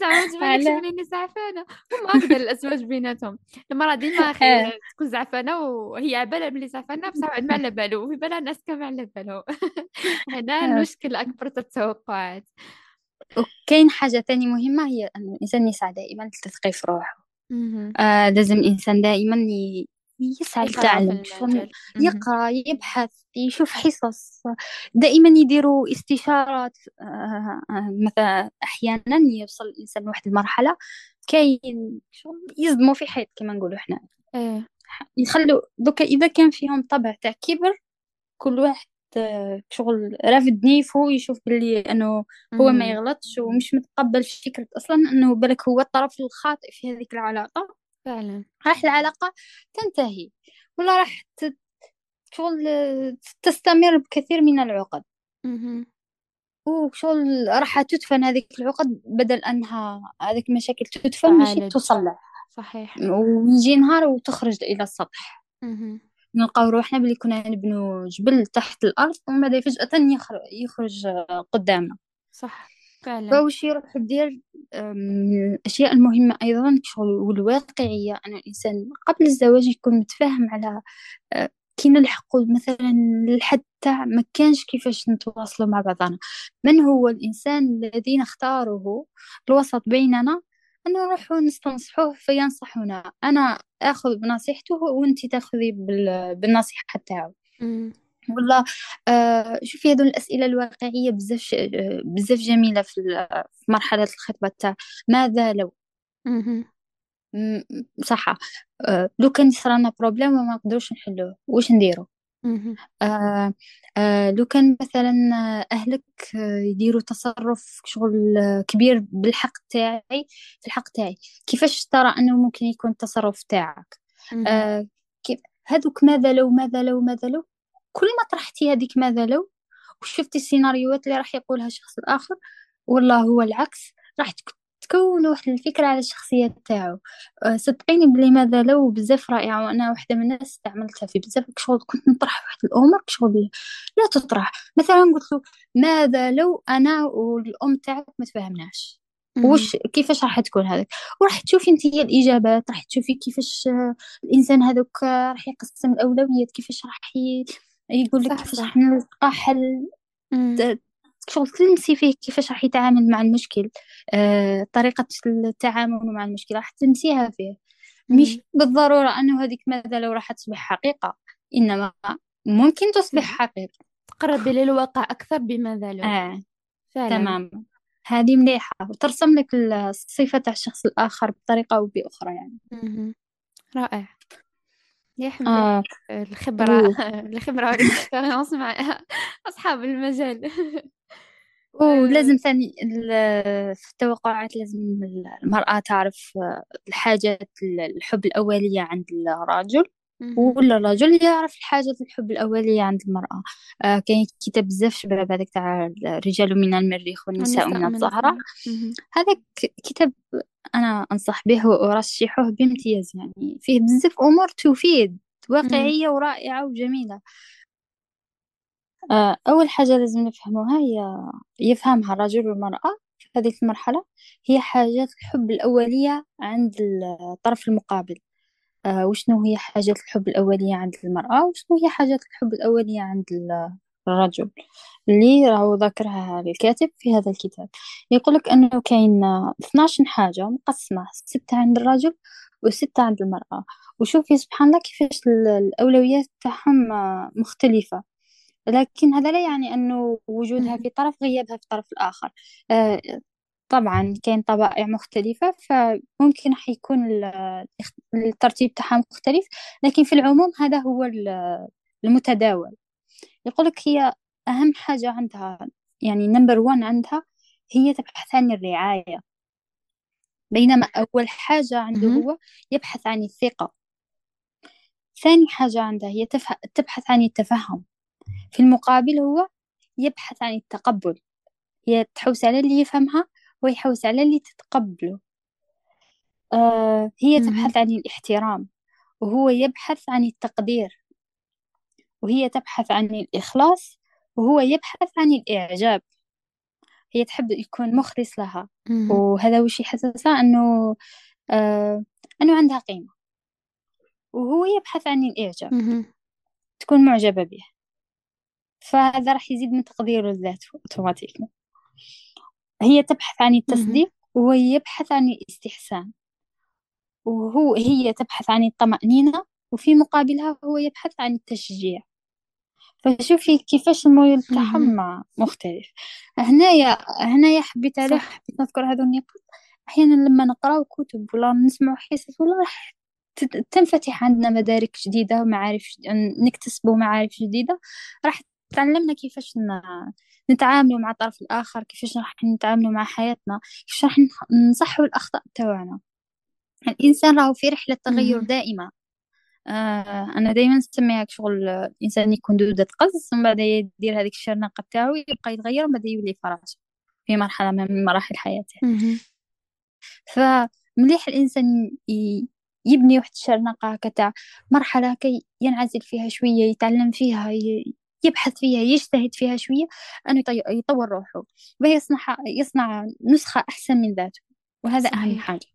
زعما (laughs) ما بليني زعفانة هما هكذا الأزواج بيناتهم. المرأة ديما (laughs) آه تكون زعفانة وهي على بالها بلي زعفانة بصح ما على بالو. وفي بالها الناس كامل على بالهم. هنا. المشكل أكبر في التوقعات. وكاين حاجة تانية مهمة هي أن الإنسان يسعى دائما تثقي في روحه. آه لازم الإنسان دائما ي- يسعى مهم. يقرأ يبحث يشوف حصص. دائما يديروا استشارات. آه آه، مثلا أحيانا يوصل الإنسان لواحد المرحلة كاين يصدموا في حيط كما نقولوا إحنا إيه. يخلوا دوكا إذا كان فيهم طبع تاع كبر كل واحد شغل رافد نيفو يشوف باللي أنه هو ما. يغلطش ومش متقبل فكرة أصلا أنه بالك هو الطرف الخاطئ في هذيك العلاقة. فعلا. راح العلاقة تنتهي ولا راح شغل تستمر بكثير من العقد. وشغل راح تدفن هذيك العقد بدل أنها هذيك المشاكل تدفن ماشي تصلح. صحيح. ويجي نهار وتخرج إلى السطح. نلقاو روحنا بلي كنا نبنو جبل تحت الأرض ومن بعد فجأة يخرج, يخرج قدامنا. صح فعلا. فوش يروح يدير آه، من الأشياء المهمة أيضا شغل والواقعية. أن الإنسان قبل الزواج يكون متفاهم على آه، كي نلحقوا مثلا الحد تاع ما كانش كيفاش نتواصلوا مع بعضنا. من هو الإنسان الذي نختاره؟ الوسط بيننا نروح نستنصحوه فينصحنا أنا أخذ بنصيحته وأنت تأخذي بال- بالنصيحة تاعو. والله آه شوفي هذو الأسئلة الواقعية بزاف بزاف جميلة في مرحلة الخطبة تاع ماذا لو؟ صح آه لو كان يصرالنا بروبليم وما نقدروش نحلوه واش نديرو؟ مهم. آه آه لو كان مثلا آه، أهلك آه، يديروا تصرف شغل آه، كبير بالحق تاعي في الحق تاعي كيفاش ترى أنه ممكن يكون التصرف تاعك مهم. آه كيف هذوك ماذا لو ماذا لو ماذا لو كل ما طرحتي هذيك ماذا لو وشفتي السيناريوهات اللي راح يقولها الشخص الآخر والله هو العكس راح تك- تكون واحد الفكرة على الشخصية تاعو. أه صدقيني بلي ماذا لو بزاف رائعة وأنا واحدة من الناس استعملتها في بزاف شغل كنت نطرح واحد الأمور شغل لا تطرح. مثلا قلت له ماذا لو أنا والأم تاعك ما تفاهمناش؟ مهم. وش كيفاش راح تكون هذاك؟ وراح تشوفي أنت الإجابات راح تشوفي كيفاش آه، الإنسان هذوك آه، راح يقسم الأولويات كيفاش راح. يقول لك كيفاش راح نلقى حل شغل تلمسي فيه كيفاش راح يتعامل مع المشكل آه، طريقة التعامل مع المشكلة راح تلمسيها فيه. مش مم. بالضرورة أنه هذيك ماذا لو راح تصبح حقيقة إنما ممكن تصبح حقيقة. تقربي للواقع أكثر بماذا لو آه فعلا. تمام هذه مليحة. وترسم لك الصفة تاع الشخص الآخر بطريقة أو بأخرى يعني. مهم. رائع. يا حبيبي آه. الخبرة. (laughs) الخبرة والاكسبيرينس مع أصحاب المجال. (laughs) ولازم ثاني ال- في التوقعات لازم المرأة تعرف آه، الحاجات الحب الأولية عند الرجل. ولا الرجل يعرف الحاجات الحب الأولية عند المرأة آه كاين كتاب بزاف شباب هذاك تاع الرجال من المريخ والنساء من الزهرة. هذاك كتاب أنا أنصح به وأرشحه بامتياز يعني فيه بزاف أمور تفيد. واقعية ورائعة وجميلة آه أول حاجة لازم نفهموها هي يفهمها الرجل والمرأة في هذه المرحلة هي حاجات الحب الأولية عند الطرف المقابل. آه وشنو هي حاجات الحب الأولية عند المرأة وشنو هي حاجات الحب الأولية عند ال- الرجل؟ اللي راهو ذكرها الكاتب في هذا الكتاب. يقولك أنه كاين آه، 12 حاجة مقسمة ستة عند الرجل وستة عند المرأة. وشوفي سبحان الله كيفاش ال- الأولويات تاعهم آه، مختلفة. لكن هذا لا يعني أنه وجودها. في طرف غيابها في الطرف الآخر. آه، طبعا كاين طبائع مختلفة فممكن راح يكون ال- الترتيب تاعها مختلف لكن في العموم هذا هو ال- المتداول. يقولك هي أهم حاجة عندها يعني نمبر وان عندها هي تبحث عن الرعاية. بينما أول حاجة عنده هو يبحث عن الثقة. ثاني حاجة عنده هي تبحث عن التفهم. في المقابل هو يبحث عن التقبل هي تحوس على اللي يفهمها ويحوس على اللي تتقبله. آه هي تبحث عن الاحترام وهو يبحث عن التقدير وهي تبحث عن الإخلاص وهو يبحث عن الإعجاب. هي تحب يكون مخلص لها. وهذا وش يحسسها أنه آه أنه عندها قيمة وهو يبحث عن الإعجاب. تكون معجبة به فهذا راح يزيد من تقديره لذاته اوتوماتيكلي هي تبحث عن التصديق وهو يبحث عن الاستحسان. وهو هي تبحث عن الطمأنينة وفي مقابلها هو يبحث عن التشجيع. فشوفي كيفاش الميول تاعهم مختلف. هنايا هنايا حبيت عليه حبيت نذكر هذو النقاط. أحيانا لما نقراو كتب ولا نسمع حصص ولا راح تنفتح عندنا مدارك جديدة ومعارف نكتسبوا معارف جديدة راح تعلمنا كيفاش نتعاملوا مع الطرف الآخر كيفاش راح نتعاملوا مع حياتنا كيفاش راح نصحوا الأخطاء تاعنا. الإنسان راهو في رحلة تغير دائمة. آه أنا دايما نسميها شغل الإنسان يكون دودة قز ومن بعد يدير هذيك الشرنقة تاعو يبقى يتغير ومن بعد يولي فراش في مرحلة من مراحل حياته. فمليح الإنسان يبني واحد الشرنقة هكا مرحلة كي ينعزل فيها شوية يتعلم فيها يبحث فيها يجتهد فيها شوية أنه يطور روحه ويصنع يصنع نسخة أحسن من ذاته وهذا صحيح. أهم حاجة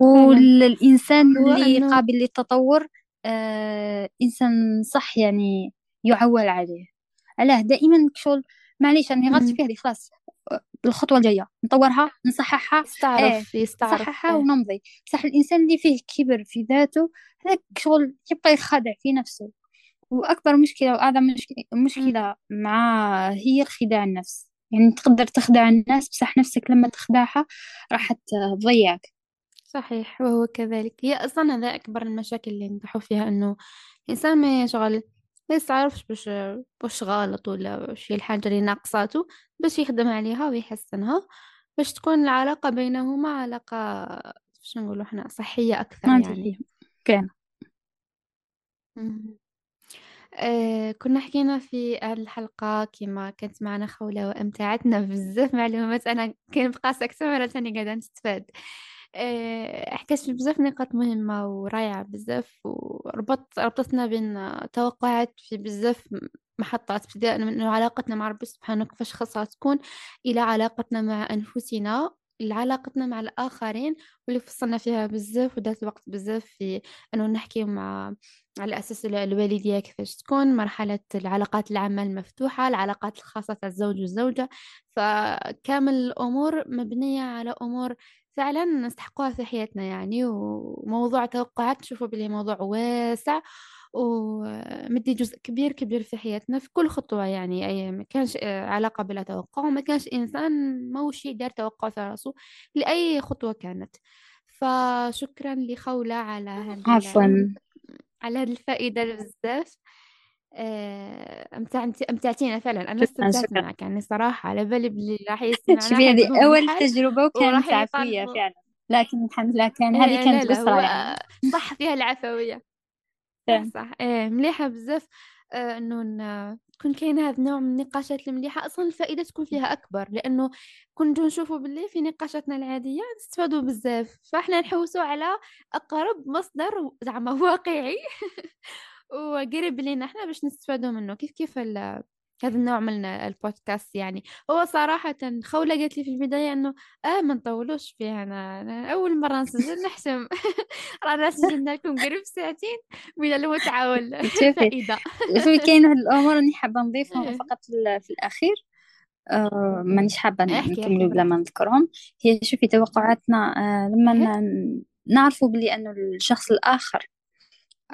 والإنسان اللي أنه... قابل للتطور آه إنسان صح يعني يعول عليه. علاه دائما شغل معليش أنا غلطت فيها دي خلاص الخطوة الجاية نطورها نصححها يستعرف إيه يستعرف. نصححها إيه. ونمضي. صح الإنسان اللي فيه كبر في ذاته هذاك شغل يبقى يخادع في نفسه. وأكبر مشكلة وأعظم مشكلة, مشكلة مع هي الخداع النفس. يعني تقدر تخدع الناس بصح نفسك لما تخدعها راح تضيعك. صحيح وهو كذلك. هي أصلا هذا أكبر المشاكل اللي نطيحوا فيها إنه الإنسان ما يشغل ما يستعرفش باش باش غلط ولا هي الحاجة اللي ناقصاته باش يخدم عليها ويحسنها باش تكون العلاقة بينهما علاقة شنو نقولوا إحنا صحية أكثر يعني. كان. آه كنا حكينا في الحلقة كما كانت معنا خولة وأمتعتنا بزاف معلومات أنا كان بقى ساكتة مرة ثانية قاعدة نستفاد. آه بزاف نقاط مهمة ورائعة بزاف وربط ربطتنا بين توقعات في بزاف محطات ابتداء من علاقتنا مع ربي سبحانه كيفاش خاصها تكون إلى علاقتنا مع أنفسنا علاقتنا مع الآخرين واللي فصلنا فيها بزاف ودات وقت بزاف في أنه نحكي مع على أساس الوالدية كيفاش تكون مرحلة العلاقات العامة المفتوحة العلاقات الخاصة تاع الزوج والزوجة. فكامل الأمور مبنية على أمور فعلا نستحقوها في حياتنا يعني وموضوع توقعات نشوفه بلي موضوع واسع ومدي جزء كبير كبير في حياتنا في كل خطوة يعني. أي ما كانش علاقة بلا توقع وما كانش إنسان موشي دار توقع في راسه لأي خطوة كانت. فشكرا لخولة على هذا عفوا. على هذه الفائدة بزاف. أمتعتي أمتعتينا فعلا. أنا استمتعت معك يعني صراحة. على بالي بلي راح يسمعنا شوفي هذه أول تجربة وكانت عفوية فعلا. لكن الحمد لله كان هذه كانت أسرة يعني. (laughs) صح فيها العفوية. صح صح إيه مليحة بزاف. آه إنه تكون كاينة هذا النوع من النقاشات المليحة أصلا الفائدة تكون فيها أكبر لأنه كنت نشوفوا باللي في نقاشاتنا العادية نستفادوا بزاف. فإحنا نحوسوا على أقرب مصدر زعما (laughs) واقعي (laughs) وقريب لينا إحنا باش نستفادوا منه كيف كيف هذا النوع من البودكاست يعني. هو صراحة خولة قالت لي في البداية إنه آه ما نطولوش فيها أنا, أنا أول مرة نسجل نحسم. (laughs) رانا سجلنا لكم قريب ساعتين من المتعة والفائدة. (laughs) شوفي كاين واحد الأمور راني حابة نضيفهم إيه. فقط في الأخير. آه مانيش حابة نكمل بلا ما نذكرهم. هي شوفي توقعاتنا آه لما إيه. نعرفوا بلي أنه الشخص الآخر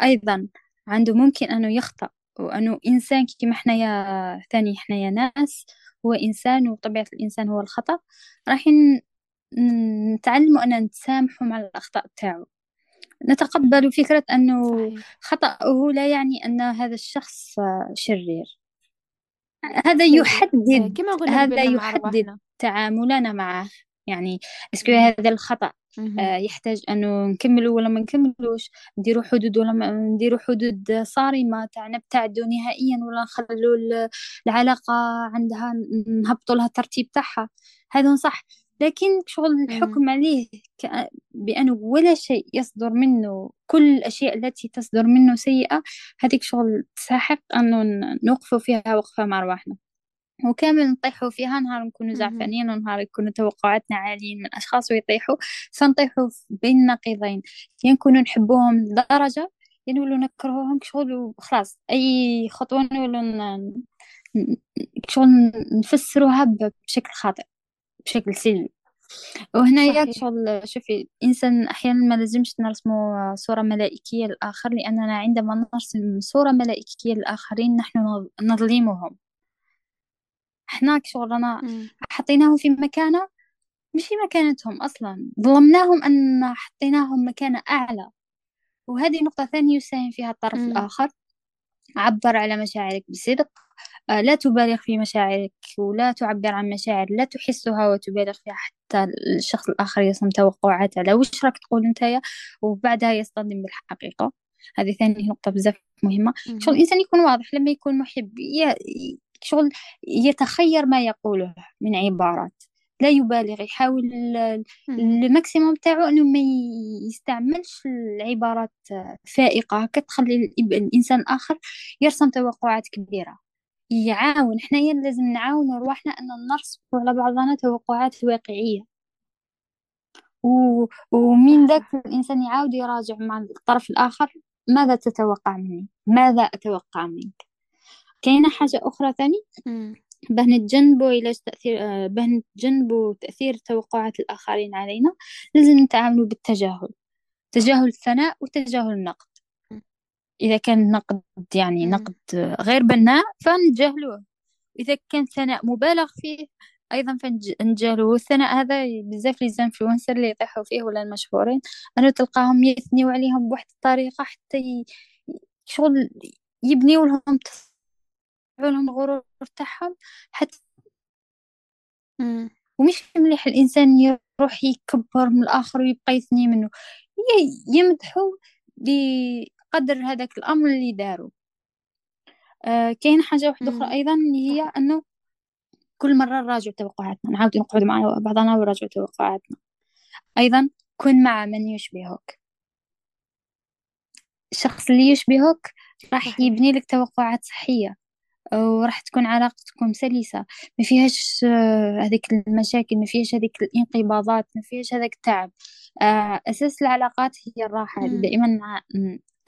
أيضا عنده ممكن أنه يخطأ. وأنه إنسان كيما حنايا ثاني حنايا ناس هو إنسان وطبيعة الإنسان هو الخطأ راح نتعلموا أن نتسامحوا مع الأخطاء تاعو نتقبل فكرة أنه خطأه لا يعني أن هذا الشخص شرير. هذا طيب يحدد كما قلنا هذا يحدد تعاملنا معه. يعني اسكو. هذا الخطأ. آه، يحتاج أنه نكملوا ولا ما نكملوش نديروا حدود ولا ما نديروا حدود صارمة تاع نبتعدوا نهائيا ولا نخلوا ال- العلاقة عندها نهبطوا لها الترتيب تاعها هذا صح لكن شغل. الحكم عليه بأنه ولا شيء يصدر منه كل الأشياء التي تصدر منه سيئة هذيك شغل تستحق أنه نوقفوا فيها وقفة مع أرواحنا وكامل نطيحوا فيها؟ نهار نكونوا. زعفانين ونهار يكونوا توقعاتنا عاليين من أشخاص ويطيحوا. فنطيحوا بين نقيضين يا نكونوا نحبوهم لدرجة يا نولوا نكرهوهم شغل وخلاص أي خطوة نولوا ن- شغل نفسروها بشكل خاطئ بشكل سلبي. وهنايا شغل شوفي الإنسان أحيانا ما لازمش نرسمه صورة ملائكية للآخر لأننا عندما نرسم صورة ملائكية للآخرين نحن نظلمهم. إحنا شغل رانا مم. حطيناهم في مكانة مش في مكانتهم أصلا. ظلمناهم أن حطيناهم مكانة أعلى. وهذه نقطة ثانية يساهم فيها الطرف مم. الآخر. عبر على مشاعرك بصدق. آه، لا تبالغ في مشاعرك ولا تعبر عن مشاعر. لا تحسها وتبالغ فيها حتى الشخص الآخر يصم توقعاته على وش راك تقول نتايا وبعدها يصطدم بالحقيقة. هذه ثاني نقطة بزاف مهمة. شغل مهم. الإنسان يكون واضح. لما يكون محب شغل يتخير ما يقوله من عبارات. لا يبالغ يحاول. الماكسيموم تاعو إنه ما يستعملش العبارات فائقة. هكا تخلي الإب- الإنسان الآخر يرسم توقعات كبيرة. يعاون. حنايا لازم نعاون رواحنا إن نرسم على بعضنا توقعات واقعية. و... ومن ذاك الإنسان يعاود يراجع مع الطرف الآخر ماذا تتوقع مني؟ ماذا أتوقع منك؟ كاينة حاجة أخرى ثاني. باه نتجنبوا علاج تأثير آه، باه نتجنبوا تأثير توقعات الآخرين علينا لازم نتعاملوا بالتجاهل. تجاهل الثناء وتجاهل النقد. إذا كان النقد يعني. نقد غير بناء فنتجاهلوه إذا كان ثناء مبالغ فيه أيضا فنتجاهلوه والثناء هذا بزاف لي زانفلونسر اللي يطيحوا فيه ولا المشهورين. أنه تلقاهم يثنيوا عليهم بواحد الطريقة حتى ي... شغل يبنيوا لهم لهم الغرور تاعهم حتى مم. ومش مليح الإنسان يروح يكبر من الآخر ويبقى يثني منه. يمدحوا بقدر هذاك الأمر اللي داروا آه كاين حاجة واحدة أخرى مم. أيضا اللي هي أنه كل مرة نراجع توقعاتنا نعاود نقعد مع بعضنا ونراجع توقعاتنا. أيضا كن مع من يشبهك الشخص اللي يشبهك راح يبني لك توقعات صحية. وراح تكون علاقتكم سلسة. ما فيهاش آه، هذيك المشاكل ما فيهاش هذيك الانقباضات ما فيهاش هذاك التعب. آه، أساس العلاقات هي الراحة. دائما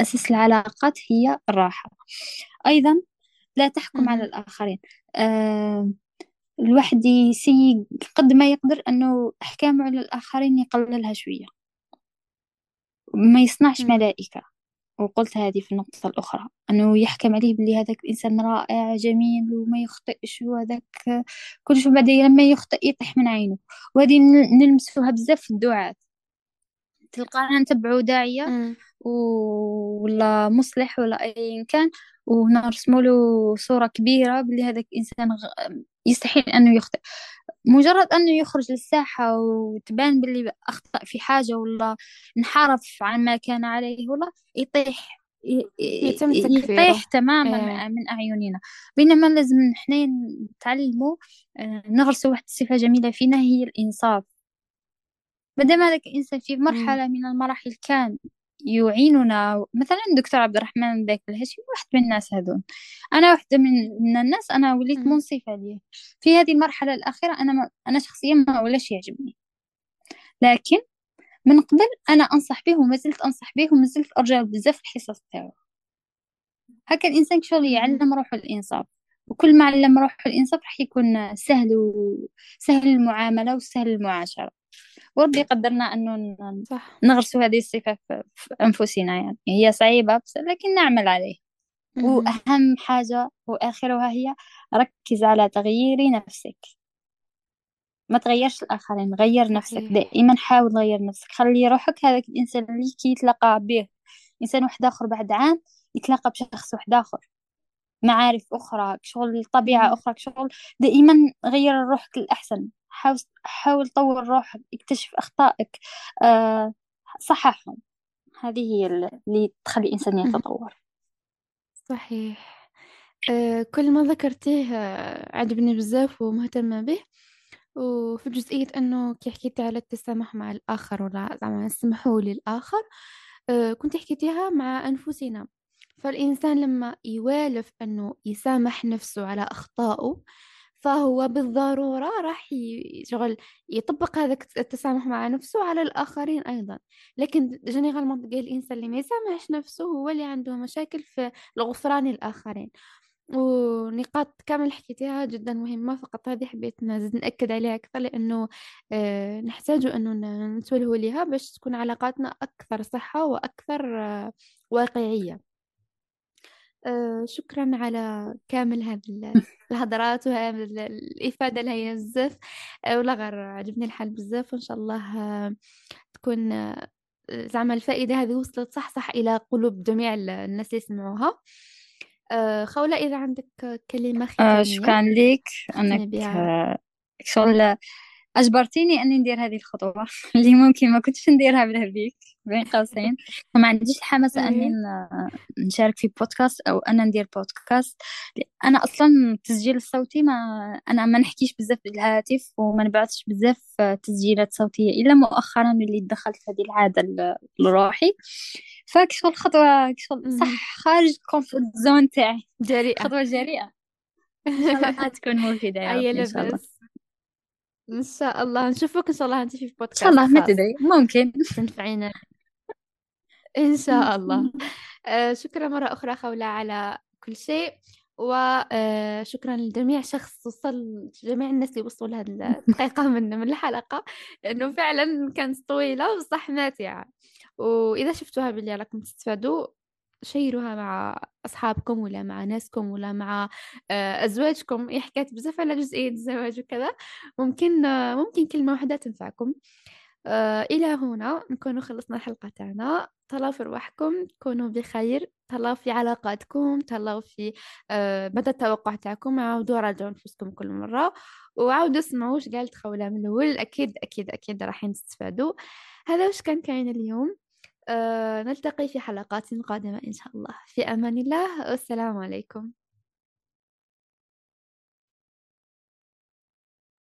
أساس العلاقات هي الراحة. أيضا لا تحكم على. الآخرين. آه، الواحد يسي قد ما يقدر أنه أحكامه على الآخرين يقللها شوية. ما يصنعش. ملائكة. وقلت هذه في النقطة الأخرى أنه يحكم عليه بلي هذاك الإنسان رائع جميل وما يخطئش وهذاك كل شو بعدين لما يخطئ يطيح من عينه. وهذه نل- نلمسوها بزاف في الدعاة تلقانا نتبعوا داعية ولا مصلح ولا أيا كان ونرسموا له صورة كبيرة بلي هذاك الإنسان غ- يستحيل أنه يخطئ مجرد أنه يخرج للساحة وتبان باللي أخطأ في حاجة ولا انحرف عن ما كان عليه ولا يطيح يتم يطيح تماما إيه. من أعيننا بينما لازم نحنا نتعلموا آه، نغرسوا واحد الصفة جميلة فينا هي الإنصاف مادام هذاك الإنسان في. مرحلة من المراحل كان يعيننا مثلا دكتور عبد الرحمن ذاك الهشيم واحد من الناس هذون أنا واحدة من, الناس أنا وليت. منصفة ليه في هذه المرحلة الأخيرة أنا ما أنا شخصيا ما ولاش يعجبني. لكن من قبل أنا أنصح به وما زلت أنصح به وما زلت أرجع بزاف الحصص تاعو. هكا الإنسان شغل. يعلم روحه الإنصاف؟ وكل ما علم روحه الإنصاف راح يكون سهل وسهل المعاملة وسهل المعاشرة. وربي قدرنا أنه صح. نغرسوا هذه الصفة في أنفسنا يعني. هي صعيبة بس لكن نعمل عليه. وأهم حاجة وآخرها هي ركز على تغيير نفسك. ما تغيرش الآخرين غير نفسك دائما حاول غير نفسك. خلي روحك هذاك الإنسان اللي كي يتلاقى به إنسان واحد آخر بعد عام يتلاقى بشخص واحد آخر. معارف أخرى شغل طبيعة. أخرى شغل دائما غير روحك للأحسن حاول حاول طور روحك اكتشف أخطائك أه صححهم. هذه هي اللي تخلي الإنسان. يتطور. صحيح. أه كل ما ذكرتيه آه، عجبني بزاف ومهتمة به. وفي جزئية أنه كي حكيتي على التسامح مع الآخر ولا زعما نسمحوا للآخر أه كنت حكيتيها مع أنفسنا. فالإنسان لما يوالف أنه يسامح نفسه على أخطائه فهو بالضرورة راح شغل يطبق هذا التسامح مع نفسه على الآخرين أيضا. لكن جنرالمون تلقى الإنسان اللي ما يسامحش نفسه هو اللي عنده مشاكل في الغفران الآخرين. ونقاط كامل حكيتيها جدا مهمة فقط هذه حبيت نزيد نأكد عليها أكثر لأنه آه، نحتاج أنه ن- نتوله لها باش تكون علاقاتنا أكثر صحة وأكثر آه، واقعية. شكرا على كامل هذه ال- (laughs) الهضرات وهذه ال- الإفادة الهي بزاف آه، ولا غير عجبني الحال بزاف. وإن شاء الله آه، تكون آه، زعما الفائدة هذه وصلت صح صح إلى قلوب جميع ال- الناس اللي يسمعوها. آه، خولة إذا عندك كلمة أه شكرا ختامية لك أنك شغل أجبرتيني أني ندير هذه الخطوة. (laughs) اللي ممكن ما كنتش نديرها بلا بيك بين قوسين. فما عنديش الحماس. ن- نشارك في بودكاست أو أنا ندير بودكاست أنا أصلا التسجيل الصوتي ما أنا ما نحكيش بزاف بالهاتف وما نبعثش بزاف تسجيلات صوتية إلا مؤخرا اللي دخلت هذه العادة ل- لروحي فكشغل خطوة كشغل. صح خارج الـ comfort zone تاعي. جريئة. خطوة جريئة. (laughs) إن شاء الله تكون مفيدة يا أي رب إن شاء الله. إن شاء الله. نشوفك إن شاء الله أنت في إن شاء بودكاست الله ما تدري ممكن. تنفعينا. إن شاء الله. آه، شكرا مرة أخرى خولة على كل شيء. وشكرا لجميع شخص وصل جميع الناس اللي وصلوا لهذه الدقيقة (laughs) من من الحلقة. لأنه فعلا كانت طويلة وصح ماتعة وإذا شفتوها باللي راكم تستفادوا. شيروها مع أصحابكم ولا مع ناسكم ولا مع آه، أزواجكم. هي حكيت بزاف على جزئية الزواج وكذا. ممكن آه، ممكن كلمة واحدة تنفعكم. آه، إلى هنا نكون خلصنا الحلقة تاعنا. تهلاو في رواحكم. تكونوا بخير. تهلاو في علاقاتكم. تهلاو في مدى التوقع تاعكم. عاودوا راجعوا نفسكم كل مرة. وعاودوا اسمعوا واش قالت خولة من الأول. أكيد أكيد أكيد راح تستفادوا هذا واش كان كاين اليوم؟ نلتقي في حلقات قادمة إن شاء الله. في أمان الله والسلام عليكم.